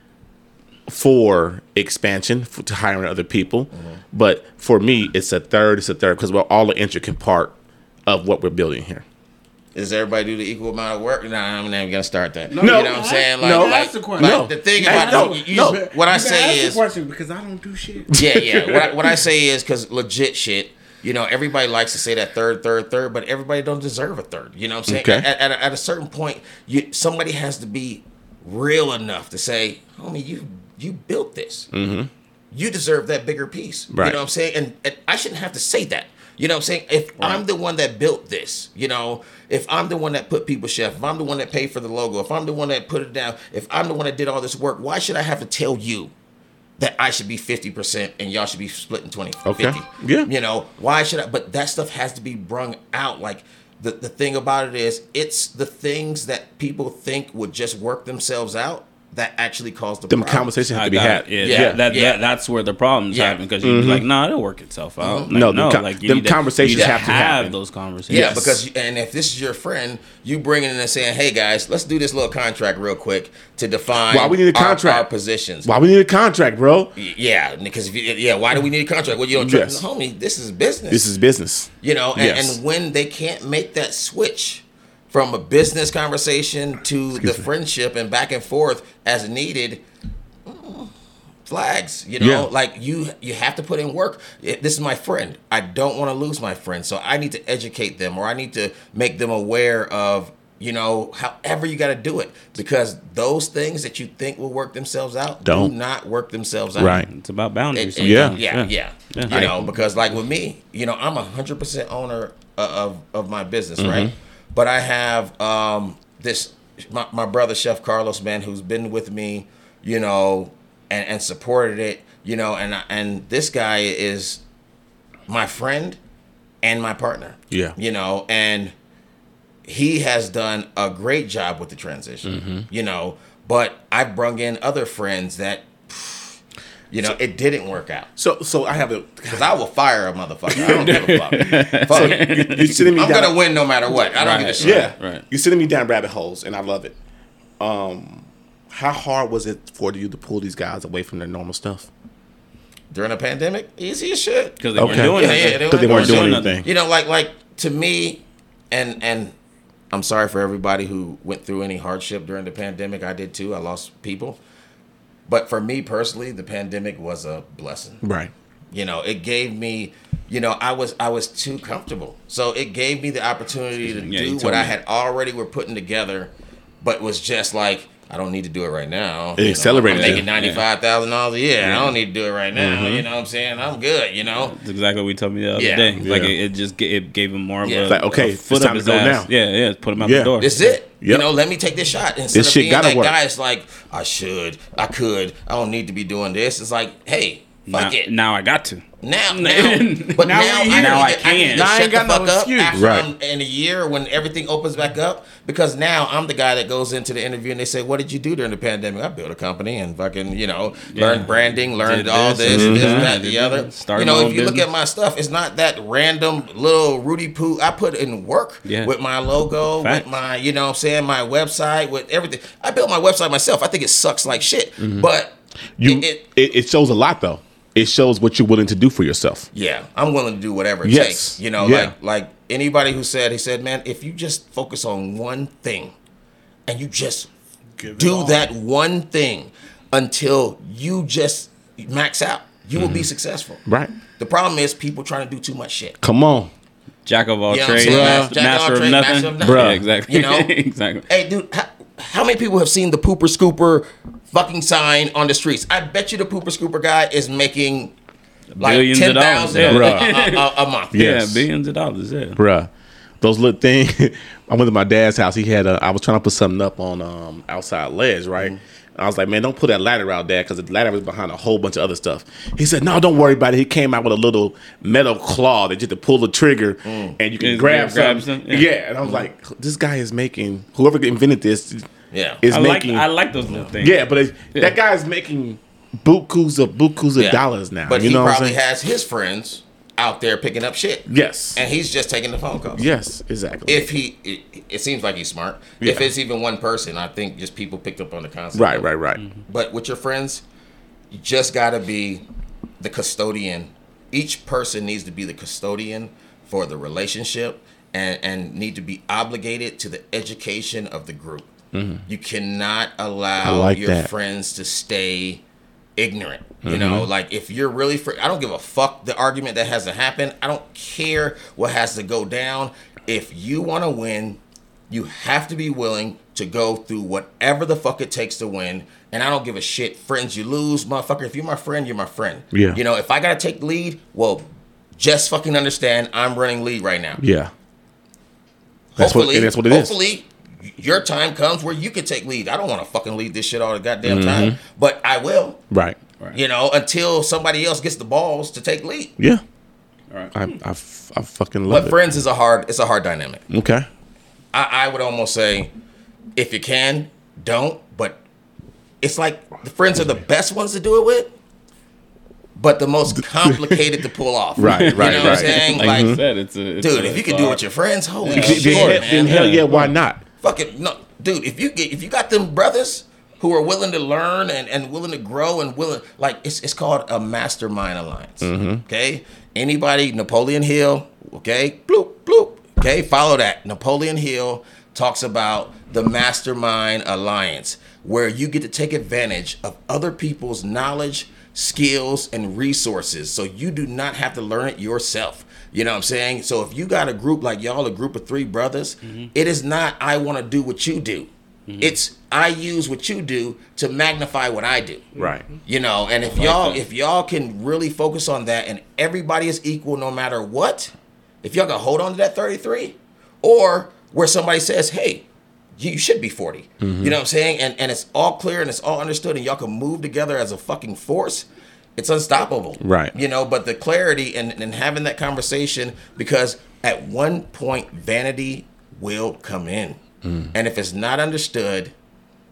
for expansion for, to hiring other people. Mm-hmm. But for me, it's a third. It's a third because we're all an intricate part of what we're building here. Does everybody do the equal amount of work? Nah, I'm not even gonna start that. No, you know no, what I'm saying? Like, no. like, That's the question. like, No. the thing Hey, about no, you, you no. what I You say ask the is, question because I don't do shit. yeah, yeah. What I, what I say is because legit shit. You know, everybody likes to say that third, third, third, but everybody don't deserve a third. You know what I'm saying? Okay. At, at, a- at a certain point, you somebody has to be real enough to say, "Homie, you you built this. Mm-hmm. You deserve that bigger piece." Right. You know what I'm saying? And, and I shouldn't have to say that. You know what I'm saying? If I'm the one that built this, you know, if I'm the one that put People Chef, if I'm the one that paid for the logo, if I'm the one that put it down, if I'm the one that did all this work, why should I have to tell you that I should be 50% and y'all should be splitting 20 Okay. 50? Yeah. You know, why should I? But that stuff has to be brung out. Like, the, the thing about it is, it's the things that people think would just work themselves out that actually caused the Them problem. conversations have I to be got had. it. Yeah, Yeah, that, that, yeah. that- that's where the problems Yeah. happen because you're mm-hmm. like, nah, it'll work itself out. Mm-hmm. Like, No, no, them con- like you them need to- conversations you need have to happen. those conversations. Yeah, because and if this is your friend, you bringing in and saying, "Hey guys, let's do this little contract real quick to define Why we need a contract? our, positions." Why we need a contract, bro? Yeah, because if you, yeah, why do we need a contract? Well, you don't Yes. trust, homie. This is business. This is business. you know, and, Yes. and when they can't make that switch from a business conversation to the friendship and back and forth as needed. mm, Flags, you know, Yeah. like you you have to put in work. This is my friend. I don't want to lose my friend, so I need to educate them, or I need to make them aware of, you know, however you got to do it, because those things that you think will work themselves out Don't. do not work themselves out. Right. it's about boundaries. It- it- Yeah. sometimes. yeah, yeah, Yeah. You know, because like with me, you know, I'm a hundred percent owner of, of of my business, Mm-hmm. right? But I have um this my, my brother Chef Carlos, man, who's been with me, you know, and and supported it, you know, and and this guy is my friend and my partner. Yeah. you know, and he has done a great job with the transition, Mm-hmm. you know. But I've brung in other friends that, you know, it didn't work out. So, so I have a. Because I will fire a motherfucker. I don't give a fuck. Fuck it. You're sitting me I'm down. gonna win no matter what. I don't give a Right, shit. Yeah, Right. You're sending me down rabbit holes, and I love it. Um, how hard was it for you to pull these guys away from their normal stuff? During a pandemic, easy as shit. because they weren't Okay. doing Yeah, yeah, they they weren't doing nothing. anything. You know, like like to me, and and I'm sorry for everybody who went through any hardship during the pandemic. I did too. I lost people. But for me personally, the pandemic was a blessing. Right. You know, it gave me, you know, I was I was too comfortable. So it gave me the opportunity to Yeah, do what I had already were putting together, but was just like I don't need to do it right now. It accelerated I'm making ninety five thousand dollars a year. I don't need to do it right now. Mm-hmm. You know what I'm saying? I'm good. You know. That's exactly what we told me the other Yeah. day. Like Yeah. it, it just ga- it gave him more of a Like, okay, a it's foot time up to go ass. now. Yeah, yeah. Put him out Yeah. the door. This is it. Yep. You know, let me take this shot instead This of shit being gotta that work. guy. It's like I should, I could, I don't need to be doing this. It's like, hey, fuck now, it. now I got to. Now, now, but Now now, we I. Now I can. need to Now I shut ain't got the no fuck up excuse. after Right. I'm in a year when everything opens back up. Because now I'm the guy that goes into the interview and they say, "What did you do during the pandemic?" I built a company and fucking, you know, learned branding, learned Did all this, this, mhm. this, that, the other. this, started You know, if own you look at my stuff, it's not that random little Rudy Poo. I put in work Yeah. with my logo, Facts. with my, you know, what I'm saying my website, with everything. I built my website myself. I think it sucks like shit, but You. it- it, It, it shows a lot, though. It shows what you're willing to do for yourself. Yeah, I'm willing to do whatever it Yes. takes. You know, Yeah. like like anybody who said he said, man, if you just focus on one thing and you just do that one thing until you just max out, you will be mm-hmm. successful. Right. The problem is people trying to do too much shit. Come on. Jack of all You know trades, master, of master of trades, nothing. master of nothing. Bruh. Yeah, exactly. You know? exactly. Hey, dude, how, how many people have seen the pooper scooper fucking sign on the streets? I bet you the pooper scooper guy is making like Billions of dollars, yeah. a, a- a- a month. Yeah. Yes. Yeah, billions of dollars. Yeah. Bruh. Those little thing. I went to my dad's house. He had a. I was trying to put something up on um outside ledge, right? Mm-hmm. And I was like, man, don't put that ladder out there because the ladder was behind a whole bunch of other stuff. He said, no, don't worry about it. He came out with a little metal claw that you just to pull the trigger Mm. and you can grab, grab something. something, Yeah. yeah. and I was like, this guy is making whoever invented this Yeah. is I like making. I like those little things. yeah, but it, that guy's making bukus of bukus of Yeah. dollars now. But you he know what I'm probably saying? has his friends out there picking up shit. Yes. And he's just taking the phone calls. Yes, exactly. If he, it, it seems like he's smart. Yeah. If it's even one person, I think just people picked up on the concept. right, right, right. Mm-hmm. But with your friends, you just got to be the custodian. Each person needs to be the custodian for the relationship and, and need to be obligated to the education of the group. You cannot allow Mm-hmm. I like your that. friends to stay ignorant. You Mm-hmm. know, like if you're really for, I don't give a fuck the argument that has to happen. I don't care what has to go down. If you want to win, you have to be willing to go through whatever the fuck it takes to win. And I don't give a shit. Friends, you lose, motherfucker. If you're my friend, you're my friend. Yeah. You know, if I gotta take lead, well, just fucking understand I'm running lead right now. Yeah. That's what- hopefully, and that's what it is. Hopefully, your time comes where you can take lead. I don't want to fucking lead this shit all the goddamn Mm-hmm. time, but I will. Right. right. You know, until somebody else gets the balls to take lead. Yeah. Right. I, I, f- I fucking love But it. But friends is a hard. It's a hard dynamic. Okay. I, I would almost say, if you can, don't. But it's like the friends are the best ones to do it with, but the most complicated to pull off. Right, You right, what I'm right. saying? Like, Like, you said, it's a it's dude, a- if you can do it with your friends, holy Yeah. shit, then, man. then hell yeah, why not? Fucking no, dude. If you get if you got them brothers who are willing to learn and, and willing to grow and willing like it's it's called a mastermind alliance. Mm-hmm. Okay, anybody Napoleon Hill. Okay, bloop bloop. Okay, follow that. Napoleon Hill talks about the mastermind alliance where you get to take advantage of other people's knowledge skills and resources so you do not have to learn it yourself you know what i'm saying? So if you got a group like y'all a group of three brothers mm-hmm. it is not i want to do what you do. Mm-hmm. It's i use what you do to magnify what i do. Mm-hmm. Right. you know and if y'all that. if y'all can really focus on that and everybody is equal no matter what if y'all can hold on to that 33 or where somebody says hey you you should be 40 you know what i'm saying? And and it's all clear and it's all understood and y'all can move together as a fucking force it's unstoppable Right. you know but the clarity and, and having that conversation because at one point vanity will come in and if it's not understood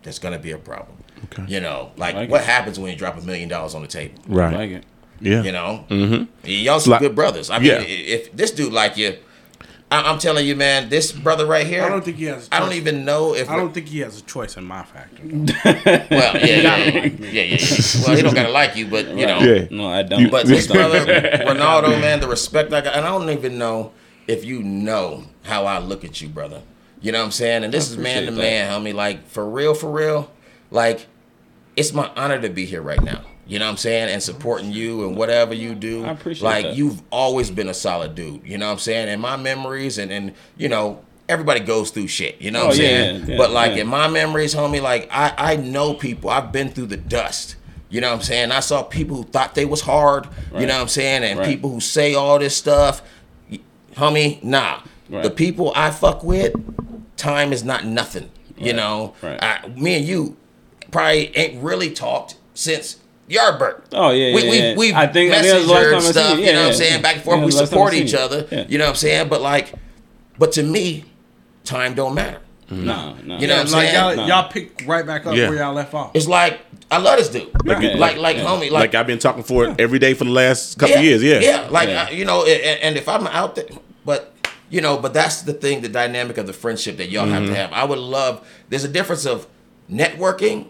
there's gonna be a problem Okay. you know like, Like what it. happens when you drop a million dollars on the table Right. Like it. yeah. you know, mm-hmm. y'all some Like- good brothers. I mean, Yeah. if this dude like you, I- I'm telling you, man, this brother right here. I don't think he has. I don't even know if. I don't think he has a choice in my factor. Well, yeah, yeah, yeah, yeah, yeah, yeah. Well, he don't gotta like you, but you know. Yeah. No, I don't. But this brother, Ronaldo, man, the respect I got, and I don't even know if you know how I look at you, brother. You know what I'm saying? And this is man to appreciate man, homie. Like for real, for real. Like it's my honor to be here right now. You know what I'm saying? And supporting you and whatever you do. I appreciate Like that. you've always been a solid dude. You know what I'm saying? And my memories and and you know everybody goes through shit. You know what Oh, I'm yeah, saying? yeah, but like yeah. in my memories, homie, like I I know people. I've been through the dust. You know what I'm saying? I saw people who thought they was hard. You know what I'm saying? And Right. people who say all this stuff. Homie, nah. Right. The people I fuck with, time is not nothing. You Right. know, Right. I, me and you probably ain't really talked since Yardbird. Oh, yeah, we, yeah, we, yeah. We've I think- I think that's the last messengered time I seen stuff. you. You Yeah, know what I'm saying? Back and forth. We last time support I seen each you. other. Yeah. You know what I'm saying? But like, but to me, time don't matter. No, no. You know what I'm like saying? y'all, Nah. y'all pick right back up Yeah. where y'all left off. It's like I love this dude. Yeah. Like, like, Yeah. homie, Like, like, I've been talking for it every day for the last couple years. Yeah. yeah. Like Yeah. I- you know, and, and if I'm out there, but you know, but that's the thing, the dynamic of the friendship that y'all have Mm-hmm. to have. I would love. There's a difference of networking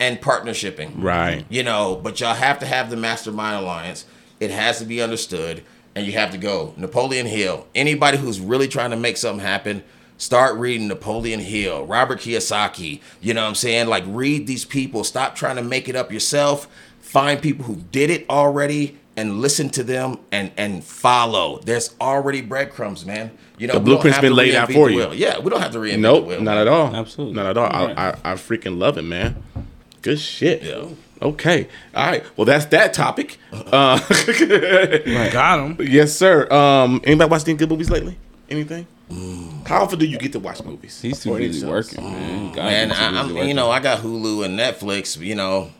and partnershiping. Right. You know, but y'all have to have the mastermind alliance. It has to be understood, and you have to go. Napoleon Hill. Anybody who's really trying to make something happen, start reading Napoleon Hill, Robert Kiyosaki. You know what I'm saying? Like, read these people. Stop trying to make it up yourself. Find people who did it already and listen to them and and follow. There's already breadcrumbs, man. You know, The we don't blueprint's have been laid out for you. wheel. Yeah, we don't have to reinvent the Nope, not at all. Absolutely. Not at all. Right. I, I, I freaking love it, man. Good shit. Yeah. Okay. All right. Well, that's that topic. Uh, Got him. yes, sir. Um, anybody watched any good movies lately? Anything? How often do you get to watch movies? He's too busy working, man. God, Man, I, I'm, you know, I got Hulu and Netflix, you know,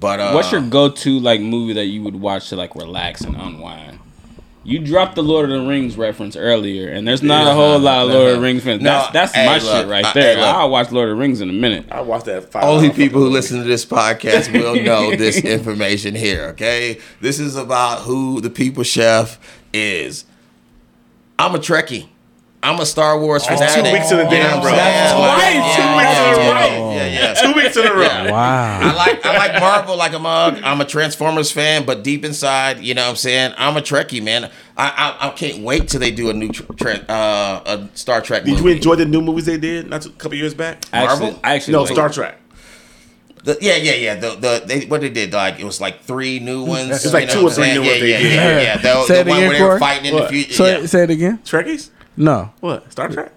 but uh, What's your go-to like movie that you would watch to like relax and unwind? You dropped the Lord of the Rings reference earlier, and there's not a whole lot of Lord of the Rings fans. No, That's that's hey, my look, shit right I- there. hey. I'll watch Lord of the Rings in a minute. I watched that. Five Only people who fucking listen to this podcast will know this information here, okay? This is about who the people chef is. I'm a Trekkie. I'm a Star Wars fanatic. two weeks in a You damn know what row. I'm saying? Twice, Like, two yeah, weeks in a yeah, row. Yeah, yeah. Two weeks in a row. Yeah. Wow. I like I like Marvel like a mug. I'm a Transformers fan, but deep inside, you know what I'm saying? I'm a Trekkie, man. I I, I can't wait till they do a new tr- tra- uh, a Star Trek movie. Did you enjoy the new movies they did not too, a couple years back? Actually, Marvel? I actually No, like- Star Trek. The, yeah, yeah, yeah. The the they, what they did like it was like three new ones. It's like two or three new ones they yeah, yeah, yeah, The, Say the it one again, where they were Corey. fighting in What? the future. Say, yeah. say it again. Trekkies? No. What? Star Trek?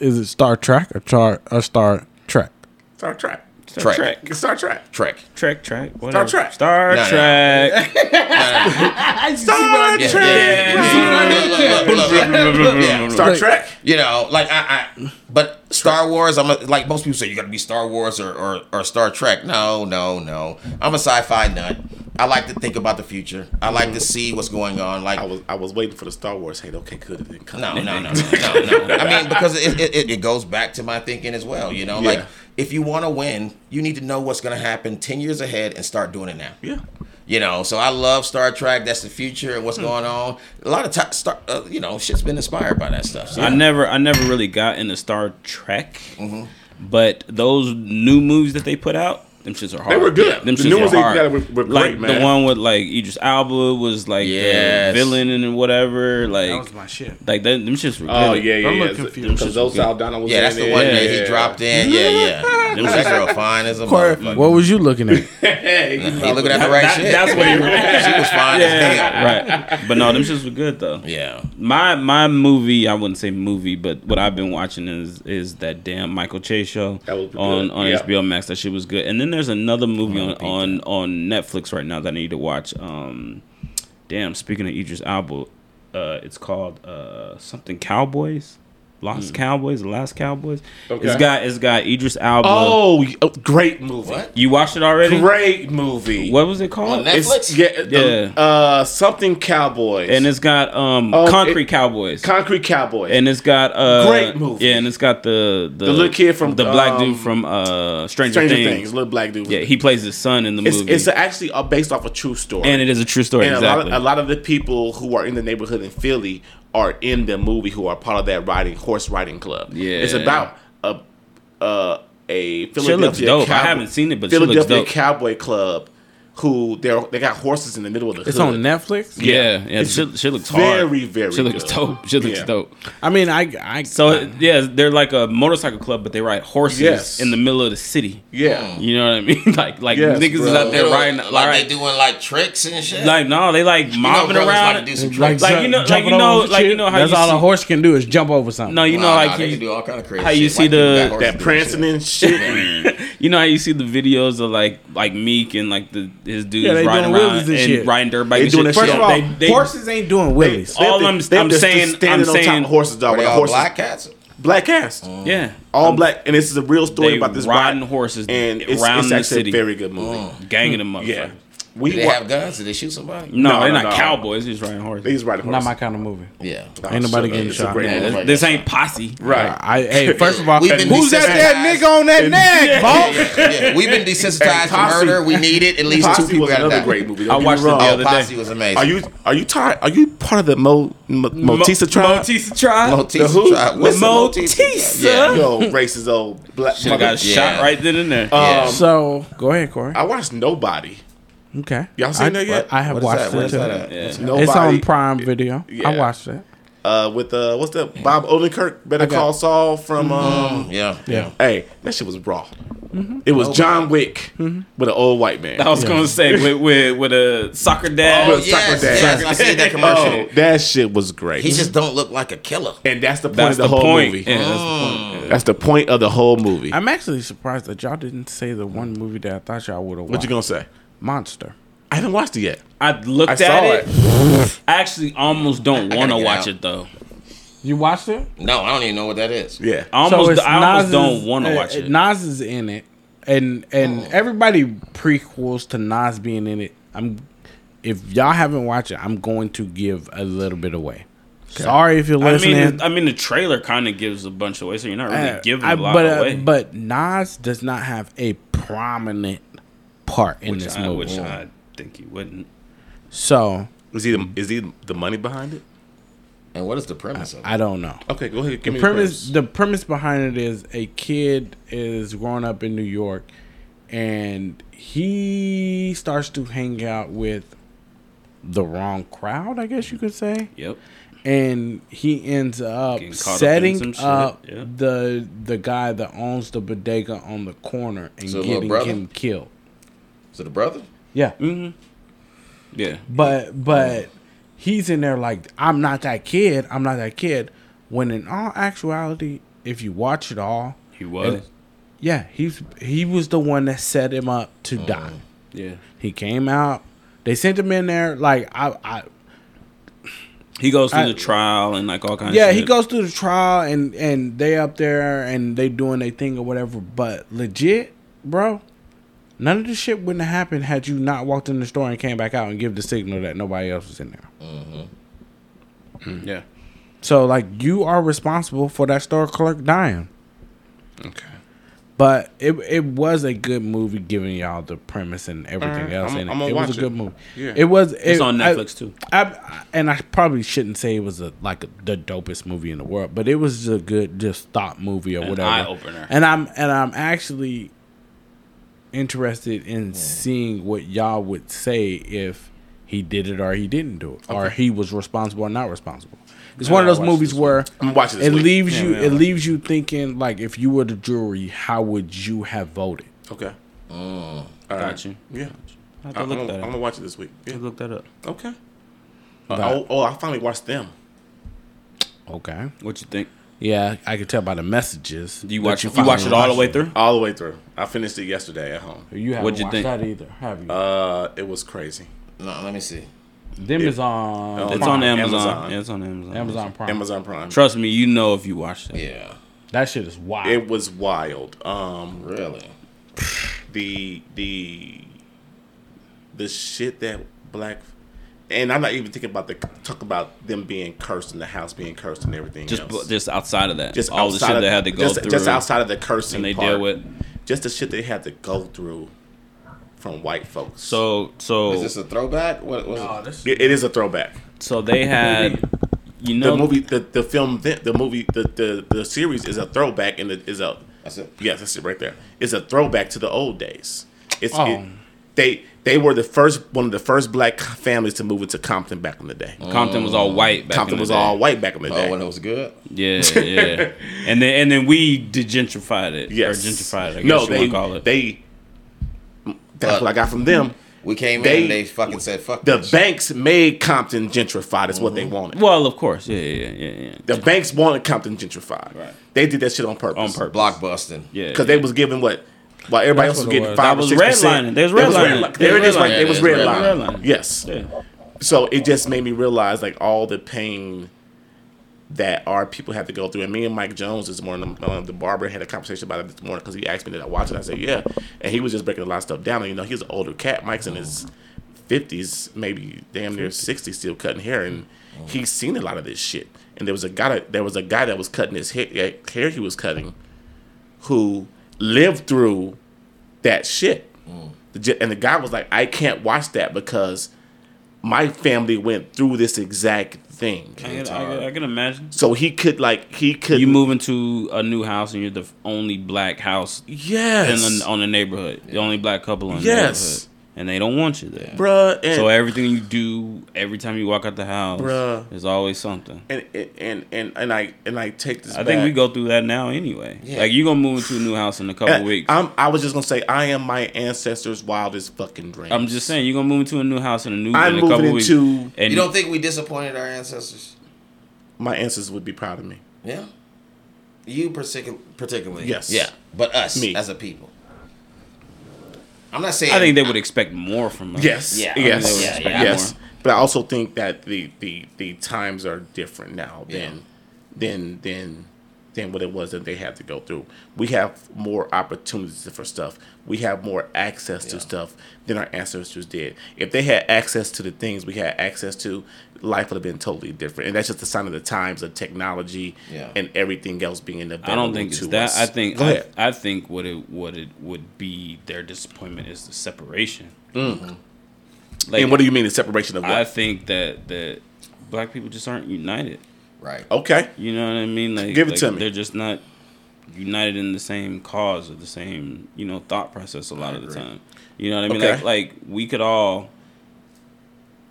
Is it Star Trek or Char or Star Trek? Star Trek. Star Trek. Trek. Star Trek. Trek. Trek, Trek, whatever. Trek. Star No, no. Trek. Star Trek. yeah, yeah. Yeah. Star Trek. You know, like I, I but Star Wars. I'm a, like most people say you got to be Star Wars or, or or Star Trek. No, no, no. I'm a sci-fi nut. I like to think about the future. I like to mm-hmm. see what's going on. Like I was I was waiting for the Star Wars hate. Okay, could been come. No, no, no, no, no, no. I mean, because it, it, it, it goes back to my thinking as well. You know, Yeah. like if you want to win, you need to know what's going to happen ten years ahead and start doing it now. Yeah. You know, so I love Star Trek. That's the future and what's going on. A lot of time, star, uh, you know, shit's been inspired by that stuff. So. I never, I never really got into Star Trek, Mm-hmm. but those new movies that they put out, them shits are hard. They were good. Them The shits new ones they hard. got were- were like great, man. the one with like Idris Elba was like Yes. the villain and whatever. Like, That was my shit. like that, them shits were oh, good. Oh yeah, yeah, I'm a yeah. little confused. Because Zoe Saldana was yeah, that's in the one Yeah, that he dropped in. Yeah, yeah. Them shits- girl fine as a Corey, motherfucker. what was you looking at? Hey, He looking at the right That- shit. that's what he- she was fine as hell. yeah, right. But no, them shits were good though. Yeah. My my movie, I wouldn't say movie, but what I've been watching is is that damn Michael Che's show That was on on HBO Max. That shit was good. And then there's another movie on on on Netflix right now that I need to watch. Um, damn. Speaking of Idris Elba, uh, it's called uh something Cowboys. Lost Cowboys, The Last Cowboys. Okay. It's got it's got Idris Elba. Oh, oh, great movie. What? You watched it already? Great movie. What was it called? On Netflix? It's, yeah, Yeah. yeah. Uh, something Cowboys and it's got um Oh, Concrete it- Cowboys. Concrete Cowboys. and it's got uh Great movie. Yeah, and it's got the the, The little kid from, the black um, dude from uh Stranger, Stranger Things. Things. little black dude. Yeah, he plays his son in the it's, movie. it's actually uh, based off a true story. and it is a true story. And exactly. a, lot of, a lot of the people who are in the neighborhood in Philly are in the movie who are part of that riding horse riding club. Yeah. it's about a uh, a looks Philadelphia. dope. I haven't seen it, but she looks Philadelphia. Cowboy Club, who they they got horses in the middle of the city. It's hood. on Netflix. yeah, yeah. It's She, she looks very, hard. very She looks good. dope. She looks Yeah. dope. I mean, I, I So yeah, they're like a motorcycle club, but they ride horses Yes. in the middle of the city. Yeah, You know what I mean? like like Yes, niggas is out there Little- riding like like, they doing like tricks and shit. like no, they like You know, mobbing around. like to do some tricks. Like, you know- like, you know- like, you know how that's you all see- a horse can do is jump over something. no, you know Nah, like you- can do all kind of crazy how you see the- that prancing and shit. You know how you see the videos of like like Meek and like the his dudes Yeah, they riding doing around wheelies and, and shit. riding dirt bikes. They doing shit. First shit of all, They- they- horses ain't doing willies. All They- I'm- they I'm saying- I'm saying- horses, dog. Are they all horses, black cats? black cast, yeah, all black, and this is a real story about this riding ride, horses and it's, around it's the city. a very good movie. Mm, ganging them up. Yeah, we Do they wa- have guns? Did they shoot somebody? No, No, they're no, not no. cowboys. They're just riding horses. They just riding Not horses. my kind of movie. Yeah. Ain't nobody So, getting it's a shot. great Yeah, movie. this, this ain't posse. Right. I, hey, first of all, We've been who's that that desensitized. nigga on that neck, Bob? yeah, we've been desensitized to Posse- murder. We need it. At least Posse two people was got to another die. great movie. I Don't get me watched it wrong. the Oh, other Posse day. was amazing. Are you are you tired? Are you part of the Mo, Mo Motisa tribe? Motisa tribe. Motisa who? tribe. What's the Motisa. Yeah. Yo, racist old black Should have mother. got Yeah. shot right then and there. Um, So go ahead, Corey. I watched Nobody. Okay, Y'all seen I, that yet? I have What is watched that? What it. is that? Yeah. It's Nobody. It's on Prime Video. I watched it. Uh, with uh, what's that? Bob Odenkirk, Better Call Saul from. Um, Yeah. Yeah. Hey, that shit was raw. It was John Wick with an old white man. I was gonna say with with with a soccer dad. Oh, With yes, Soccer Dad. yes. I seen that commercial. Oh, that shit was great. He just don't look like a killer. and that's the point That's of the, the whole point. movie. Yeah, that's the point. That's the point of the whole movie. I'm actually surprised that y'all didn't say the one movie that I thought y'all would have watched. what you gonna say? Monster. I haven't watched it yet. I looked I at saw it. it. I actually almost don't want to watch out. it though. You watched it? No, I don't even know what that is. Yeah. I almost, it's I almost don't want to uh, watch it. Nas is in it, and and Oh. everybody prequels to Nas being in it. I'm if y'all haven't watched it, I'm going to give a little bit away. Sorry if you're I listening. mean, I mean, the trailer kind of gives a bunch away, so you're not really Uh, giving I- a lot but, uh, away. but Nas does not have a prominent part in which this I, movie. which I think he wouldn't. so Is he the, is he the money behind it? And what is the premise of it? I don't know. Okay, go ahead. Give The me premise, the the premise behind it is a kid is growing up in New York, and he starts to hang out with the wrong crowd. I guess you could say. Yep. and he ends up Getting caught up setting up yeah. the the guy that owns the bodega on the corner and So, getting him killed. Is it a brother? Yeah, Mm-hmm. Yeah. but but he's in there like I'm not that kid. I'm not that kid. When in all actuality, if you watch it all, He was. and- yeah, he's he was the one that set him up to die. yeah. He came out. They sent him in there like I, I He goes through I- the trial and like all kinds. yeah, he goes through the trial and and they up there and they doing their thing or whatever. But legit, bro, none of this shit wouldn't have happened had you not walked in the store and came back out and give the signal that nobody else was in there. Mm-hmm. Yeah. So like you are responsible for that store clerk dying. Okay. But it it was a good movie, giving y'all the premise and everything Alright, else I'm- in it. I'm gonna it was a good it. movie. Yeah. It was. It's it- on I- Netflix too. I, I- and I probably shouldn't say it was a like the dopest movie in the world, but it was a good just thought movie or An whatever. eye-opener. And I'm and I'm actually interested in seeing what y'all would say if he did it or he didn't do it, or he was responsible or not responsible. It's Yeah, one of those movies where I'm gonna it week. leaves Yeah, you man, it I- leaves you thinking like if you were the jury, how would you have voted? Okay. All Got right. you. Yeah. I have to I'm, look gonna, that I'm gonna watch it this week. Yeah. Look that up. Okay. Uh, oh, oh, I finally watched them. Okay. What you think? Yeah, I could tell by the messages. Do you that watch? You, finally watched it all the way through? All the way through. I finished it yesterday at home. You haven't What'd you watched think? that either, have you? Uh, it was crazy. No, let me see. Them it- is on. Oh, It's Prime, on Amazon. Amazon. Yeah, it's on Amazon. Amazon Prime. Amazon Prime. Trust me, you know if you watched it. Yeah, That shit is wild. It was wild. Um, really. the the the shit that black and I'm not even thinking about the talk about them being cursed and the house being cursed and everything Just else. just outside of that, just all the outside shit of- they had to go just, through, just outside of the cursing and they part, deal with. just the shit they had to go through from white folks. So so Is this a throwback? What was it? this it, it is a throwback. so they had, you know, The movie, the, the film, the, the movie, the, the the series is a throwback and it is a That's it. Yes, that's it right there. It's a throwback to the old days. It's Oh. it, they they were the first one of the first black families to move into Compton back in the day. Compton was all white. Back Compton in the was day. all white back in the oh, day. Oh, when it was good. Yeah, yeah. and then and then we degentrified it. yes, or gentrified it. I guess no, you they wanna call it. they. That's But- what I got from them. We came They- in and they fucking said fuck The this. banks made Compton gentrified. Is what they mm-hmm. wanted. well, of course, yeah, yeah, yeah, yeah. The banks wanted Compton gentrified. Right. They did that shit on purpose. On purpose. blockbusting. Yeah, Because they was giving what. While everybody else was getting was. five That or six percent. redlining. They was It was redlining. redlining. There it is, right? It was Yeah, it is redlining. redlining. Yes. Yeah. So it just made me realize like all the pain that our people have to go through. And me and Mike Jones this morning, uh, the barber had a conversation about it this morning because he asked me did I watch it. I said yeah, and he was just breaking a lot of stuff down. And you know he's an older cat. Mike's in his fifties, maybe damn near sixty, still cutting hair, and he's seen a lot of this shit. And there was a guy that there was a guy that was cutting his hair, hair he was cutting, who lived through that shit. Mm. The j- And the guy was like, I can't watch that because my family went through this exact thing. I can, I, can, I can imagine. So he could like he could You move into a new house and you're the only black house in yes, the, on the neighborhood, the only black couple in the Yes. neighborhood, and they don't want you there. bruh, and, So everything you do, every time you walk out the house, Bruh. there's always something. and, and and and I and I take this. I think we go through that now anyway. Yeah. Like you gonna move into a new house in a couple And weeks. I'm, I was just gonna say I am my ancestors' wildest fucking dreams. I'm just saying you're gonna move into a new house in a new I'm in a couple moving weeks. into and You don't think we disappointed our ancestors? my ancestors would be proud of me. Yeah. You particular, particularly. Yes. Yeah. But us Me. as a people. I'm not saying. I think they would expect more from us. Yes. Yeah. Yes. I mean, Yeah, yeah. Yes. more. But I also think that the the the times are different now than than than than what it was that they had to go through. We have more opportunities for stuff. We have more access to Yeah. stuff than our ancestors did. If they had access to the things we had access to, life would have been totally different. And that's just a sign of the times of technology Yeah. and everything else being available to us. I don't think it's that. us. I think I. I think what it what it would be their disappointment is the separation. Mm-hmm. Like, and what do you mean the separation of what? I think that that black people just aren't united. Right. okay. You know what I mean? Like, Give it like, to me. They're just not united in the same cause or the same you know thought process a lot of the time. You know what I mean? Okay. Like like we could all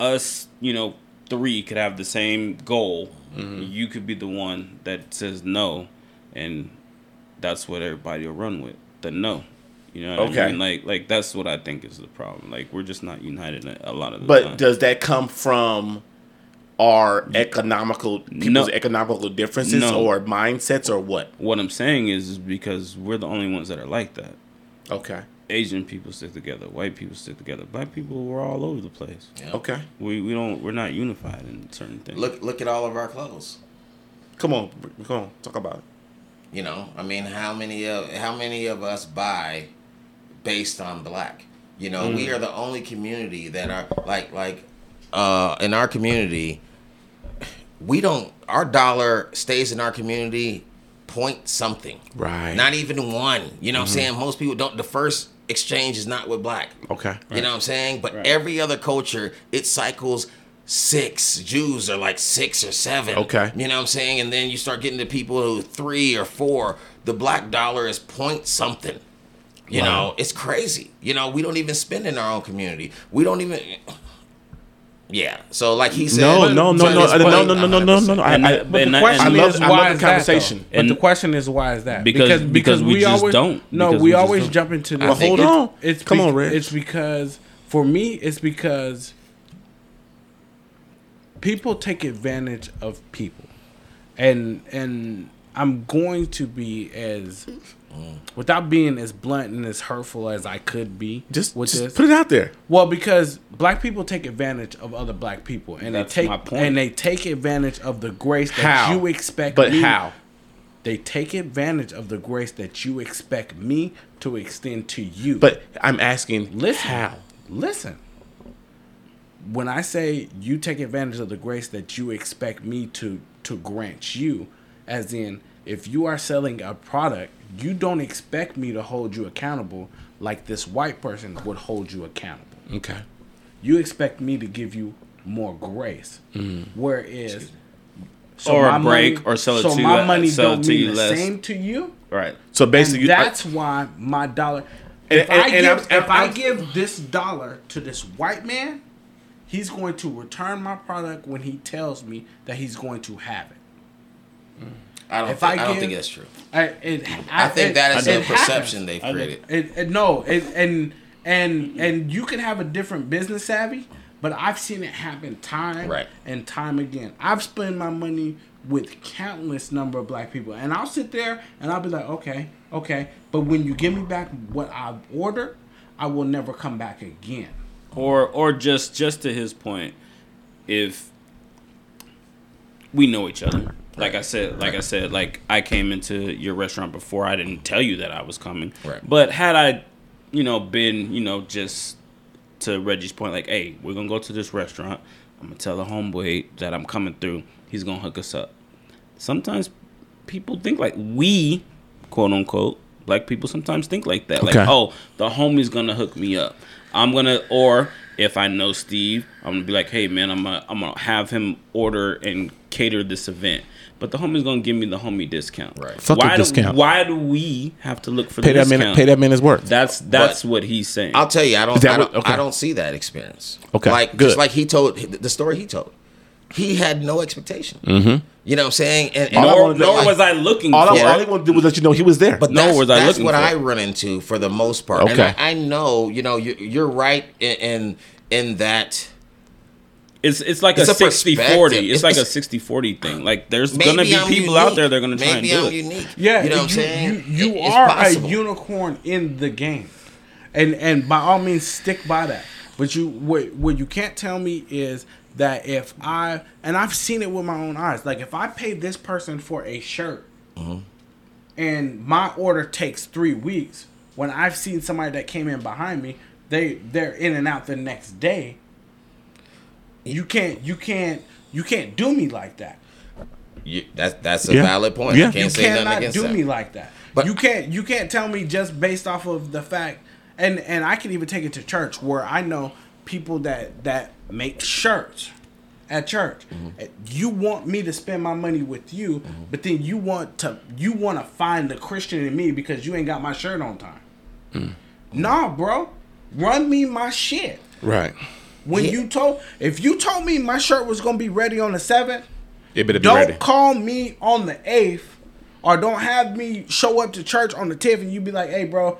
us you know three could have the same goal. Mm-hmm. You could be the one that says no, and that's what everybody will run with the no. You know what Okay. I mean? Like like that's what I think is the problem. Like we're just not united a a lot of the But time. does that come from our economical people's No. economical differences No. or mindsets or what? what I'm saying is, is because we're the only ones that are like that. Okay. Asian people stick together, white people stick together, black people we're all over the place. Yeah. Okay. We we don't we're not unified in certain things. Look look at all of our clothes. Come on, come on, talk about it. You know, I mean, how many of how many of us buy based on black? You know, we mm. are the only community that are like like uh in our community. We don't. Our dollar stays in our community point something. Right. Not even one. You know what I'm saying? Most people don't. The first exchange is not with black. Okay. You know what I'm saying? But Right. every other culture, it cycles six. Jews are like six or seven. Okay. You know what I'm saying? And then you start getting to people who three or four. The black dollar is point something. You Wow. know, it's crazy. You know, we don't even spend in our own community. We don't even. Yeah. So like he said. No, no, no, to no, no, no, no, no, no, no, no. I, I, But the question I love- is I love why the is that, conversation. though? But the question is why is that? Because- because we just always, don't. No, we, we always don't. jump into this. Well, hold it's, on. It's Come bec- on, Rich. It's because for me, it's because people take advantage of people, and and I'm going to be as without being as blunt and as hurtful as I could be just, with just this. put it out there. Well, because black people take advantage of other black people, and That's they take my point. and they take advantage of the grace that How? you expect. But me- how? They take advantage of the grace that you expect me to extend to you. But I'm asking, listen, how? listen. When I say you take advantage of the grace that you expect me to to grant you, as in if you are selling a product, you don't expect me to hold you accountable like this white person would hold you accountable Okay. you expect me to give you more grace. Mm-hmm. Whereas, Or a break, money- or sell it so to my you- money sell don't to mean you the less. same to you. right. So basically, that's why my dollar. And- If and- I and give, I'm- if I I'm- give this dollar to this white man, he's going to return my product when he tells me that he's going to have it. I don't. If think, I I, don't give- think that's true. I, it, I, think it- that is it a happens. perception they've created. It, it, no, it, and and and you can have a different business savvy, but I've seen it happen time Right. and time again. I've spent my money with countless number of black people, and I'll sit there and I'll be like, okay, okay, but when you give me back what I've ordered, I will never come back again. Or or just just to his point, if we know each other. Like I said, like I said, like I came into your restaurant before. I didn't tell you that I was coming. Right. But had I, you know, been, you know, just to Reggie's point, like, hey, we're gonna go to this restaurant. I'm gonna tell the homeboy that I'm coming through. He's gonna hook us up. Sometimes people think like we, quote unquote, black people sometimes think like that. Like, oh, the homie's gonna hook me up. I'm gonna, or if I know Steve, I'm gonna be like, hey man, I'm gonna, I'm gonna have him order and cater this event. But the homie's gonna give me the homie discount. Right. Fuck the why discount. Do, why do we have to look for pay the that discount? man, pay that man his worth. That's that's But- what he's saying. I'll tell you, I don't. I don't, what- okay. I don't see that experience. Okay, like good. just like he told the story he told. He had no expectation. Mm-hmm. You know what I'm saying? And, and All I nor wanted nor like- was I looking all, for I, all it. he wanted to do was let you know he was there. But Nor that's, was I that's looking what for I run into for the most part. And Okay. I, I know, you know, you, you're right in, in in that. It's it's like It's a a 60 40. It's, It's- like a it's- 60 40 thing. Like there's gonna be I'm people unique. out there that are gonna try Maybe and do I'm it. unique. Yeah, you know what I'm you, saying. You, you It- are possible. a unicorn in the game, and and by all means stick by that. But you what what you can't tell me is that if I and I've seen it with my own eyes. Like if I pay this person for a shirt, mm-hmm. and my order takes three weeks. When I've seen somebody that came in behind me, they they're in and out the next day. You can't you can't you can't do me like that. You, that's that's a Yeah. valid point. Yeah. I can't you say nothing cannot against do that. me like that. But- But you can't you can't tell me just based off of the fact and and I can even take it to church where I know people that that make shirts at church. Mm-hmm. You want me to spend my money with you, but then you want to you want to find the Christian in me because you ain't got my shirt on time. Mm. Nah, bro. Run me my shit. Right. When Yeah. you told if you told me my shirt was gonna be ready on the seventh, It better be don't ready. call me on the eighth, or don't have me show up to church on the tenth, and you be like, "Hey, bro,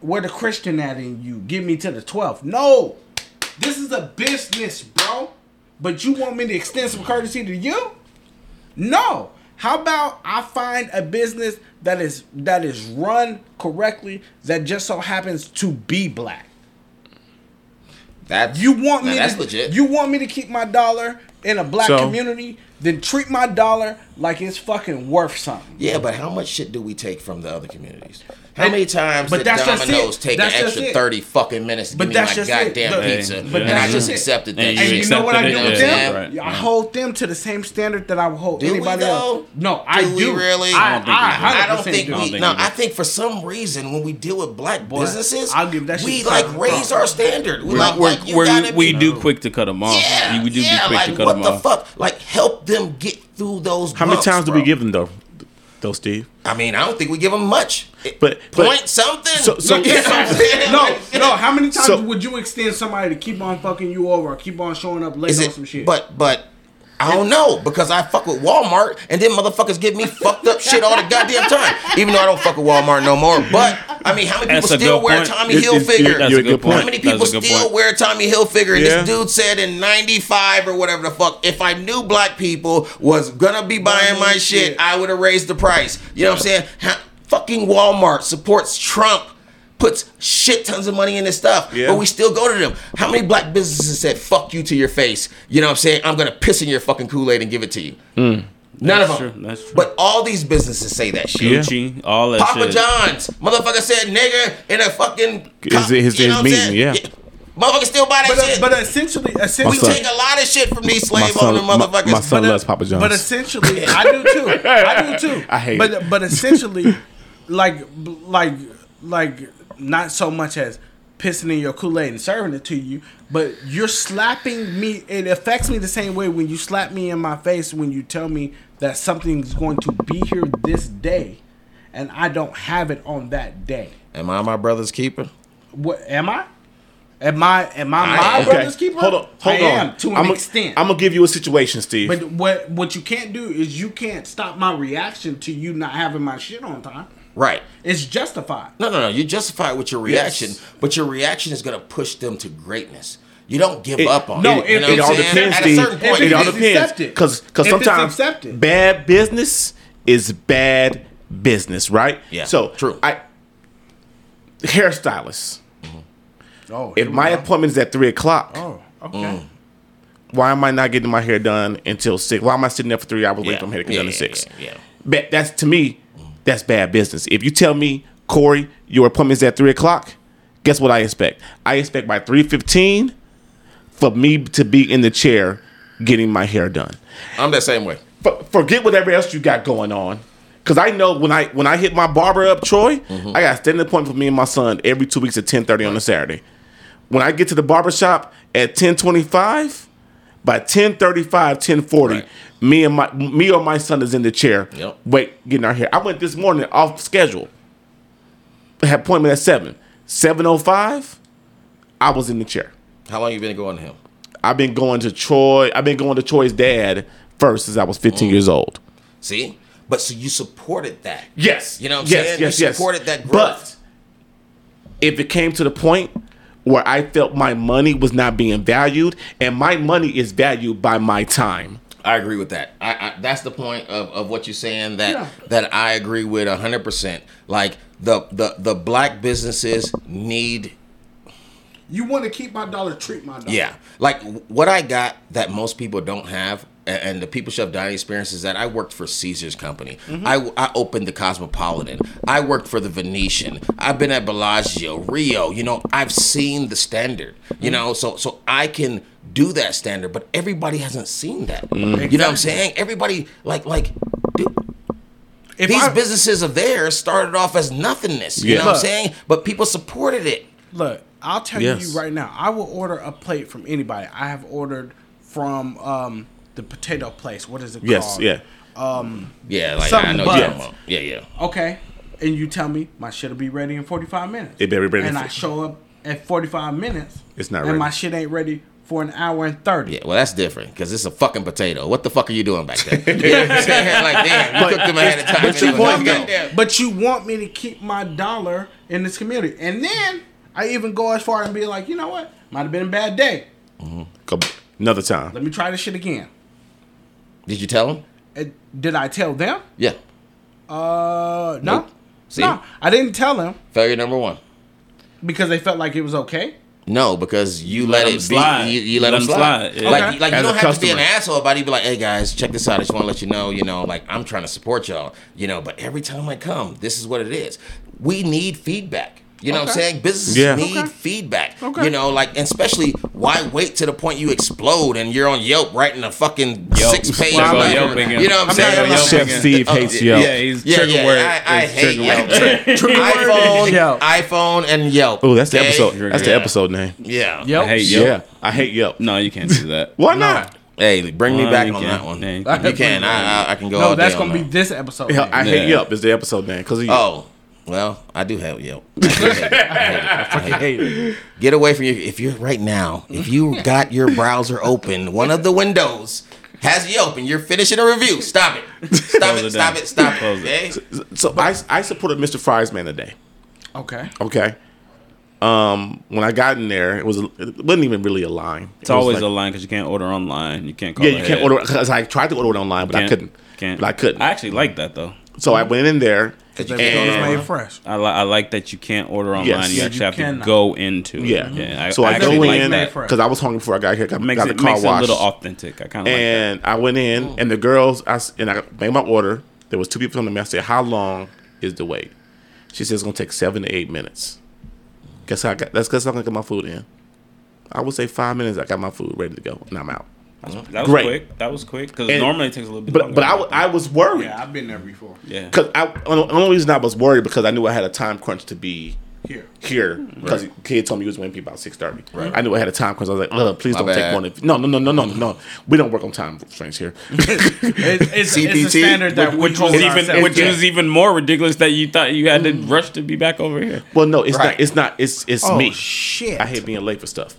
where the Christian at in you? Give me to the twelfth." No, this is a business, bro. But you want me to extend some courtesy to you? No. How about I find a business that is that is run correctly that just so happens to be black? That You want me That's to, legit. You want me to keep my dollar in a black So- community? Then treat my dollar like it's fucking worth something. yeah, but how much shit do we take from the other communities? How many times but did that's just Domino's it. take That's an extra it. thirty fucking minutes to But give me that's my just it. goddamn The- pizza, but and that's I just just it. accepted that And And you you know what I accepted do it, with yeah, them? right, I mm-hmm. hold them to the same standard that I would hold Do anybody though? else. No, I Do do. we really? I, I don't think we I, do. I don't think do. don't we. think No. I think for some reason when we deal with black Boy, businesses, I'll give that shit we like raise our standard. We like, we're, like you we're- gotta we be- do quick to cut them off. Yeah, we do yeah, be quick to cut what them the off. fuck? Like help them get through those. How many bumps, times do we give them though? Though, Steve. I mean, I don't think we give them much. But- but- point something. So- so- You know what No, no. How many times So- would you extend somebody to keep on fucking you over or keep on showing up late on it? some shit? But but I don't know because I fuck with Walmart and then motherfuckers give me fucked up shit all the goddamn time. Even though I don't fuck with Walmart no more. But I mean, how many people still wear point. Tommy It- it's- Hilfiger? That's a a good good point. point. How many people still point. wear Tommy Hilfiger? And Yeah. this dude said in '95 or whatever the fuck, if I knew black people was gonna be buying my shit, shit. I would have raised the price. You know what I'm saying? Ha- fucking Walmart supports Trump. Puts shit tons of money in this stuff, Yeah. but we still go to them. How many black businesses said "fuck you" to your face? You know what I'm saying? I'm gonna piss in your fucking Kool Aid and give it to you. None That's of them. true, that's true. But all these businesses say that shit. Yeah. Gucci, all that Papa shit. John's, motherfucker said nigger in a fucking. His- his- you know his meeting, saying? yeah. Motherfucker still buy that but, uh, shit. but essentially, we essentially, son- take a lot of shit from these slave son, owner motherfuckers. my son But, uh, loves Papa John's. But essentially, I do too. I do too. I hate but, it. But essentially, like, like, like, not so much as pissing in your Kool Aid and serving it to you, but you're slapping me. It affects me the same way when you slap me in my face when you tell me that something's going to be here this day, and I don't have it on that day. Am I my brother's keeper? What am I? Am I? Am I my am. brother's keeper? Hold on, hold I on. am to an I'm extent. I'm gonna give you a situation, Steve. But what what you can't do is you can't stop my reaction to you not having my shit on time. Right. It's justified. No, no, no. You justify it with your reaction, Yes. but your reaction is going to push them to greatness. You don't give It- up on no, it. it- You know it what all I'm depends, At a certain point, If it all depends because because it's sometimes accepted. bad business is bad business, right? Yeah, So true. I hairstylist. Oh, If my appointment is at three o'clock, oh, okay. Mm. why am I not getting my hair done until six? Why am I sitting there for three hours waiting for my hair to get yeah, done at yeah, six? yeah, yeah. But that's to me, that's bad business. If you tell me, Corey, your appointment's at three o'clock, guess what I expect? I expect by three fifteen for me to be in the chair getting my hair done. I'm that same way. For, forget whatever else you got going on. Cause I know when I when I hit my barber up, Troy, Mm-hmm. I got a standing appointment for me and my son every two weeks at ten thirty on a Saturday. When I get to the barber shop at ten twenty five, by 1035, 1040, Right. me and my me or my son is in the chair, Yep. wait, getting our hair. I went this morning off schedule. I had appointment at seven. Seven oh five, I was in the chair. How long you been going to him? I've been going to Troy. I've been going to Troy's dad first since I was 15 mm. years old. See? But so you supported that. Yes. You know what I'm yes, saying? Yes, You yes. supported that But growth. if it came to the point where I felt my money was not being valued, and my money is valued by my time. I agree with that. I, I that's the point of, of what you're saying that Yeah. that I agree with hundred percent. Like the the the black businesses need You want to keep my dollar, treat my dollar. yeah. Like what I got that most people don't have and the People Chef dining experience is that I worked for Caesar's company. Mm-hmm. I, I opened the Cosmopolitan. I worked for the Venetian. I've been at Bellagio, Rio. You know, I've seen the standard. You know, so so I can do that standard, but everybody hasn't seen that. You know what I'm saying? Everybody like like. Dude, If these I- businesses of theirs started off as nothingness. You Yeah. know what I'm saying? But people supported it. Look, I'll tell Yes. you right now. I will order a plate from anybody. I have ordered from um, the potato place. What is it Yes, called? yeah. Um, yeah, like I know what you're bugs. talking about. Yeah, yeah. Okay. And you tell me my shit'll be ready in 45 minutes. It better be ready And for- I show up at 45 minutes. It's not and ready. my shit ain't ready for an hour and 30. Yeah, well, that's different because it's a fucking potato. What the fuck are you doing back there? You know what I'm saying? Like, damn, you cooked them ahead of time. But you, want me, but you want me to keep my dollar in this community. And then I even go as far and be like, you know what? Might have been a bad day. Mm-hmm. Go- Another time. Let me try this shit again. Did you tell them? Uh, Did I tell them? Yeah. Uh, no. Nope. See? No, I didn't tell them Failure number one. because they felt like it was okay. No, because you let, let it 'em be. You, you let, Let them 'em slide. slide, yeah. Like, Okay. like you As a don't have to be an asshole about it. You be like, hey guys, check this out. I just want to let you know, you know, like I'm trying to support y'all, you know. But every time I come, this is what it is. We need feedback. You know what I'm saying? Businesses Yeah. need Okay. feedback. Okay. You know, like and especially why wait to the point you explode and you're on Yelp writing a fucking Yelp. six page Well, I'm letter. Yelp again. You know what I'm, I'm saying? Like, Yelp Chef again. Steve Oh, hates. Yelp. Yeah, he's Yeah, trigger yeah, word. I, I hate Yelp. iPhone, Yelp. iPhone, and Yelp. Oh, that's the Okay? episode. That's the episode name. Yeah. Yep. I hate Yeah, Yelp. I hate Yelp. No, you can't do that. Why not? Hey, bring me Well, back on can. that one. Yeah, you you can. can. I, I, I can go. No, all that's day gonna be that. this episode. Yeah, I hate Yeah. Yelp. Is the episode name because Oh, well, I do have Yelp. I hate it. I hate it. I hate it. Get away from your. If you're right now, if you got your browser open, one of the windows has Yelp, and you're finishing a review. Stop it. Stop Close it. it Stop it. Stop it. Close it. Okay? so I I supported Mr. Fries Man today. Okay. Okay. Um, when I got in there, it was it wasn't even really a line. It's always a line because you can't order online. You can't call yeah. You can't order because I tried to order it online, but I Can't- couldn't. Can't. But I couldn't. I actually like that though. so I went in there. Cause you They can't made fresh. I, li- I like that you can't order online. Yes. You Yeah, actually you have to go into it. Yeah. yeah. I, so I, I go like in because I was hungry before I got here. Got, Makes got it the car makes it a little authentic. I kind of like and I went in, and the girls, I s- and I made my order. There was two people on the mess. I said, "How long is the wait?" She says, "It's gonna take seven to eight minutes." Guess how I got? That's because I'm gonna get my food in. I would say five minutes. I got my food ready to go, and I'm out. That. That was Great. quick. That was quick because normally it takes a little bit. But longer but than I, w- I was worried Yeah, I've been there before. yeah. because I the only reason I was worried because I knew I had a time crunch to be Here. here mm-hmm. because the kid told me he was going to be about six thirty. Right. I knew I had a time crunch. I was like, "Ugh, please My don't bad. take more than no no no no no no. We don't work on time frames here." It's, it's, it's a CPT? standard that Which we was hold even ourselves which to. was even more ridiculous that you thought you had to mm. rush to be back over here. well, no, it's Right. not. It's not. It's it's Oh me. shit! I hate being late for stuff.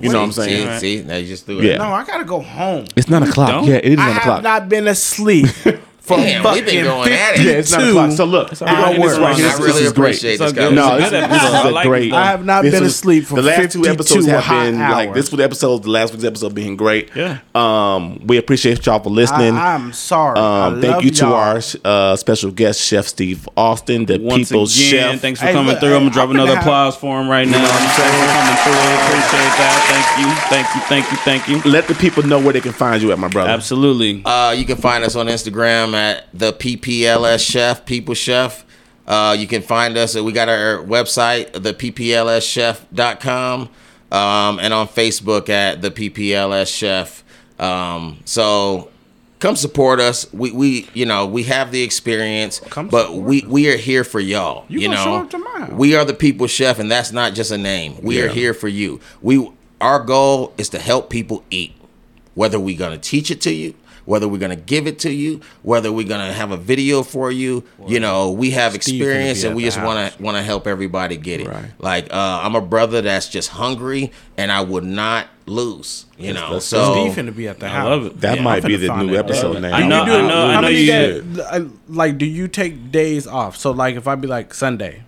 You know what I'm See, saying? see, now you just threw it. Yeah. No, I gotta go home. It's nine o'clock. don't? Yeah, it is I nine have not been asleep for Damn, we've been fucking going at it. yeah, it's nine 52 o'clock. So look, we're all right. gonna work right here. I This- really this is great. appreciate So this good. guy. No, It's this, a good this is episode. I a like great. this I have not this been was- asleep for the last two 52 episodes have hot been like hours. this. Was the episode, the last week's episode being great. Yeah. Um, we appreciate y'all for listening. I, I'm sorry. I um, thank love you to y'all. our uh, special guest, Chef Steve Austin, the Once people's again, chef. thanks for Hey, coming look, through. I'm gonna drop another applause for him right now. Thanks for coming through. Appreciate that. Thank you. Thank you. Thank you. Thank you. Let the people know where they can find you at, my brother. Absolutely. Uh, you can find us on Instagram at the PPLS Chef, People Chef. Uh, you can find us. We got our website, the PPLSchef.com, um, and on Facebook at the PPLS Chef. Um, so come support us. We, we you know we have the experience, Come but we we are here for y'all. You You, know, show up to my house. we are the People Chef, and that's not just a name. We are here for you. We our goal is to help people eat whether we're going to teach it to you whether we're going to give it to you whether we're going to have a video for you you know we have Steve experience and we just want to want to help everybody get it Right. like uh, i'm a brother that's just hungry and i would not lose you know that's- so Steve finna be at the I house. love it. that Yeah, might be the new that. episode name. I know- How many I know- I know you days- like, do you take days off? So, like, if I be like Sunday,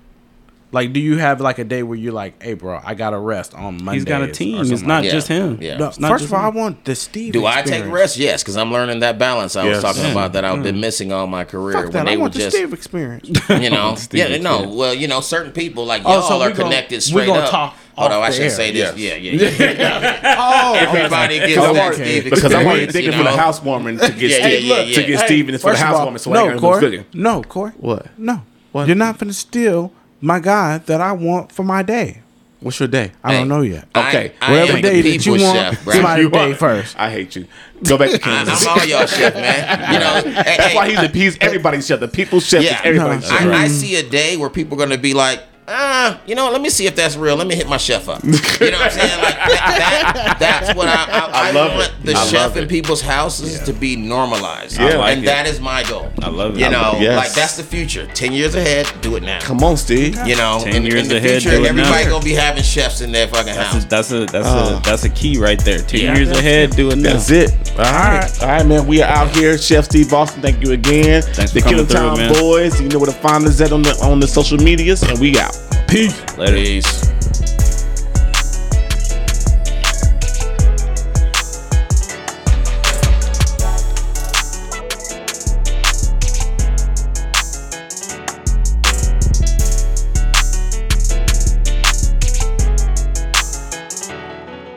Like, do you have like a day where you're like, "Hey, bro, I got to rest on Monday." He's got a team. It's not Yeah. just him. Yeah. No, not first of all, I want the Steve. Do I take rest? Yes, because I'm learning that balance I Yes. was talking Yeah. about that I've been mm. missing all my career Fuck when that. they I want the just Steve experience. you know Steve yeah no well you know certain people like Oh, y'all so are we gon- connected we straight gonna up. talk Oh no, off I should air. say this. Yes. Yeah, yeah, yeah. oh, Everybody gets Because I'm that already, Steve because I'm already thinking you for the housewarming to get Yeah, Steve, yeah, yeah, to get yeah. Steve and it's for the First housewarming, so no, ain't got no Corey. No, Corey. What? No. What? You're not finna steal my guy that I want for my day. What's your day? I Hey, don't know yet. Okay. I, I Whatever am day that you want, chef, bro. somebody You day are. first. I hate you. Go back to I, Kansas. I'm all y'all chef, man. You know, hey, That's hey, why he's the he's everybody's chef. The people's chef Yeah. is everybody's No. chef. I, I see a day where people are gonna be like, ah, you know, let me see if that's real. Let me hit my chef up. You know what I'm saying? Like that, that that's what I I, I I love want it. the I chef love in people's houses to be normalized. Yeah. Like and it. that is my goal. I love it. You know, it. Yes. like that's the future. Ten years ahead, do it now. Come on, Steve. You know, 10 in, years in the ahead, future, do it everybody now. gonna be having chefs in their fucking That's house. a, that's a that's Oh. a that's a key right there. Ten Yeah. years ahead, do it now. That's it. All right. All right, man. We are out here. Chef Steve Boston. thank you again. Thanks for the coming Killer Town through, man. Boys. You know where to find us at on the on the social medias, and we out. Peace. Later. Peace.